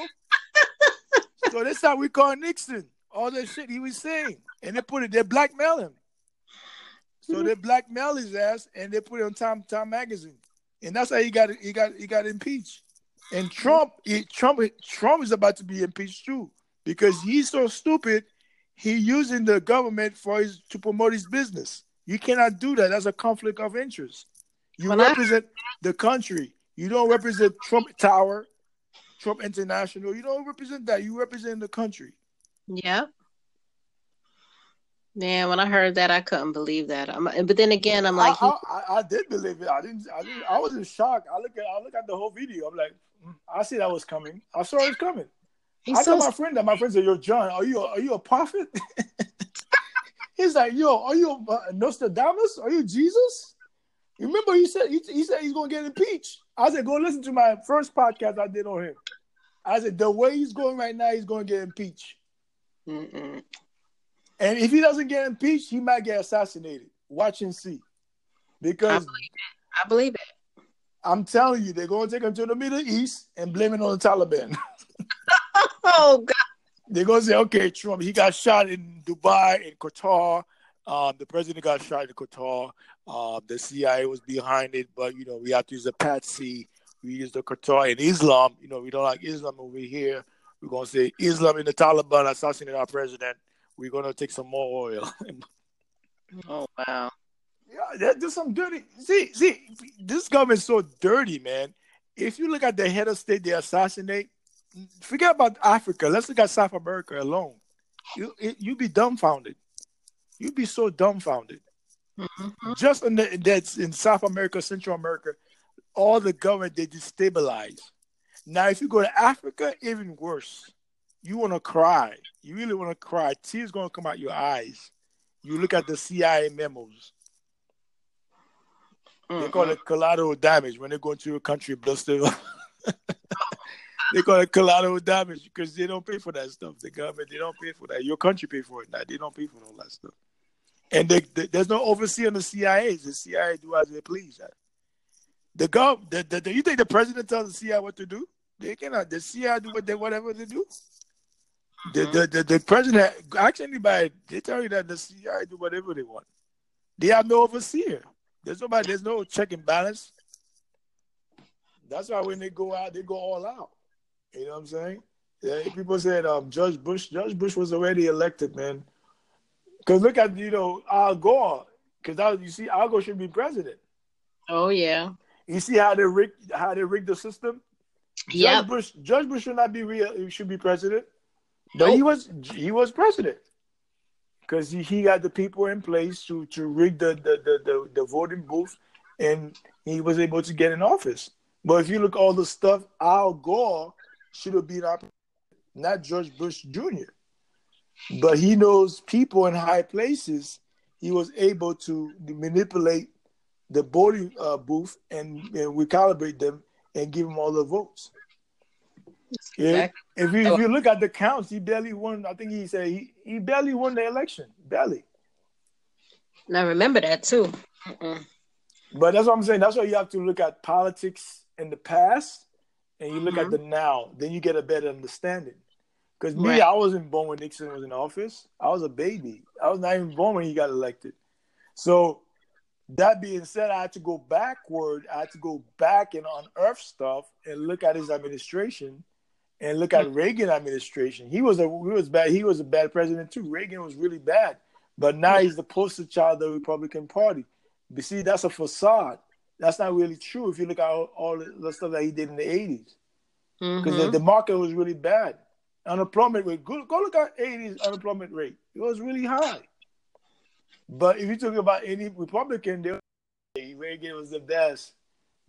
so that's how we call Nixon. All the shit he was saying, and they put it. They blackmail him. So they blackmail his ass, and they put it on Time Time magazine, and that's how he got he got he got impeached. And Trump, he, Trump, Trump is about to be impeached too because he's so stupid. He using the government for his to promote his business. You cannot do that. That's a conflict of interest. You represent I... the country. You don't represent Trump Tower, Trump International. You don't represent that. You represent the country. Yeah. Man, when I heard that, I couldn't believe that. I'm, but then again, I'm like, I, I, I, did believe it. I didn't. I didn't. I was in shock. I look at. I look at the whole video. I'm like, I see that was coming. I saw it coming. He's I so told my friend that my friend said, "Yo, John, are you are you a prophet?" [LAUGHS] he's like, "Yo, are you a Nostradamus? Are you Jesus?" Remember he said he, he said he's gonna get impeached. I said, "Go listen to my first podcast I did on him." I said, "The way he's going right now, he's gonna get impeached." Mm-mm. And if he doesn't get impeached, he might get assassinated. Watch and see, because I believe it. I believe it. I'm telling you, they're going to take him to the Middle East and blame it on the Taliban. [LAUGHS] oh God! They're going to say, okay, Trump, he got shot in Dubai, in Qatar. Um, the president got shot in Qatar. Um, the CIA was behind it, but you know we have to use a patsy. We use the Qatar and Islam. You know we don't like Islam over here. We're gonna say Islam and the Taliban assassinated our president. We're gonna take some more oil. [LAUGHS] oh wow! Yeah, there's some dirty. See, see, this government's so dirty, man. If you look at the head of state they assassinate, forget about Africa. Let's look at South America alone. You you be dumbfounded. You'd be so dumbfounded. Mm-hmm. Just in the, that's in South America, Central America, all the government they destabilize. Now, if you go to Africa, even worse. You want to cry. You really want to cry. Tears going to come out your eyes. You look at the CIA memos. Mm-hmm. They call it collateral damage when they go into a country, still. [LAUGHS] they call it collateral damage because they don't pay for that stuff. The government, they don't pay for that. Your country pay for it. Now they don't pay for all that stuff. And they, they, there's no overseer in the CIA. The CIA do as they please. The gov, the, the, the, you think the president tells the CIA what to do? They cannot. The CIA do what they whatever they do. The, the, the, the president ask anybody, they tell you that the CIA do whatever they want. They have no overseer. There's nobody, there's no check and balance. That's why when they go out, they go all out. You know what I'm saying? Yeah, people said um, George Bush. George Bush was already elected, man. Because look at you know Al Gore. Because you see, Al Gore should be president. Oh yeah. You see how they rig how they rigged the system. Yeah. George Bush. George Bush should not be real. He should be president. Nope. he was he was president because he, he got the people in place to to rig the the, the the the voting booth, and he was able to get in office. But if you look all the stuff, Al Gore should have been up, not George Bush Jr. But he knows people in high places. He was able to manipulate the voting uh, booth and, and recalibrate them and give them all the votes. Yeah. If you if you look at the counts, he barely won. I think he said he, he barely won the election. Barely. I remember that too. Mm-mm. But that's what I'm saying. That's why you have to look at politics in the past and you look mm-hmm. at the now, then you get a better understanding. Because me, right. I wasn't born when Nixon was in office. I was a baby. I was not even born when he got elected. So that being said, I had to go backward. I had to go back and unearth stuff and look at his administration and look at mm-hmm. Reagan administration. He was a he was bad. He was a bad president too. Reagan was really bad. But now he's the poster child of the Republican Party. But see, that's a facade that's not really true if you look at all, all the stuff that he did in the 80s. Because mm-hmm. the, the, market was really bad. Unemployment rate, go, go look at 80s unemployment rate. It was really high. But if you talk about any Republican, they Reagan was the best.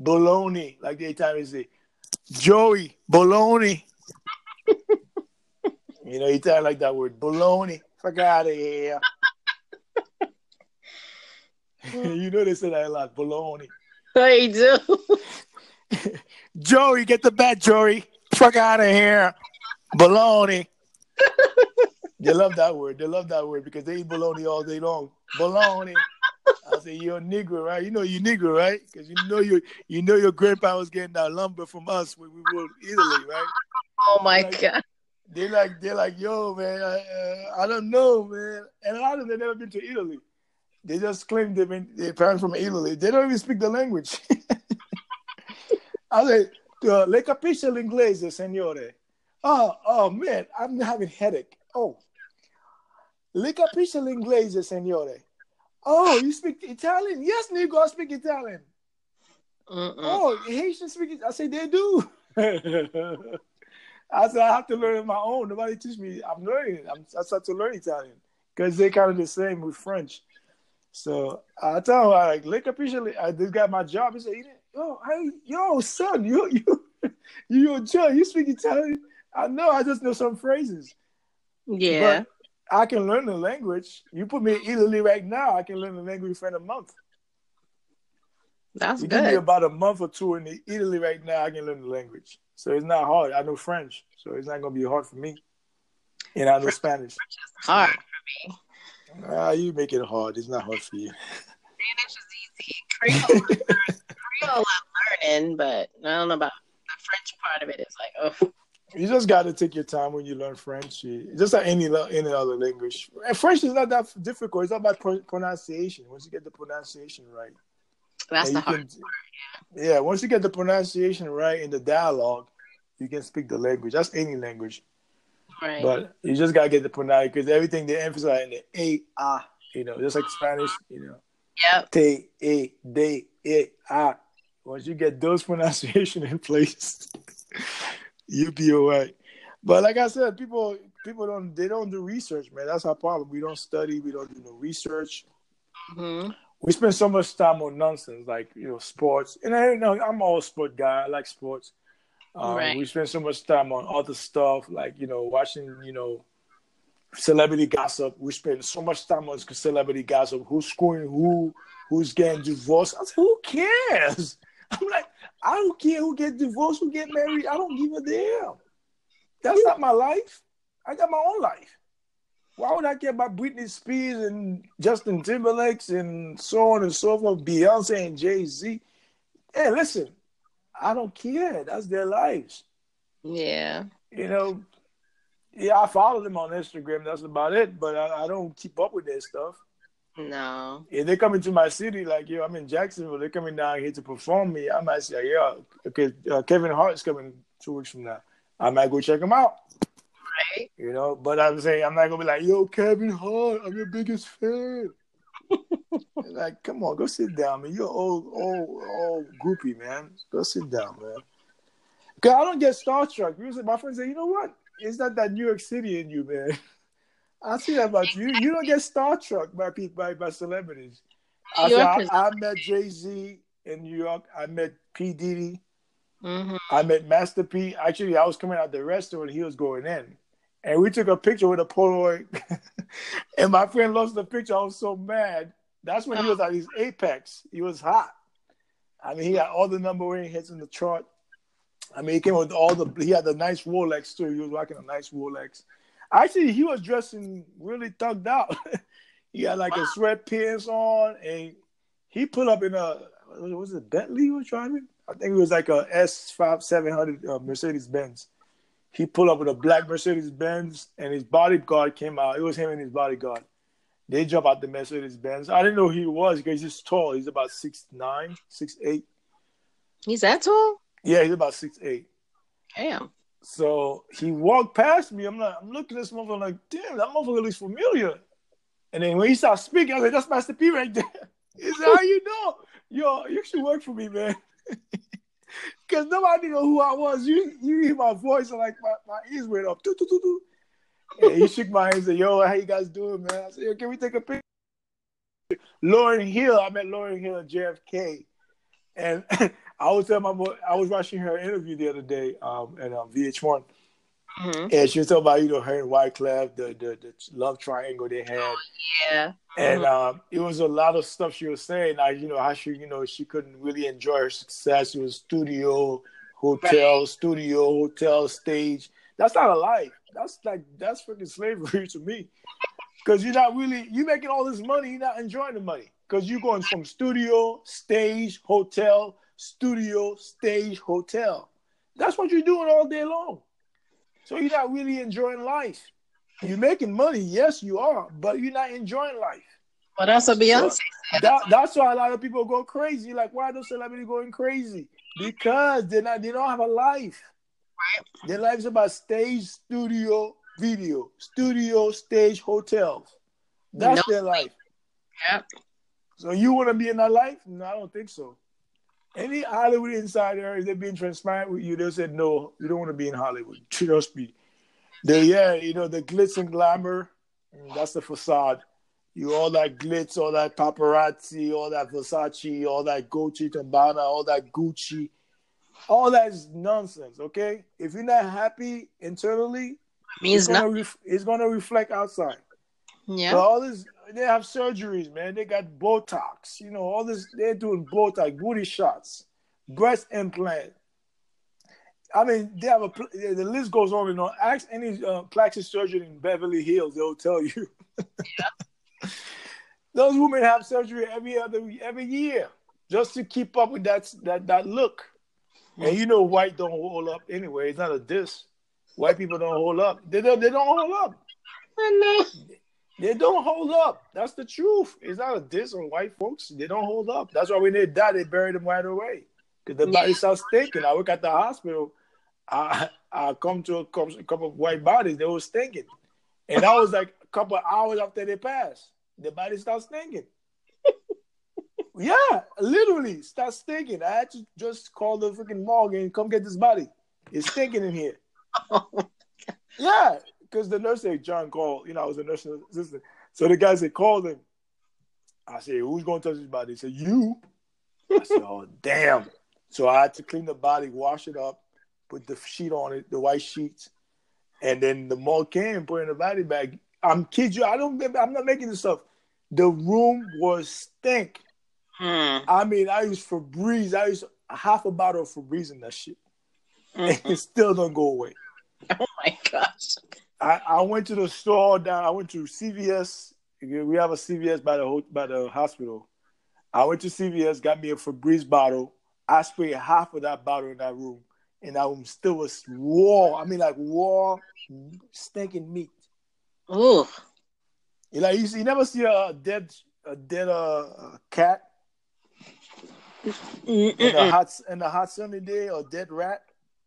Baloney, like they time say. Joey, baloney. You know, he talk like that word, baloney. Fuck out of here. [LAUGHS] you know they say that a lot, baloney. They do. [LAUGHS] Joey, get the bat, Joey. Fuck out of here. Baloney. they love that word. They love that word because they eat baloney all day long. Baloney. I say you're a Negro, right? You know you're Negro, right? Because you know you you know your grandpa was getting that lumber from us when we were in Italy, right? Oh my like, god. They like they're like, yo, man, I, uh, I don't know, man. And a lot of them never been to Italy. They just claim they've been their parents from Italy. They don't even speak the language. [LAUGHS] I say, uh, le capisce l'inglese, signore? Oh, oh man, I'm having headache. Oh, le capisce l'inglese, signore? Oh, you speak Italian? Yes, Negro, I speak Italian. Uh-uh. Oh, Haitian speak. I say they do. [LAUGHS] I said I have to learn my own. Nobody teach me. I'm learning. I'm, I start to learn Italian because they're kind of the same with French. So I tell him I like, look, appreciate I just got my job. He said, yo, hey, yo, son, you you [LAUGHS] you your Joe, you speak Italian. I know, I just know some phrases. Yeah. But I can learn the language. You put me in Italy right now, I can learn the language for a month. That's you good. Give me about a month or two in Italy right now, I can learn the language. So it's not hard. I know French, so it's not gonna be hard for me. And I know Spanish. hard for me. Ah, you make it hard. It's not hard for you. Spanish is easy. Creole, Creole I'm learning, but I don't know about the French part of it. It's like, oh. You just got to take your time when you learn French. Just like any any other language, and French is not that difficult. It's all about pronunciation. Once you get the pronunciation right, that's the hard can, part. Yeah. yeah, once you get the pronunciation right in the dialogue, you can speak the language. That's any language. Right. But you just gotta get the pronunciation because everything they emphasize in the a ah, you know, just like Spanish, you know. Yep. Te, e, de, e, ah. Once you get those [LAUGHS] pronunciation in place, [LAUGHS] you'll be all right. But like I said, people people don't they don't do research, man. That's our problem. We don't study. We don't do no research. Mm-hmm. We spend so much time on nonsense, like you know, sports. And I you know I'm all sport guy. I like sports, Um, right. We spend so much time on other stuff, like you know, watching you know, celebrity gossip. We spend so much time on celebrity gossip. Who's screwing who? Who's getting divorced? I said, who cares? [LAUGHS] I'm like, I don't care who get divorced, who get married. I don't give a damn. That's not my life. I got my own life. Why would I care about Britney Spears and Justin Timberlake's and so on and so forth, Beyonce and Jay Z? Hey, listen, I don't care. That's their lives. Yeah. You know, yeah, I follow them on Instagram. That's about it. But I, I don't keep up with their stuff. No. If they come into my city, like yo, I'm in Jacksonville. They're coming down here to perform me. I might say, yeah, okay, uh, Kevin Hart's coming two weeks from now. I might go check him out. Right. You know, but I'm saying I'm not gonna be like, yo, Kevin Hart, I'm your biggest fan. Like, come on, go sit down, man. You're old, old, old groupie, man. Go sit down, man. Cause I don't get starstruck. My friends say, you know what? It's not that New York City in you, man. [LAUGHS] I see that about you. You don't get starstruck by people by, by celebrities. I, said, I, I met Jay Z in New York. I met P Diddy. Mm-hmm. I met Master P. Actually, I was coming out the restaurant. He was going in, and we took a picture with a Polaroid. [LAUGHS] and my friend lost the picture. I was so mad. That's when he was at his apex. He was hot. I mean, he had all the number one hits in the chart. I mean, he came with all the. He had the nice Rolex too. He was rocking a nice Rolex. Actually, he was dressing really thugged out. [LAUGHS] he had like wow. a sweatpants on, and he put up in a was it Bentley he was driving? I think it was like a S five seven hundred uh, Mercedes Benz. He pulled up with a black Mercedes Benz, and his bodyguard came out. It was him and his bodyguard. They jump out the Mercedes Benz. I didn't know who he was because he's tall. He's about six nine, six eight. He's that tall? Yeah, he's about six eight. Damn. So he walked past me. I'm like, I'm looking at this motherfucker like, damn, that motherfucker looks familiar. And then when he started speaking, I was like, that's Master P right there. [LAUGHS] He said, How you know? Yo, you should work for me, man. [LAUGHS] Cause nobody know who I was. You you hear my voice and like my, my ears went up. Doo, doo, doo, doo. And he shook my hand and said, Yo, how you guys doing, man? I said, Yo, can we take a picture? Lauryn Hill, I met Lauryn Hill at JFK. And [LAUGHS] I was telling my I was watching her interview the other day um, at um, VH1, mm-hmm. and she was talking about you know her and Wyclef, the, the the love triangle they had. Oh, yeah. And mm-hmm. um, it was a lot of stuff she was saying. Like you know how she you know she couldn't really enjoy her success. It was studio, hotel, right. studio, hotel, stage. That's not a life. That's like that's freaking slavery [LAUGHS] to me. Because you're not really you making all this money, you're not enjoying the money. Because you're going from studio, stage, hotel, studio, stage, hotel. That's what you're doing all day long. So you're not really enjoying life. You're making money, yes, you are, but you're not enjoying life. But that's what Beyonce so that, that's why a lot of people go crazy. Like, why are those celebrities going crazy? Because they're not, they don't have a life. Right. Their life is about stage, studio, video, studio, stage, hotels. That's nope. their life. Yep. So you want to be in that life? No, I don't think so. Any Hollywood insider, if they're being transparent with you, they'll say, no, you don't want to be in Hollywood. Trust me. The, yeah, you know, the glitz and glamour, mm, that's the facade. You all that glitz, all that paparazzi, all that Versace, all that Gucci, Gabbana, all that Gucci, all that is nonsense. Okay, if you're not happy internally, means it's gonna, ref- it's gonna reflect outside. Yeah. So all this they have surgeries, man. They got Botox, you know, all this. They're doing Botox, booty shots, breast implant. I mean, they have a. The list goes on and on. Ask any uh, plastic surgeon in Beverly Hills; they'll tell you. [LAUGHS] yeah. Those women have surgery every other every year just to keep up with that that that look. And you know, white don't hold up anyway. It's not a diss. White people don't hold up. They don't. They don't hold up. I know. They don't hold up. That's the truth. It's not a diss on white folks. They don't hold up. That's why when they die, they bury them right away because the body starts stinking. I work at the hospital. I I come to a couple, of white bodies. They were stinking, and that was like a couple of hours after they passed. The body starts stinking. [LAUGHS] yeah, literally starts stinking. I had to just call the freaking morgue and come get this body. It's stinking in here. [LAUGHS] Oh yeah, because the nurse said John called. You know, I was a nurse assistant. So the guy said, call him. I said, who's going to touch his body? He said, you. I said, oh, damn. So I had to clean the body, wash it up, put the sheet on it, the white sheets, and then the mall came, put in the body bag. I'm kid you, I don't. I'm not making this up. The room was stink. Hmm. I mean, I used Febreze. I used half a bottle of Febreze in that shit, mm-hmm. [LAUGHS] and it still don't go away. Oh my gosh! I, I went to the store down. I went to CVS. We have a CVS by the by the hospital. I went to CVS, got me a Febreze bottle. I sprayed half of that bottle in that room, and that room still was raw. I mean, like raw, stinking meat. Ooh. You like you, see, you never see a dead a dead uh, cat in a hot in a hot sunny day or dead rat.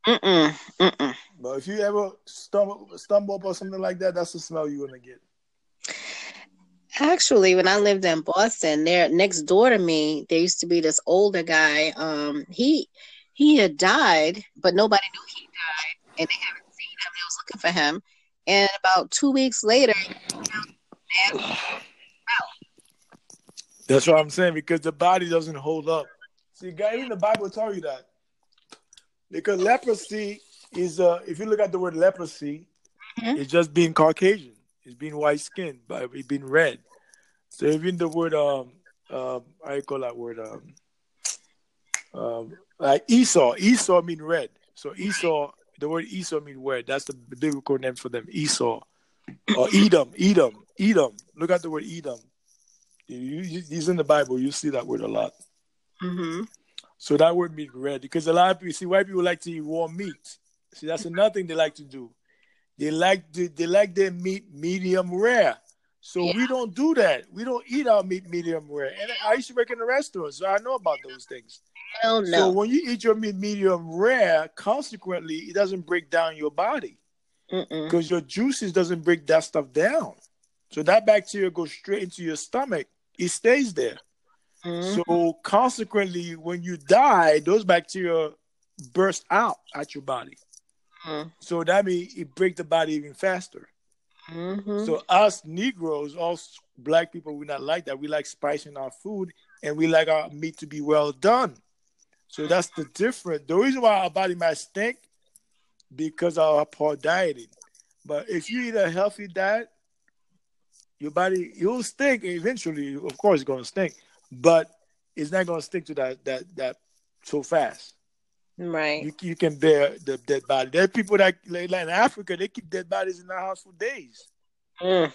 Mm-mm. Mm-mm. But if you ever stumble stumble up or something like that, that's the smell you're gonna get. Actually, when I lived in Boston, there next door to me, there used to be this older guy. Um, he he had died, but nobody knew he died, and they haven't seen him. They was looking for him, and about two weeks later, that's what I'm saying because the body doesn't hold up. See, guys, even the Bible tell you that because leprosy is uh, if you look at the word leprosy, mm-hmm. it's just being Caucasian. It's being white skinned, but it's being red. So even the word um um I call that word um um like Esau. Esau mean red. So Esau, the word Esau mean red. That's the biblical name for them. Esau or Edom. Edom. Edom. Look at the word Edom. You, you, he's in the Bible. You see that word a lot. Mm-hmm. So that word mean red because a lot of people see white people like to eat raw meat. See, that's another thing they like to do. They like to, they like their meat medium rare. So yeah. we don't do that. We don't eat our meat medium rare. And I used to work in a restaurant, so I know about those things. Hell no. So when you eat your meat medium rare, consequently, it doesn't break down your body because your juices doesn't break that stuff down. So that bacteria goes straight into your stomach. It stays there. Mm-hmm. So consequently, when you die, those bacteria burst out at your body. Mm-hmm. So that means it breaks the body even faster. Mm-hmm. So us Negroes, us black people, we not like that. We like spice in our food, and we like our meat to be well done. So that's the difference. The reason why our body might stink because of our poor dieting. But if you eat a healthy diet, your body you'll stink eventually. Of course, it's gonna stink, but it's not gonna stick to that that that so fast. Right. You, you can bear the dead body. There are people that like in Africa, they keep dead bodies in their house for days. Mm.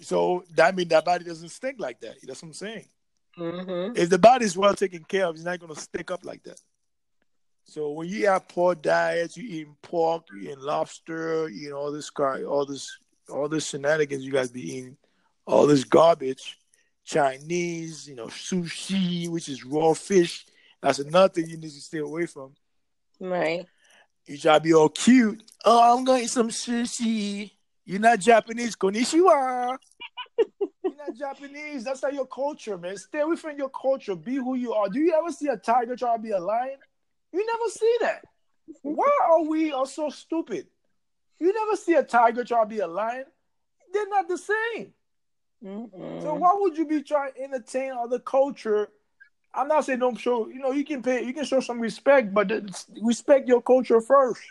So that means that body doesn't stink like that. That's what I'm saying. Mm-hmm. If the body is well taken care of, it's not going to stick up like that. So when you have poor diets, you eating pork, you eating lobster, you know all this car, all this, all this shenanigans you guys be eating, all this garbage, Chinese, you know, sushi, which is raw fish. That's another thing you need to stay away from. Right. You try to be all cute. Oh, I'm gonna eat some sushi. You're not Japanese, konnichiwa. [LAUGHS] You're not Japanese. That's not your culture, man. Stay away from your culture. Be who you are. Do you ever see a tiger try to be a lion? You never see that. Why are we all so stupid? You never see a tiger try to be a lion. They're not the same. Mm-mm. So why would you be trying to entertain other culture? I'm not saying don't show. You know, you can pay. You can show some respect, but respect your culture first.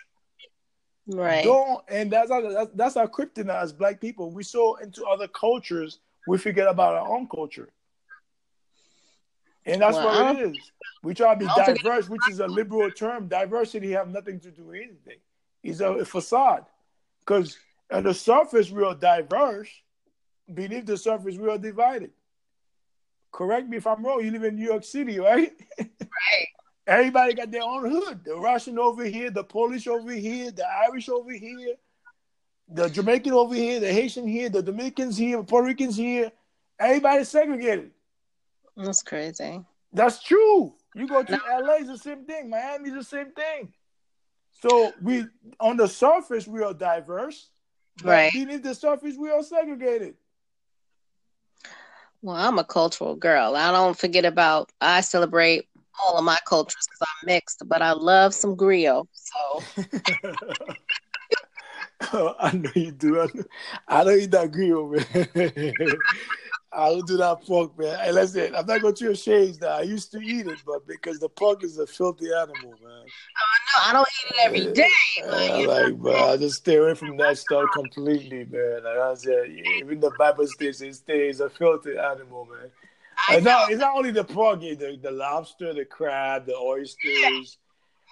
Right. Don't. And that's our that's, that's our kryptonite as black people. We so into other cultures, we forget about our own culture. And that's well, what it is. We try to be diverse, which is a liberal term. Diversity have nothing to do with anything. It's a, a facade. Because on the surface, we are diverse. Beneath the surface, we are divided. Correct me if I'm wrong. You live in New York City, right? Right. [LAUGHS] Everybody got their own hood. The Russian over here, the Polish over here, the Irish over here, the Jamaican over here, the Haitian here, the Dominicans here, the Puerto Ricans here. Everybody's segregated. That's crazy. That's true. You go to no. LA, it's the same thing. Miami's the same thing. So we on the surface we are diverse, right? Beneath the surface we are segregated. Well, I'm a cultural girl. I don't forget about. I celebrate all of my cultures because I'm mixed, but I love some griot. So. oh, [LAUGHS] I know you do. I know, I know you that griot, man. [LAUGHS] I don't do that pork, man. Hey, listen, I'm not going to your shades now. I used to eat it, but because the pork is a filthy animal, man. Oh, no, I don't eat it every day. You like, but I just stay away from that stuff completely, man. Like I said, even the Bible states it stays a filthy animal, man. It's not, it's not only the pork, the, the lobster, the crab, the oysters, yeah.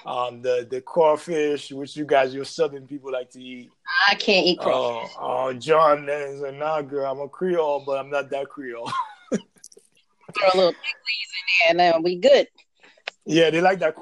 Um, the the crawfish, which you guys, your southern people like to eat. I can't eat crawfish. Oh, oh John then a "Nah, girl, I'm a Creole, but I'm not that Creole." [LAUGHS] Throw a little pickles in there, and then we good. Yeah, they like that